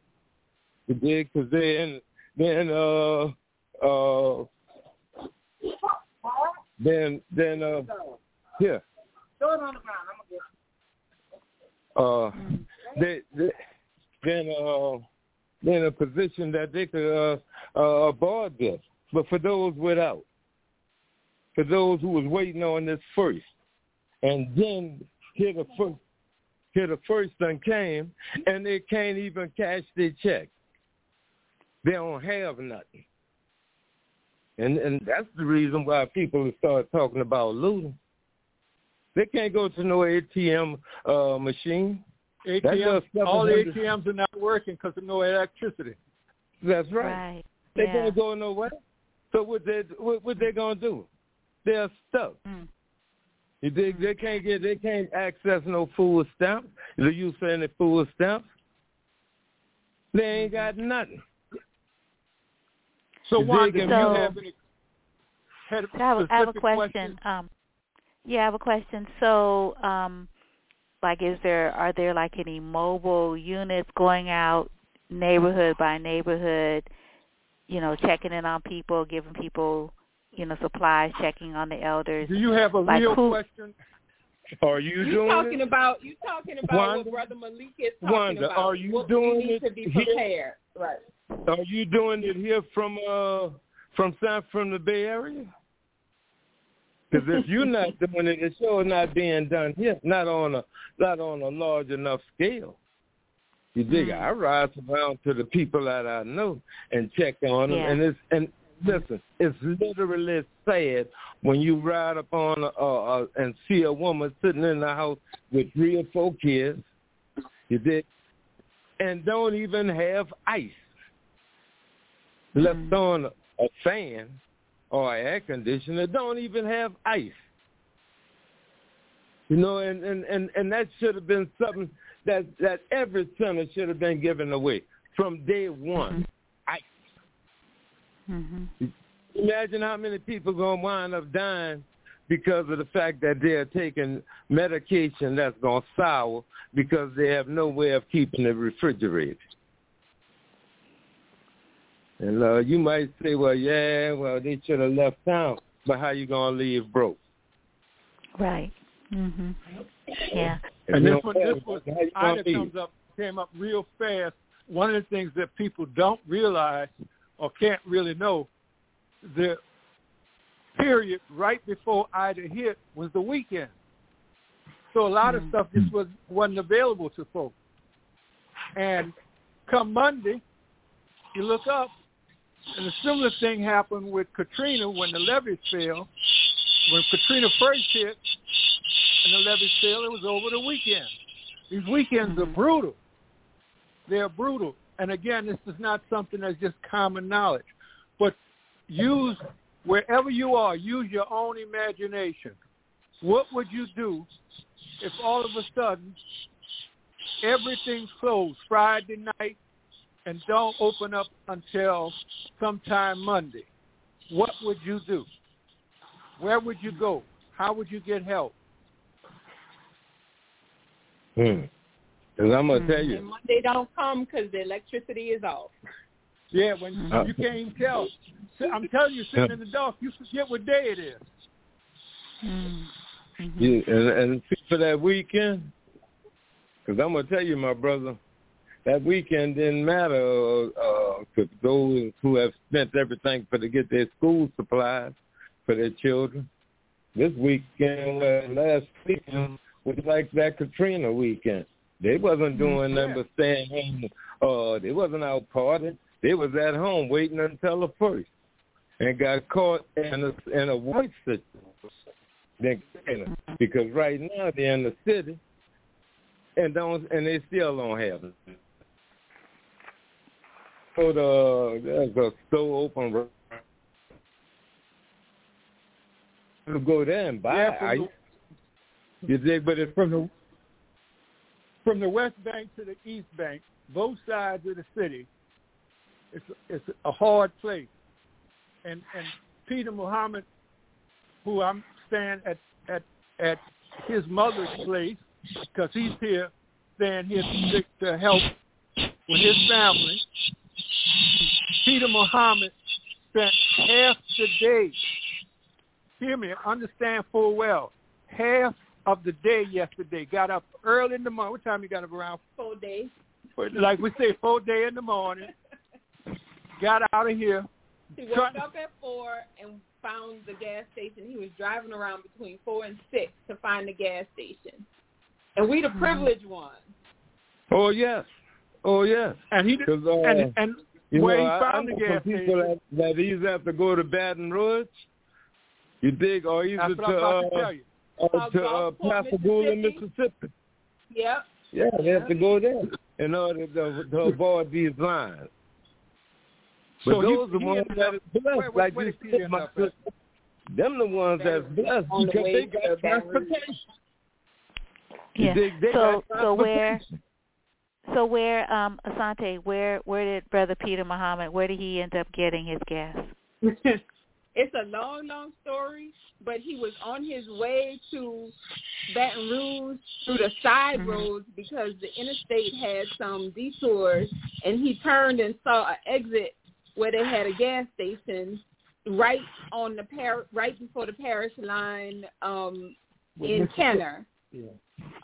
You dig? Because they then then uh uh then then uh yeah uh they, they then uh then a position that they could uh uh abroad this. But for those without, for those who was waiting on this first, and then here the first here the first one came and they can't even cash their check. They don't have nothing. And and that's the reason why people start talking about looting. They can't go to no ATM uh, machine. That ATM, all the ATMs are not working because of no electricity. That's right. Right. They yeah. can't go nowhere. So what they what, what they gonna do? They're stuck. Mm. You dig? They can't get they can't access no food stamps. The use of any food stamps. They ain't got nothing. So Wanda, do So- you have any I have, I have a specific question. Um, yeah, I have a question. So, um, like, is there are there like any mobile units going out neighborhood by neighborhood? You know, checking in on people, giving people, you know, supplies, checking on the elders. Do you have a like real who- question? Are you You doing talking it? about you talking about Wanda? what Brother Malik is talking Wanda, about. are you what doing we need it to be here? prepared. Right. Are you doing it here from uh from San from the Bay Area? Because if you're not doing it, it's sure not being done here, not on a not on a large enough scale. You dig? Mm. I ride around to the people that I know and check on them, Yeah. and it's and listen, it's literally sad when you ride up on a, a, a and see a woman sitting in the house with three or four kids. You did, And don't even have ice left Mm. on a fan or an air conditioner don't even have ice. You know, and and and, and that should have been something that that every center should have been given away from day one. Ice. Mm-hmm. Imagine how many people gonna wind up dying because of the fact that they're taking medication that's gonna sour because they have no way of keeping it refrigerated. And uh, you might say, well, yeah, well, they should have left town, but how you gonna leave broke? Right. Mhm. Yeah. And this don't one, have this was it, how Ida comes up, came up real fast. One of the things that people don't realize or can't really know, the period right before Ida hit was the weekend. So a lot of mm-hmm. stuff just was wasn't available to folks. And come Monday, you look up, and a similar thing happened with Katrina when the levees fell. When Katrina first hit and the levees fell, it was over the weekend. These weekends are mm-hmm. brutal. They're brutal. And again, this is not something that's just common knowledge. But use, wherever you are, use your own imagination. What would you do if all of a sudden everything's closed Friday night and don't open up until sometime Monday? What would you do? Where would you go? How would you get help? Hmm. Because I'm gonna tell And you, Monday don't come because the electricity is off. Yeah, when Uh, you can't even tell. I'm telling you, sitting in the dark, you forget what day it is. Mm-hmm. Yeah, and, and for that weekend, because I'm gonna tell you, my brother, that weekend didn't matter uh, to those who have spent everything for to get their school supplies for their children. This weekend, uh, last weekend, was like that Katrina weekend. They wasn't doing nothing but staying home. Uh, they wasn't out partying. They was at home waiting until the first, and got caught in a in a worse situation than because right now they're in the city and don't and they still don't have it. So the there's a store open. To go there and buy Yeah. You dig? But it's from the from the west bank to the east bank, both sides of the city, it's it's a hard place. And and Peter Muhammad, who I'm staying at at at his mother's place, because he's here, staying here to, to help with his family. Peter Muhammad spent half the day. Hear me, understand full well. Half of the day yesterday. Got up early in the morning. What time you got up around? Full day. Like we say, full day in the morning. Got out of here. He woke Try- up at four and found the gas station. He was driving around between four and six to find the gas station. And we the privileged ones. Oh yes, oh yes. And he 'Cause, uh, and and you where know, he I, I found the gas some people station. that, that either have to go to Baton Rouge, you dig, or either That's what I'm to about to uh, tell you. Uh, Uh, to uh, Gulfport, Pascagoula, Mississippi. Mississippi. Yep. Yeah, they have to go there in order to, to avoid these lines. But So those are the he ones ended that up- blessed, where- where- like where you did he said, my up at? sister. Them the ones that's blessed On because way they got transportation. Yeah. They, they so got so where so where um Asante, where where did Brother Peter Muhammad where did he end up getting his gas? it's a long, long story, but he was on his way to Baton Rouge through the side Mhm. roads because the interstate had some detours, and he turned and saw an exit where they had a gas station right on the par- right before the parish line um, in Kenner. Yeah.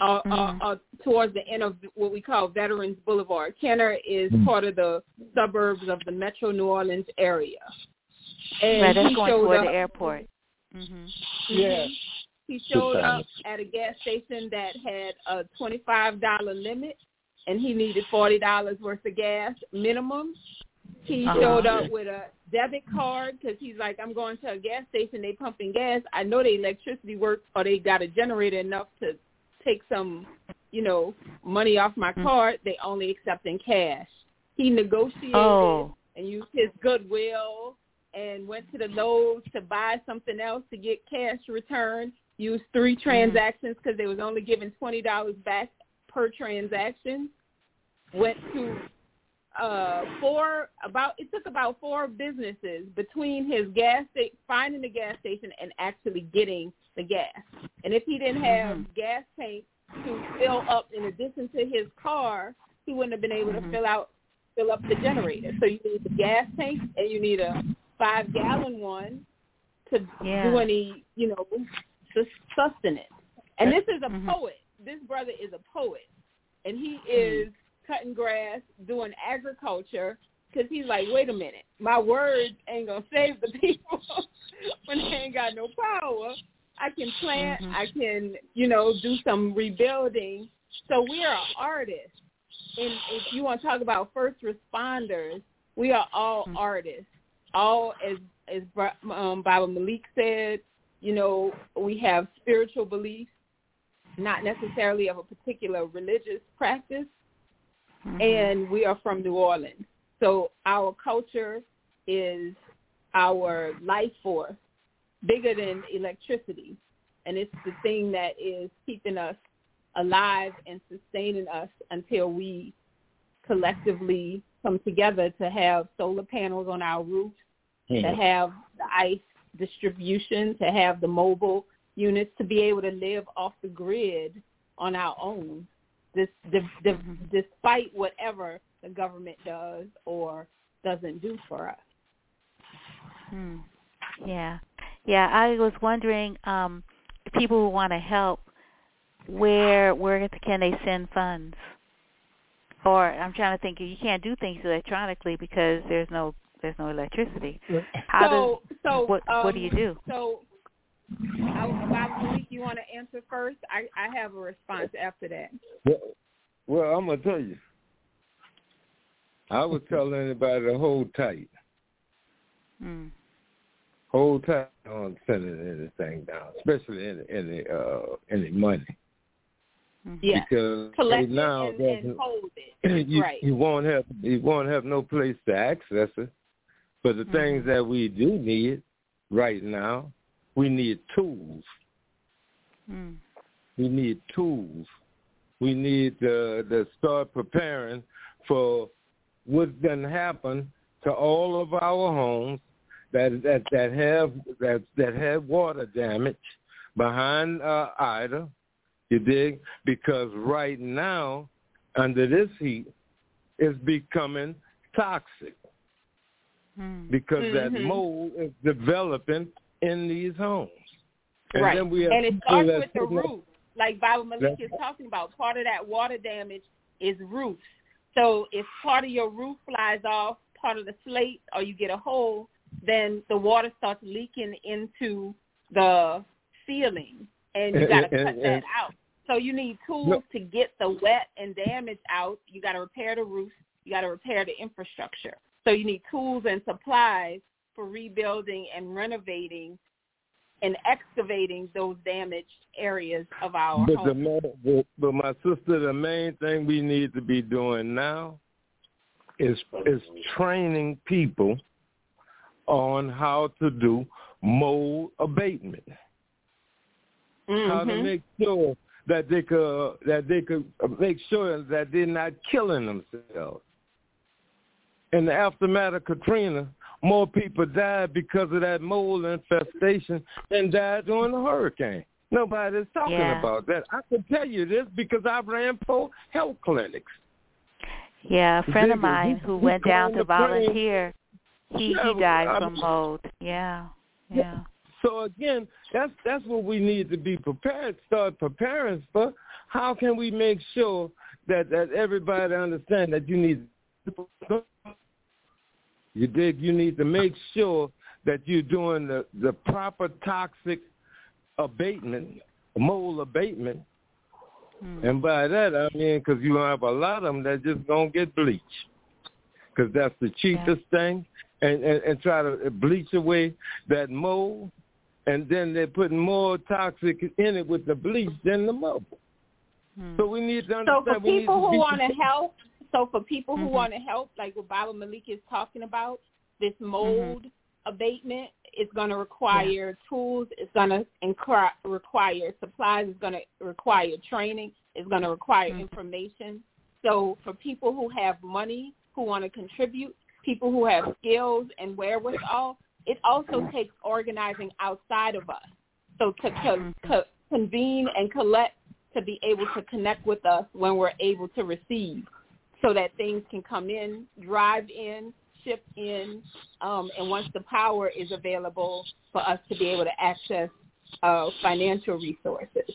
uh, Mhm. uh, uh, towards the end of what we call Veterans Boulevard. Kenner is Mhm. part of the suburbs of the Metro New Orleans area. And right, that's he going showed toward up, the airport. Mhm. Yeah. He showed up at a gas station that had a twenty-five dollar limit, and he needed forty dollars worth of gas minimum. He Uh-huh. showed up with a debit card because he's like, I'm going to a gas station. They pumping gas. I know the electricity works, or they got a generator enough to take some, you know, money off my Mm. card. They only accepting cash. He negotiated Oh. and used his goodwill and went to the Lowe's to buy something else to get cash returned. Used three Mm-hmm. transactions because they was only giving twenty dollars back per transaction. Went to uh four about it took about four businesses between his gas sta- finding the gas station and actually getting the gas. And if he didn't have Mhm. gas tank to fill up in addition to his car, he wouldn't have been able Mhm. to fill out fill up the generator. So you need the gas tank and you need a five gallon one to Yeah. do any, you know, sustenance. And this is a Mhm. poet. This brother is a poet, and he is cutting grass, doing agriculture. Because he's like, wait a minute, my words ain't gonna save the people when they ain't got no power. I can plant, Mhm. I can, you know, do some rebuilding. So we are artists. And if you want to talk about first responders, we are all Mhm. artists. All as as um, Baba Malik said, you know, we have spiritual beliefs, not necessarily of a particular religious practice, Mhm. and we are from New Orleans. So our culture is our life force, bigger than electricity, and it's the thing that is keeping us alive and sustaining us until we collectively come together to have solar panels on our roofs, to have the ice distribution, to have the mobile units, to be able to live off the grid on our own, this, the, the, despite whatever the government does or doesn't do for us. Hmm. Yeah. Yeah, I was wondering um people who want to help where where can they send funds? Or I'm trying to think you can't do things electronically because there's no there's no electricity. How so, does so what um, what do you do? So, I, Baba Malik, you want to answer first? I I have a response after that. Well, well, I'm gonna tell you. I would tell anybody to hold tight. Mm. Hold tight on sending anything down, especially any any uh any money. Yeah. Because Collect right now it and, and hold it. you, right. you won't have you won't have no place to access it. But the Mm-hmm. things that we do need right now, we need tools. Mm. We need tools. We need uh, to start preparing for what's going to happen to all of our homes that that that have that that have water damage behind uh, Ida. You dig? Because right now, under this heat, it's becoming toxic Mm. because that Mhm. mold is developing in these homes. And right. then we have and it starts with the roof. Like Baba Malik is talking about, part of that water damage is roofs. So if part of your roof flies off, part of the slate, or you get a hole, then the water starts leaking into the ceiling, and you got to cut and- that out. So you need tools No. to get the wet and damage out. You got to repair the roof. You got to repair the infrastructure. So you need tools and supplies for rebuilding and renovating and excavating those damaged areas of our But home. ma- but, but my sister, the main thing we need to be doing now is is training people on how to do mold abatement. How to Mhm. make sure that they could that they could make sure that they're not killing themselves. In the aftermath of Katrina, more people died because of that mold infestation than died during the hurricane. Nobody's talking Yeah. about that. I can tell you this because I ran four health clinics. Yeah, a friend of mine who went down to volunteer, he he died from mold. Yeah. Yeah. So again, that's that's what we need to be prepared. Start preparing for. How can we make sure that that everybody understand that you need you dig? You need to make sure that you're doing the the proper toxic abatement, mold abatement. Hmm. And by that I mean because you have a lot of them that just gonna get bleached, because that's the cheapest thing, and, and and try to bleach away that mold, and then they're putting more toxic in it with the bleach than the mold. Hmm. So we need to understand. So understand. for we need people to who want to help, so for people who Mhm. want to help, like what Baba Malik is talking about, this mm-hmm. mold abatement is going to require tools. It's going to incri- require supplies. It's going to require training. It's going to require mm-hmm. information. So for people who have money, who want to contribute, people who have skills and wherewithal, it also takes organizing outside of us. So to co- co- convene and collect to be able to connect with us when we're able to receive so that things can come in, drive in, ship in, um, and once the power is available for us to be able to access uh, financial resources.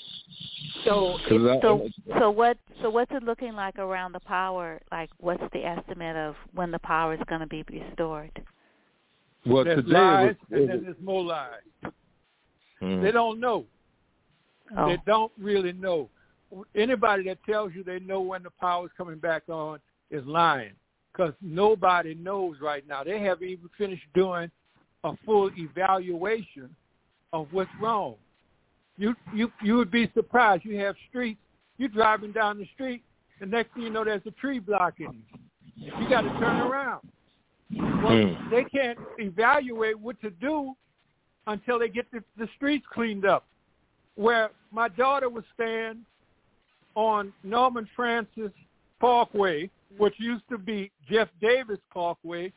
So it's, So so what so what's it looking like around the power? Like what's the estimate of when the power is going to be restored? Well, There's today lies was, and then there's more lies. Mm. They don't know. Oh. They don't really know. Anybody that tells you they know when the power is coming back on is lying because nobody knows right now. They haven't even finished doing a full evaluation of what's wrong. You you you would be surprised. You have streets. You're driving down the street. The next thing you know, there's a tree blocking you. You got to turn around. Well, Mm. they can't evaluate what to do until they get the, the streets cleaned up. Where my daughter was staying on Norman Francis Parkway, which used to be Jeff Davis Parkway,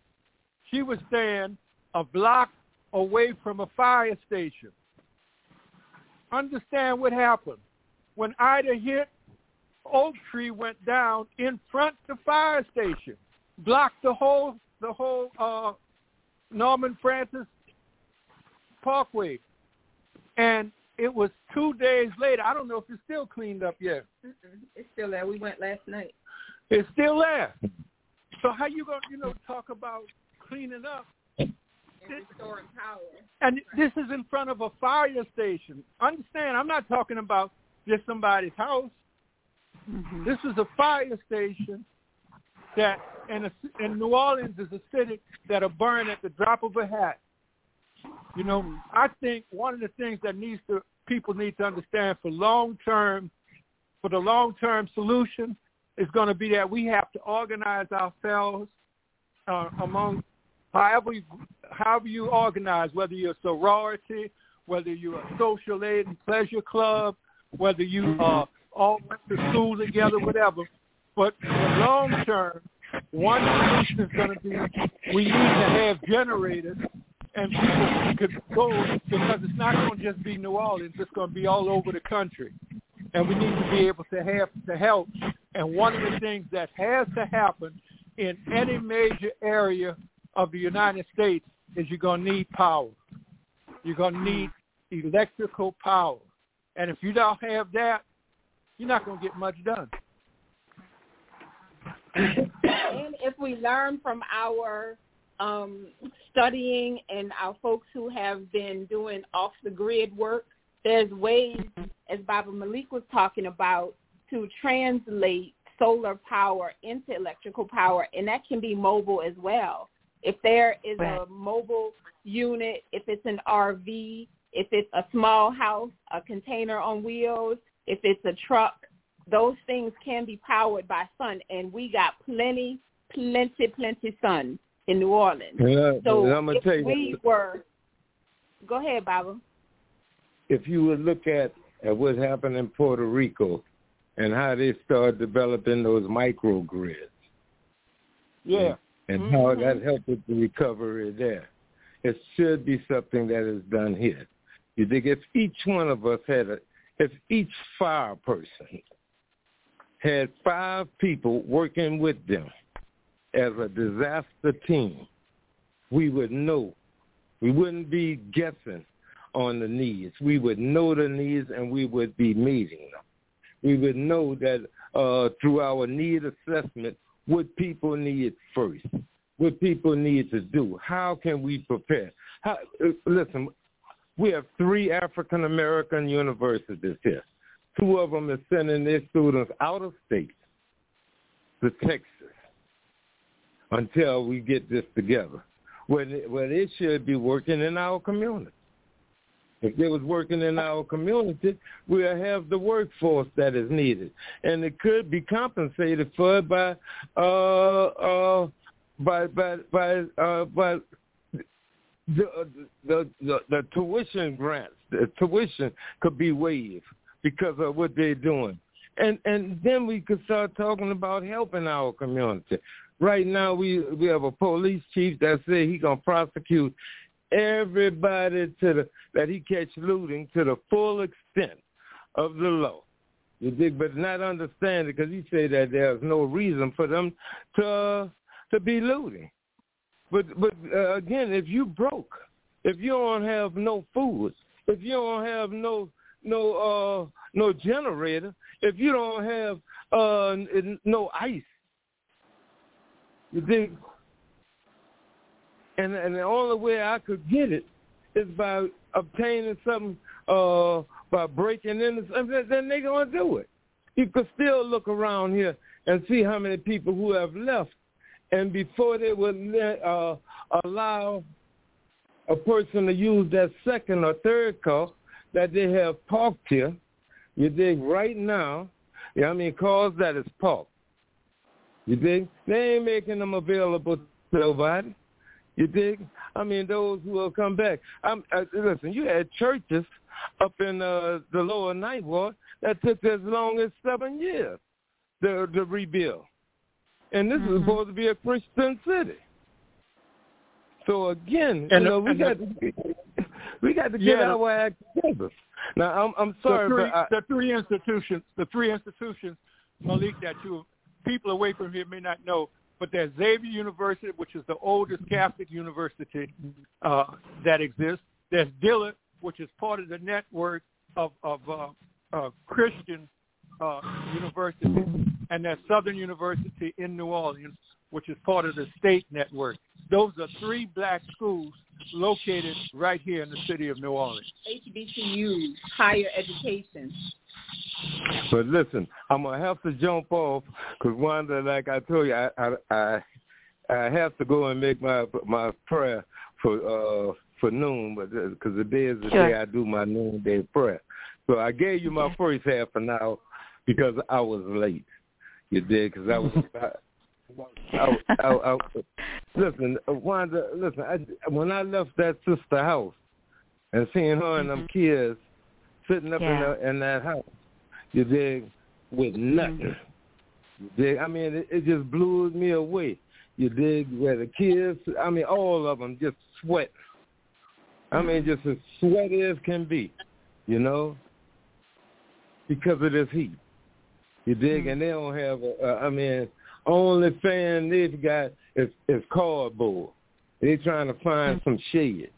she was staying a block away from a fire station. Understand what happened. When Ida hit, Oak Tree went down in front of the fire station, blocked the whole the whole uh, Norman Francis Parkway, and it was two days later. I don't know if it's still cleaned up yet. Mm-mm. It's still there. We went last night. It's still there. So how you gonna you know talk about cleaning up? And restoring power. And this is in front of a fire station. Understand? I'm not talking about just somebody's house. Mm-hmm. This is a fire station that in, a, in New Orleans is a city that'll burn at the drop of a hat. You know, I think one of the things that needs to people need to understand for long term, for the long term solution, is going to be that we have to organize ourselves uh, among however you, however you organize, whether you're a sorority, whether you're a social aid and pleasure club, whether you uh, all went to school together, whatever. But long term, one solution is going to be we need to have generators and people could go because it's not going to just be New Orleans; it's going to be all over the country, and we need to be able to have to help. And one of the things that has to happen in any major area of the United States is you're going to need power. You're going to need electrical power, and if you don't have that, you're not going to get much done. and if we learn from our um, studying and our folks who have been doing off the grid work, there's ways, as Baba Malik was talking about, to translate solar power into electrical power, and that can be mobile as well. If there is a mobile unit, if it's an RV, if it's a small house, a container on wheels, if it's a truck, those things can be powered by sun, and we got plenty, plenty, plenty sun in New Orleans. Yeah, so I'm gonna if tell you, we were, go ahead, Baba. if you would look at, at what happened in Puerto Rico and how they started developing those microgrids Yeah. and Mm-hmm. how that helped with the recovery there, it should be something that is done here. You think if each one of us had a, if each fire person had five people working with them as a disaster team, we would know. We wouldn't be guessing on the needs. We would know the needs and we would be meeting them. We would know that uh, through our need assessment what people need first, what people need to do. How can we prepare? How, uh, listen, we have three African American universities here. Two of them are sending their students out of state to Texas until we get this together. When they, where they should be working in our community. If they was working in our community, we'll have the workforce that is needed, and it could be compensated for by uh, uh, by by by uh, by the, the the the tuition grants. The tuition could be waived because of what they're doing, and and then we could start talking about helping our community. Right now, we we have a police chief that said he gonna prosecute everybody to the that he catch looting to the full extent of the law. You dig, but not understand it because he said that there's no reason for them to to be looting. But but uh, again, if you broke, if you don't have no food, if you don't have no no uh no generator, if you don't have uh no ice, you dig. And and the only way I could get it is by obtaining something uh by breaking in. Then then they gonna do it. You could still look around here and see how many people who have left, and before they would let, uh, allow a person to use that second or third car that they have parked here, you dig right now. Yeah, I mean cars that is parked. You dig? They ain't making them available to nobody. You dig? I mean, those who will come back. I'm, uh, listen, you had churches up in uh, the lower ninth ward that took as long as seven years to, to rebuild. And this Mm-hmm. is supposed to be a Christian city. So again, And you know, we and got the- we got to get Yeah, the- our act together. Now, I'm I'm sorry, the three, but I, the three institutions, the three institutions, Malik, that you people away from here may not know. but there's Xavier University, which is the oldest Catholic university uh, that exists. There's Dillard, which is part of the network of, of uh, uh, Christian uh, university, and there's Southern University in New Orleans, which is part of the state network. Those are three black schools located right here in the city of New Orleans. HBCU, higher education. But listen, I'm gonna have to jump off because Wanda, like I told you, I I I, I have to go and make my my prayer for uh for noon, but because uh, today is the sure. day I do my noonday prayer. So I gave you my first half an hour because I was late. You did because I was. I, I, I, listen, uh, Wanda. Listen, I, when I left that sister house and seeing her and them mm-hmm. kids sitting up Yeah. in the, in that house, you dig, with mm-hmm. nothing. You dig? I mean, it, it just blew me away. You dig? Where the kids, I mean, all of them just sweat. I mean, just as sweaty as can be, you know, because of this heat. You dig? Mm-hmm. And they don't have, a, uh, I mean, only fan they've got is, is cardboard. They're trying to find some shade.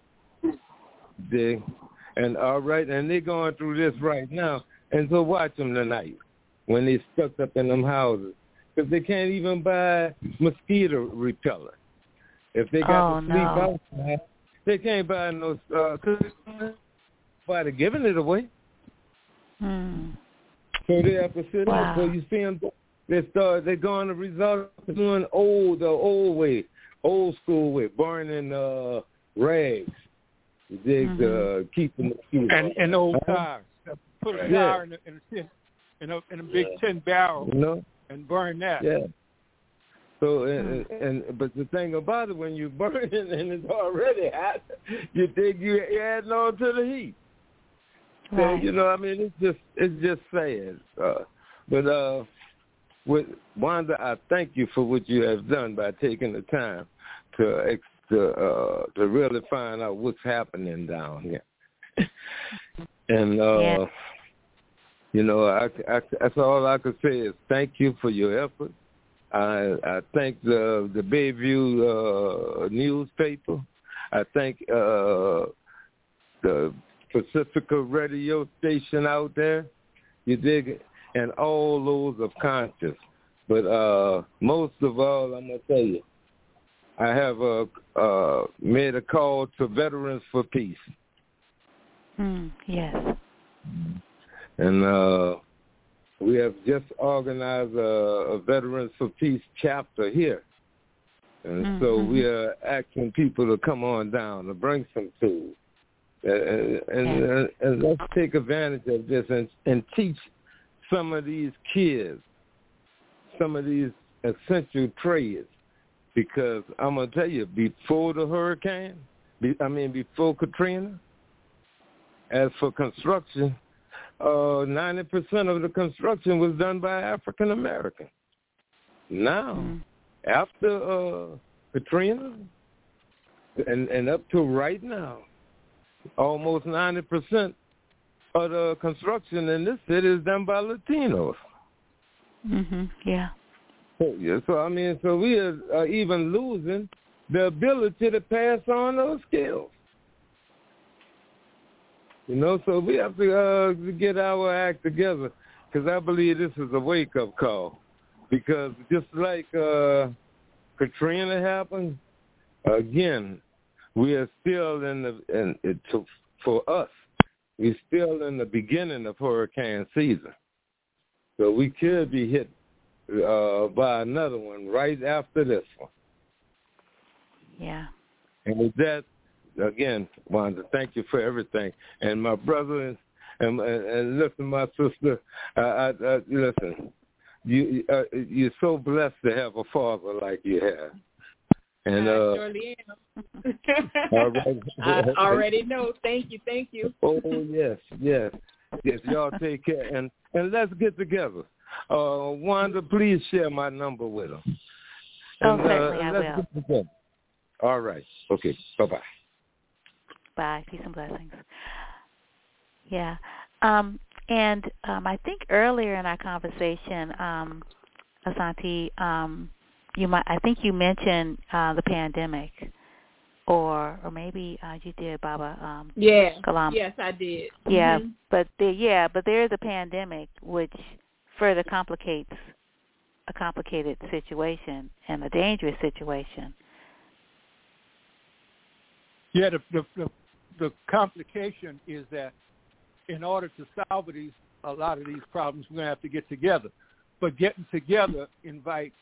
Dig? And all right, and they're going through this right now. And so watch them tonight when they stuck up in them houses because they can't even buy mosquito repellent. If they got Oh, to sleep no. outside, they can't buy no. Uh, nobody giving it away. Hmm. So they have to sit Wow. out. So you see them, they start, they're going to resort to doing old, the old way, old school way, burning uh, rags. You dig Mhm. uh, keep the mosquitoes. And and old Uh-huh. tires. Put a Yeah. tire in a, in a tin, in a in a big tin barrel You know? and burn that. Yeah. So and, and but the thing about it, when you burn it and it's already hot, you think you you adding on to the heat. So Right. you know, I mean, it's just it's just sad. Uh, but uh, with Wanda, I thank you for what you have done by taking the time to ex- to uh, to really find out what's happening down here. and uh, Yeah. you know, I, I, that's all I could say is thank you for your effort. I I thank the the Bayview uh, newspaper. I thank uh, the Pacifica radio station out there. You dig it? And all those of conscience. But uh, most of all, I'm gonna tell you, I have uh, uh, made a call to Veterans for Peace. Hmm. Yes. And uh, we have just organized a, a Veterans for Peace chapter here. And so Mhm. we are asking people to come on down to bring some tools. Uh, and, and, and let's take advantage of this and, and teach some of these kids some of these essential trades. Because I'm going to tell you, before the hurricane, be, I mean, before Katrina, as for construction, uh, 90% of the construction was done by African Americans. Now, Mm. after uh, Katrina, and, and up to right now, almost 90% of the construction in this city is done by Latinos. Mhm. Yeah. So, yeah, so I mean, so we are uh, even losing the ability to pass on those skills. You know, so we have to uh, get our act together because I believe this is a wake-up call. Because just like uh, Katrina happened, again, we are still in the in it to, for us. We're still in the beginning of hurricane season, so we could be hit uh, by another one right after this one. Yeah. And with that, again, Wanda, thank you for everything. And my brother and and, and listen, my sister, I, I, I, listen, you uh, you're so blessed to have a father like you have. And I uh, surely am. all right. I already know. Thank you. Thank you. Oh yes, yes, yes. Y'all take care and and let's get together. Uh, Wanda, please share my number with them. Oh, And, certainly I will. All right. Okay. Bye bye. Bye. Peace and blessings. Yeah. Um, and um, I think earlier in our conversation, um, Asante, um, you might I think you mentioned uh, the pandemic, or or maybe uh, you did, Baba. Um, yeah. Kalam. Yes, I did. Yeah, mm-hmm. but the, yeah, but there is a pandemic which further complicates a complicated situation and a dangerous situation. Yeah, the the the, the complication is that in order to solve these a lot of these problems, we're gonna have to get together. But getting together invites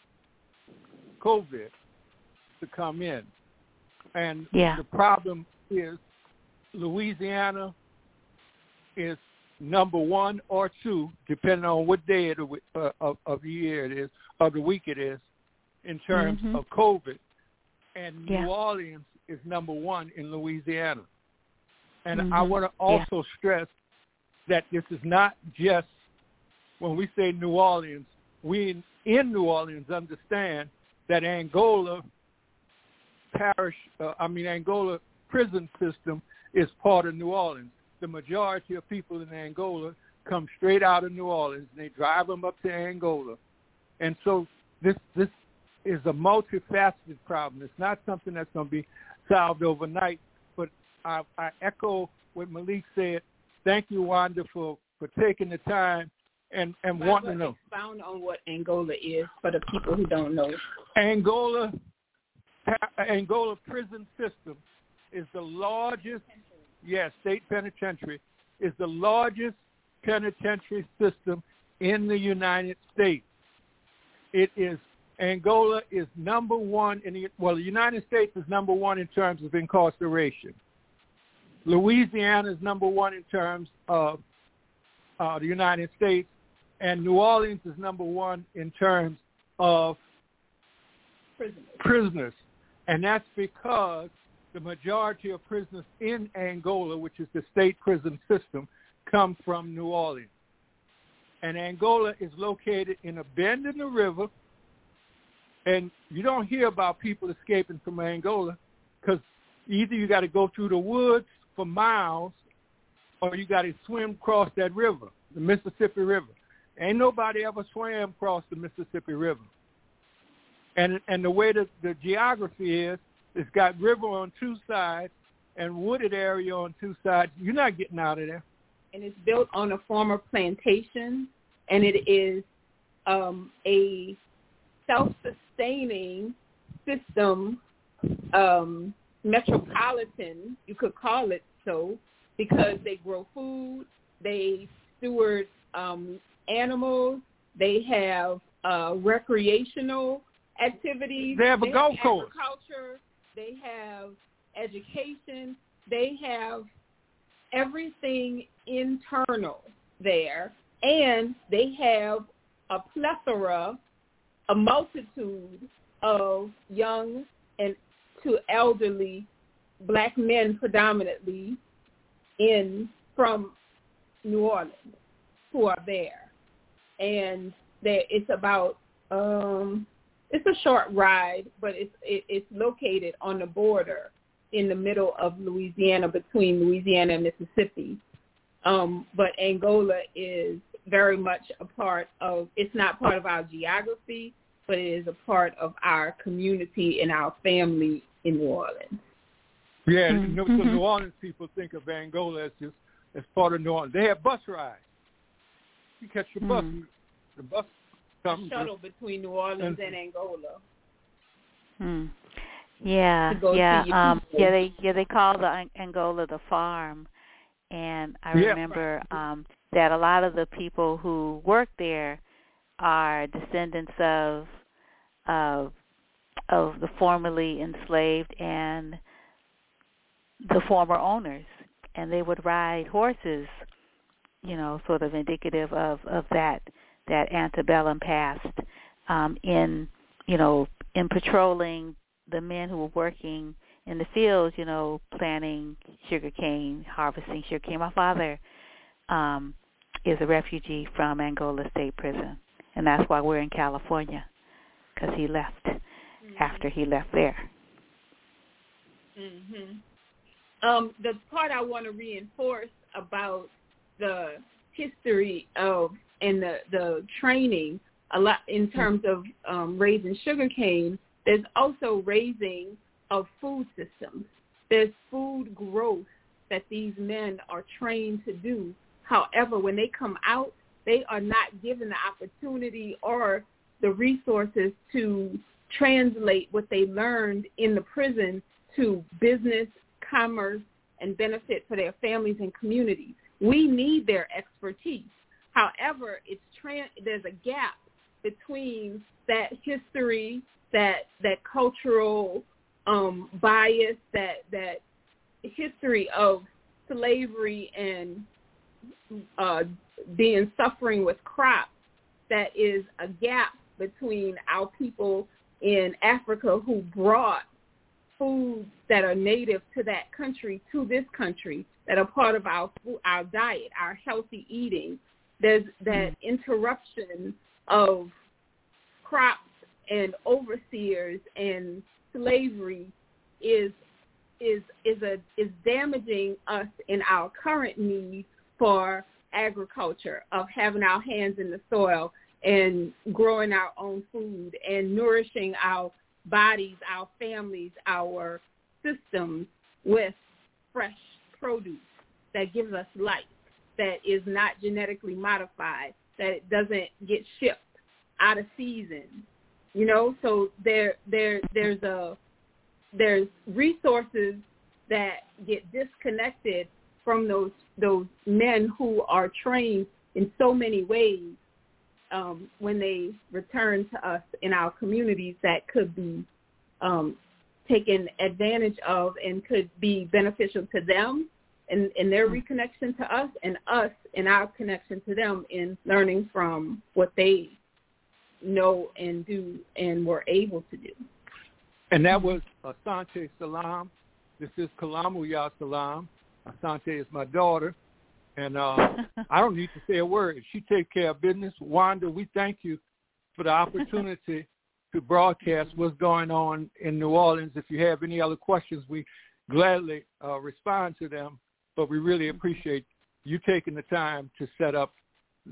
COVID to come in, and yeah. the problem is Louisiana is number one or two, depending on what day of the, uh, of, of the year it is, of the week it is, in terms mm-hmm. of COVID. And yeah. New Orleans is number one in Louisiana. And mm-hmm. I want to also yeah. stress that this is not just when we say New Orleans, we in New Orleans understand that Angola parish, uh, I mean Angola prison system is part of New Orleans. The majority of people in Angola come straight out of New Orleans and they drive them up to Angola. And so this this is a multifaceted problem. It's not something that's going to be solved overnight. But I, I echo what Malik said. Thank you, Wanda, for, for taking the time and, and Might well to know. Expound on what Angola is for the people who don't know. Angola Angola prison system is the largest, yes, state penitentiary is the largest penitentiary system in the United States. It is Angola is number one in the well, the United States is number one in terms of incarceration. Louisiana is number one in terms of uh, the United States, and New Orleans is number one in terms of prisoners. prisoners. And that's because the majority of prisoners in Angola, which is the state prison system, come from New Orleans. And Angola is located in a bend in the river. And you don't hear about people escaping from Angola because either you got to go through the woods for miles or you got to swim across that river, the Mississippi River. Ain't nobody ever swam across the Mississippi River. And and the way that the geography is, it's got river on two sides and wooded area on two sides. You're not getting out of there. And it's built on a former plantation, and it is um, a self-sustaining system, um, metropolitan, you could call it so, because they grow food, they steward um, animals, they have uh, recreational activities. They have a they golf have course. Agriculture. They have education. They have everything internal there, and they have a plethora, a multitude of young and to elderly black men predominantly in from New Orleans who are there, and that it's about um, it's a short ride, but it's it, it's located on the border in the middle of Louisiana between Louisiana and Mississippi. Um, but Angola is very much a part of. It's not part of our geography, but it is a part of our community and our family in New Orleans. Yeah, Mm-hmm. the New Orleans people think of Angola as just as part of New Orleans. They have bus rides. You catch your bus. Mhm. The bus comes. Shuttle between New Orleans and Angola. Hmm. Yeah, yeah, um, people. yeah. They yeah they call the Angola the farm, and I Yeah. remember um, that a lot of the people who work there are descendants of of of the formerly enslaved and the former owners, and they would ride horses, you know, sort of indicative of of that that antebellum past um, in you know in patrolling the men who were working in the fields, you know, planting sugar cane, harvesting sugar cane. My father um, is a refugee from Angola State Prison, and that's why we're in California, because he left after he left there. hmm Um, the part I want to reinforce about the history of and the the training a lot in terms of um, raising sugarcane. There's also raising of food systems. There's food growth that these men are trained to do. However, when they come out, they are not given the opportunity or the resources to translate what they learned in the prison to business, commerce, and benefit for their families and communities. We need their expertise. However, it's trans- there's a gap between that history, that that cultural um, bias, that that history of slavery and uh, being suffering with crops. That is a gap between our people in Africa who brought foods that are native to that country to this country that are part of our our diet, our healthy eating. There's that mm-hmm. interruption of crops and overseers and slavery is is is a is damaging us in our current need for agriculture of having our hands in the soil and growing our own food and nourishing our bodies, our families, our systems with fresh produce that gives us life, that is not genetically modified, that it doesn't get shipped out of season. You know, so there there there's a there's resources that get disconnected from those those men who are trained in so many ways um, when they return to us in our communities that could be um, taken advantage of and could be beneficial to them in, in their reconnection to us and us in our connection to them in learning from what they know and do and were able to do. And that was Asante Salaam. This is Kalamu Ya Salaam. Asante is my daughter. And uh, I don't need to say a word. If She takes care of business. Wanda, we thank you for the opportunity to broadcast what's going on in New Orleans. If you have any other questions, we gladly uh, respond to them. But we really appreciate you taking the time to set up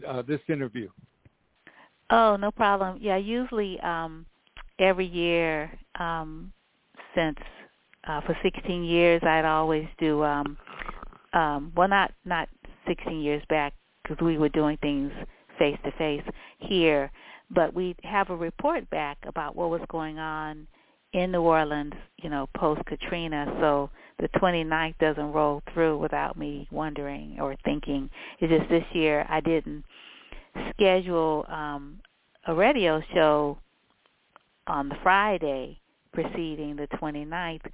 uh, this interview. Oh, no problem. Yeah, usually um, every year um, since uh, for 16 years, I'd always do um, um, well, not not 16 years back because we were doing things face to face here, but we have a report back about what was going on in New Orleans, you know, post Katrina. So the 29th doesn't roll through without me wondering or thinking. It's just this year I didn't schedule um, a radio show on the Friday preceding the 29th.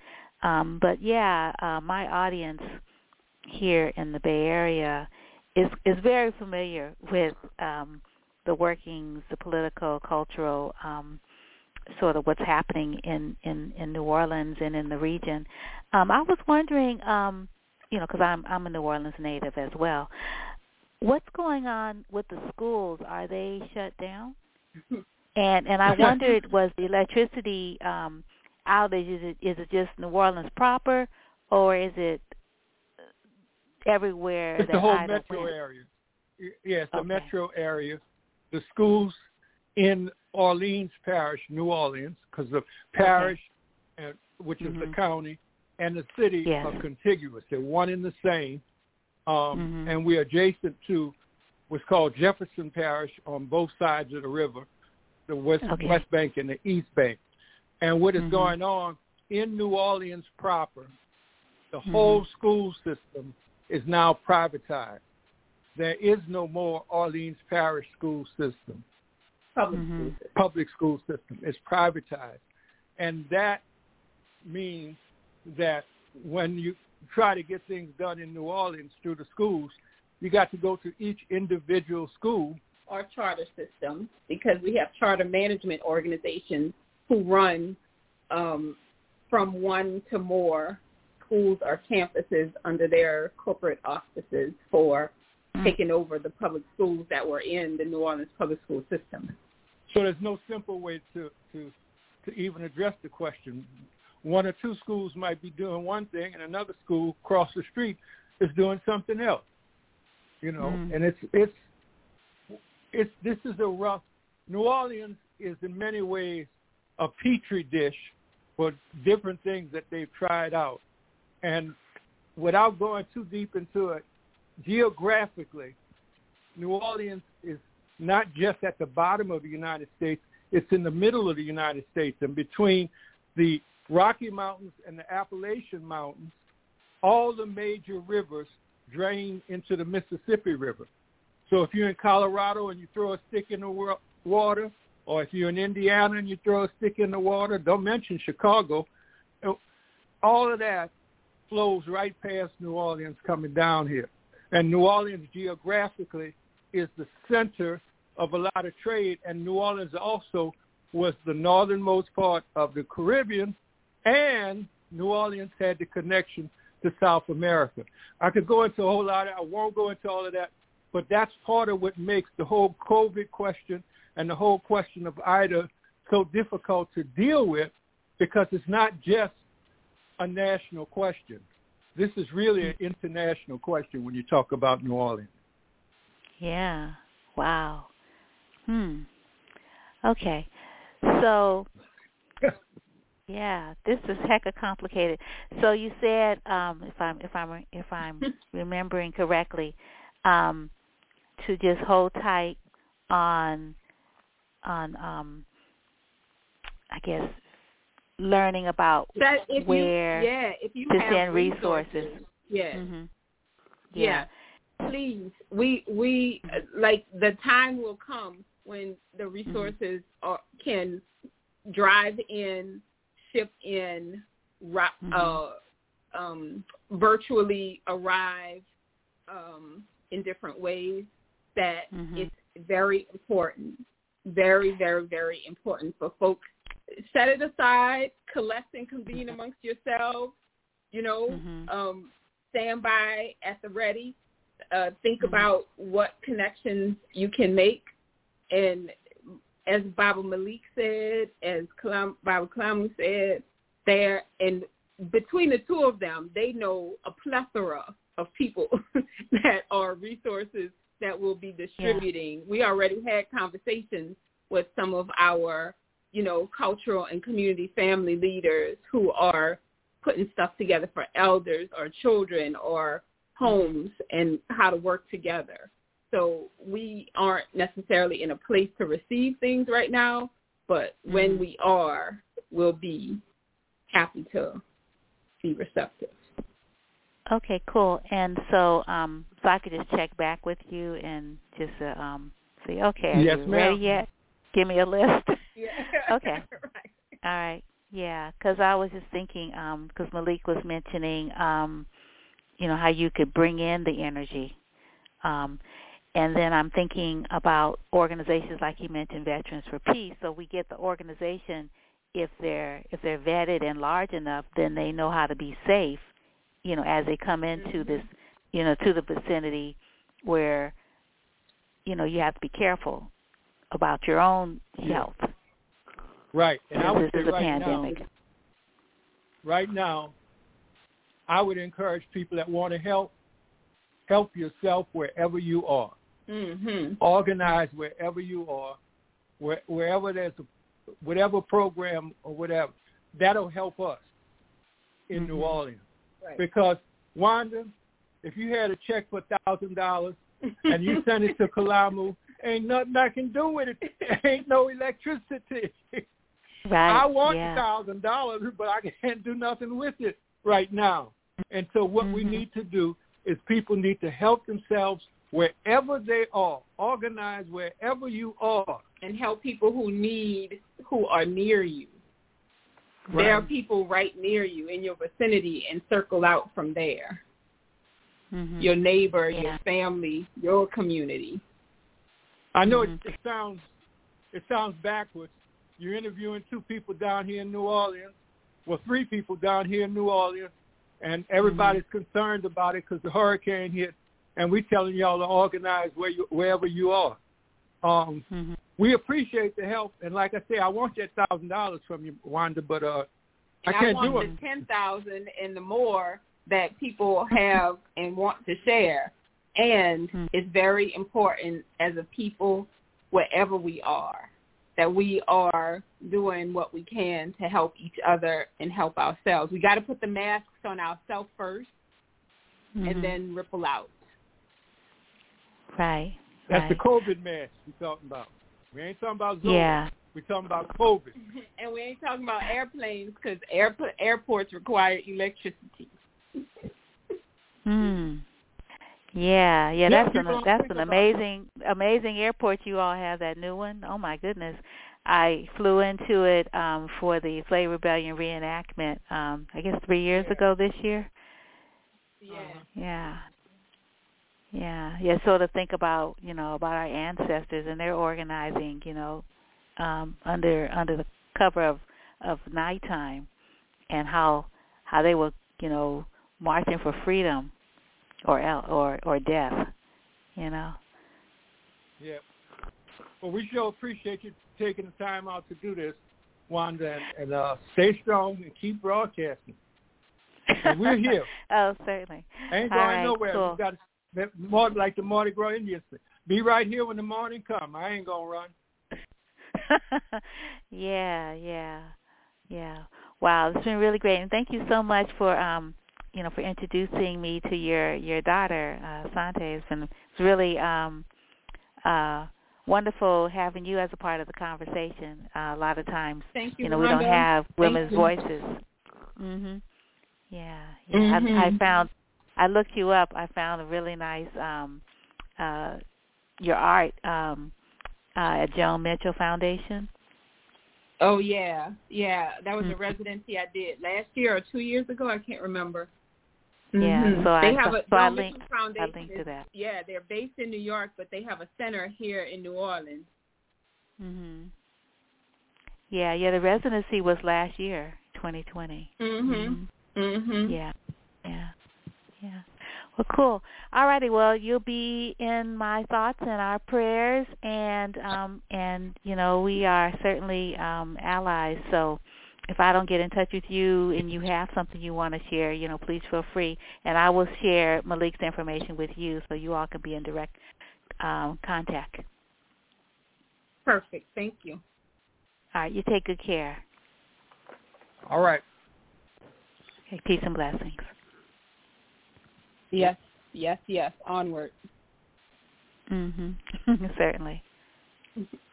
Um, but yeah, uh, my audience here in the Bay Area is is very familiar with um, the workings, the political, cultural, um, sort of what's happening in, in, in New Orleans and in the region. Um, I was wondering, um, you know, because I'm I'm a New Orleans native as well. What's going on with the schools? Are they shut down? And and I wondered, was the electricity um, outage is it is it just New Orleans proper, or is it everywhere. It's the whole metro went. area. Yes, the okay. metro area. The schools in Orleans Parish, New Orleans, because the parish, okay. and, which mm-hmm. is the county, and the city yes. are contiguous. They're one and the same. Um, mm-hmm. And we're adjacent to what's called Jefferson Parish on both sides of the river, the West, okay. West Bank and the East Bank. And what is mm-hmm. going on in New Orleans proper, the Mm-hmm. whole school system is now privatized. There is no more Orleans Parish school system. Public mm-hmm. school system. Public school system. It's privatized. And that means that when you try to get things done in New Orleans through the schools, you got to go to each individual school or charter system because we have charter management organizations who run um, from one to more schools or campuses under their corporate auspices for mm-hmm. taking over the public schools that were in the New Orleans public school system. So there's no simple way to, to, to even address the question. One or two schools might be doing one thing and another school across the street is doing something else. You know, mm. and it's it's it's this is a rough New Orleans is in many ways a petri dish for different things that they've tried out. And without going too deep into it, geographically, New Orleans is not just at the bottom of the United States, it's in the middle of the United States. And between the Rocky Mountains and the Appalachian Mountains, all the major rivers drain into the Mississippi River. So if you're in Colorado and you throw a stick in the water, or if you're in Indiana and you throw a stick in the water, don't mention Chicago, all of that flows right past New Orleans coming down here. And New Orleans geographically is the center of a lot of trade, and New Orleans also was the northernmost part of the Caribbean, and New Orleans had the connection to South America. I could go into a whole lot of, I won't go into all of that, but that's part of what makes the whole COVID question and the whole question of Ida so difficult to deal with because it's not just a national question. This is really an international question when you talk about New Orleans. Yeah. Wow. Hmm. Okay. So yeah, this is hecka complicated. So you said, um, if I'm if I'm if I'm remembering correctly, um, to just hold tight on on um, I guess learning about that if where you, yeah, if you to send resources. resources. Yeah. Mm-hmm. yeah. Please, we we like the time will come when the resources are, can drive in, ship in, Mm-hmm. uh, um, virtually arrive um, in different ways. That Mhm. it's very important, very very very important for folks. Set it aside, collect and convene amongst yourselves. You know, Mhm. um, stand by at the ready. Uh, think Mm-hmm. about what connections you can make, and as Baba Malik said, as Kalam, Baba Kalamu said, there and between the two of them, they know a plethora of people that are resources that will be distributing. We already had conversations with some of our, you know, cultural and community family leaders who are putting stuff together for elders or children or homes and how to work together. So we aren't necessarily in a place to receive things right now, but when Mhm. we are, we'll be happy to be receptive. Okay, cool. And so, um, so I could just check back with you and just uh, um, say, okay, are Yes, you ma'am. ready yet? Give me a list. Yeah. Okay. All right. Yeah, because I was just thinking, because Malik was mentioning, um, you know, how you could bring in the energy, um, and then I'm thinking about organizations like you mentioned, Veterans for Peace. So we get the organization if they're if they're vetted and large enough, then they know how to be safe, you know, as they come into this, you know, to the vicinity where, you know, you have to be careful about your own health. Right. And I would this is a right pandemic. now, right now, I would encourage people that want to help, help yourself wherever you are. Mm-hmm. Organize wherever you are, where, wherever there's a, whatever program or whatever. That'll help us in New Orleans. Right. Because Wanda, if you had a check for thousand dollars and you send it to Kalamu, ain't nothing I can do with it. ain't no electricity. Right. I want the thousand dollars, but I can't do nothing with it right now. And so what we Mhm. need to do is people need to help themselves wherever they are. Organize wherever you are. and help people who need who are near you. There are people right near you in your vicinity and circle out from there. Mhm. Your neighbor, Yeah. your family, your community. I know Mhm. it, it sounds it sounds backwards. You're interviewing two people down here in New Orleans, well, three people down here in New Orleans, and everybody's concerned about it because the hurricane hit, and we're telling y'all to organize where you, wherever you are. Um, Mhm. we appreciate the help, and like I say, I want that thousand dollars from you, Wanda, but uh, I can't want do it. the ten thousand and the more that people have and want to share. And Mhm. it's very important as a people wherever we are that we are doing what we can to help each other and help ourselves. We got to put the masks on ourselves 1st mm-hmm. and then ripple out. Right. That's right. the COVID mask we're talking about. We ain't talking about Zoom. Yeah. We're talking about COVID. and we ain't talking about airplanes because air, airports require electricity. Hmm. Yeah, yeah, that's an that's an amazing amazing airport you all have that new one. Oh my goodness. I flew into it um for the Slave Rebellion reenactment um I guess 3 years yeah. ago this year. Yeah. Yeah. Yeah. Yeah, so to think about, you know, about our ancestors and their organizing, you know, um under under the cover of of nighttime and how how they were, you know, marching for freedom or or or death, you know. Yeah. Well, we sure appreciate you taking the time out to do this, Wanda, and, and uh, stay strong and keep broadcasting. And we're here. oh, certainly. Ain't going right, nowhere. Cool. We got to, more like the Mardi Gras Indians. Be right here when the morning come. I ain't gonna run. yeah, yeah, yeah. Wow, it's been really great, and thank you so much for um you know, for introducing me to your your daughter, uh, Sante. It's been it's really um, uh, wonderful having you as a part of the conversation. Uh, a lot of times, Thank you, you know, Rhonda. we don't have women's voices. Mhm. Yeah, yeah. Mm-hmm. I, I found I looked you up. I found a really nice um, uh, your art um, uh, at Joan Mitchell Foundation. Oh yeah, yeah. That was a Mm-hmm. residency I did last year or two years ago. I can't remember. Yeah, Mhm. so they I have a so I Mitchell I linked to that. Yeah, they're based in New York, but they have a center here in New Orleans. Mhm. Yeah, yeah. The residency was last year, 2020. Mhm. Mhm. Yeah, yeah, yeah. Well, cool. All righty. Well, you'll be in my thoughts and our prayers, and um, and you know we are certainly um, allies. So if I don't get in touch with you and you have something you want to share, you know, please feel free, and I will share Malik's information with you, so you all can be in direct um, contact. Perfect. Thank you. All right. You take good care. All right. Okay, peace and blessings. Yes. Yes. Yes. Onward. Mhm. Certainly.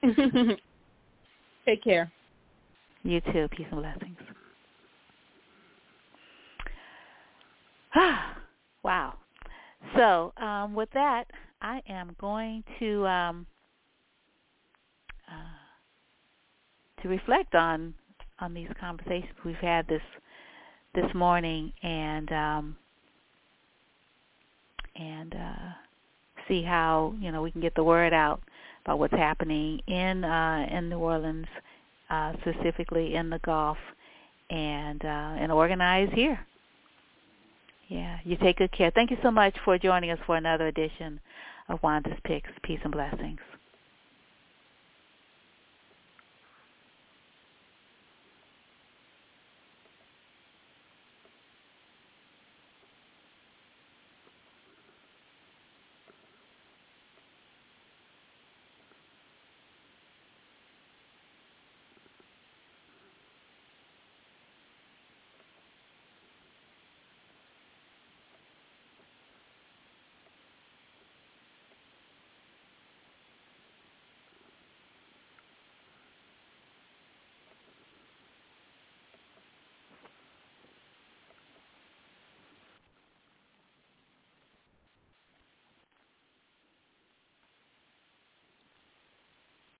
Take care. You too. Peace and blessings. wow. So um, with that, I am going to um, uh, to reflect on on these conversations we've had this this morning and um, and uh, see how you know we can get the word out about what's happening in uh, in New Orleans, uh, specifically in the Gulf, and uh, and organize here. Yeah, you take good care. Thank you so much for joining us for another edition of Wanda's Picks. Peace and blessings.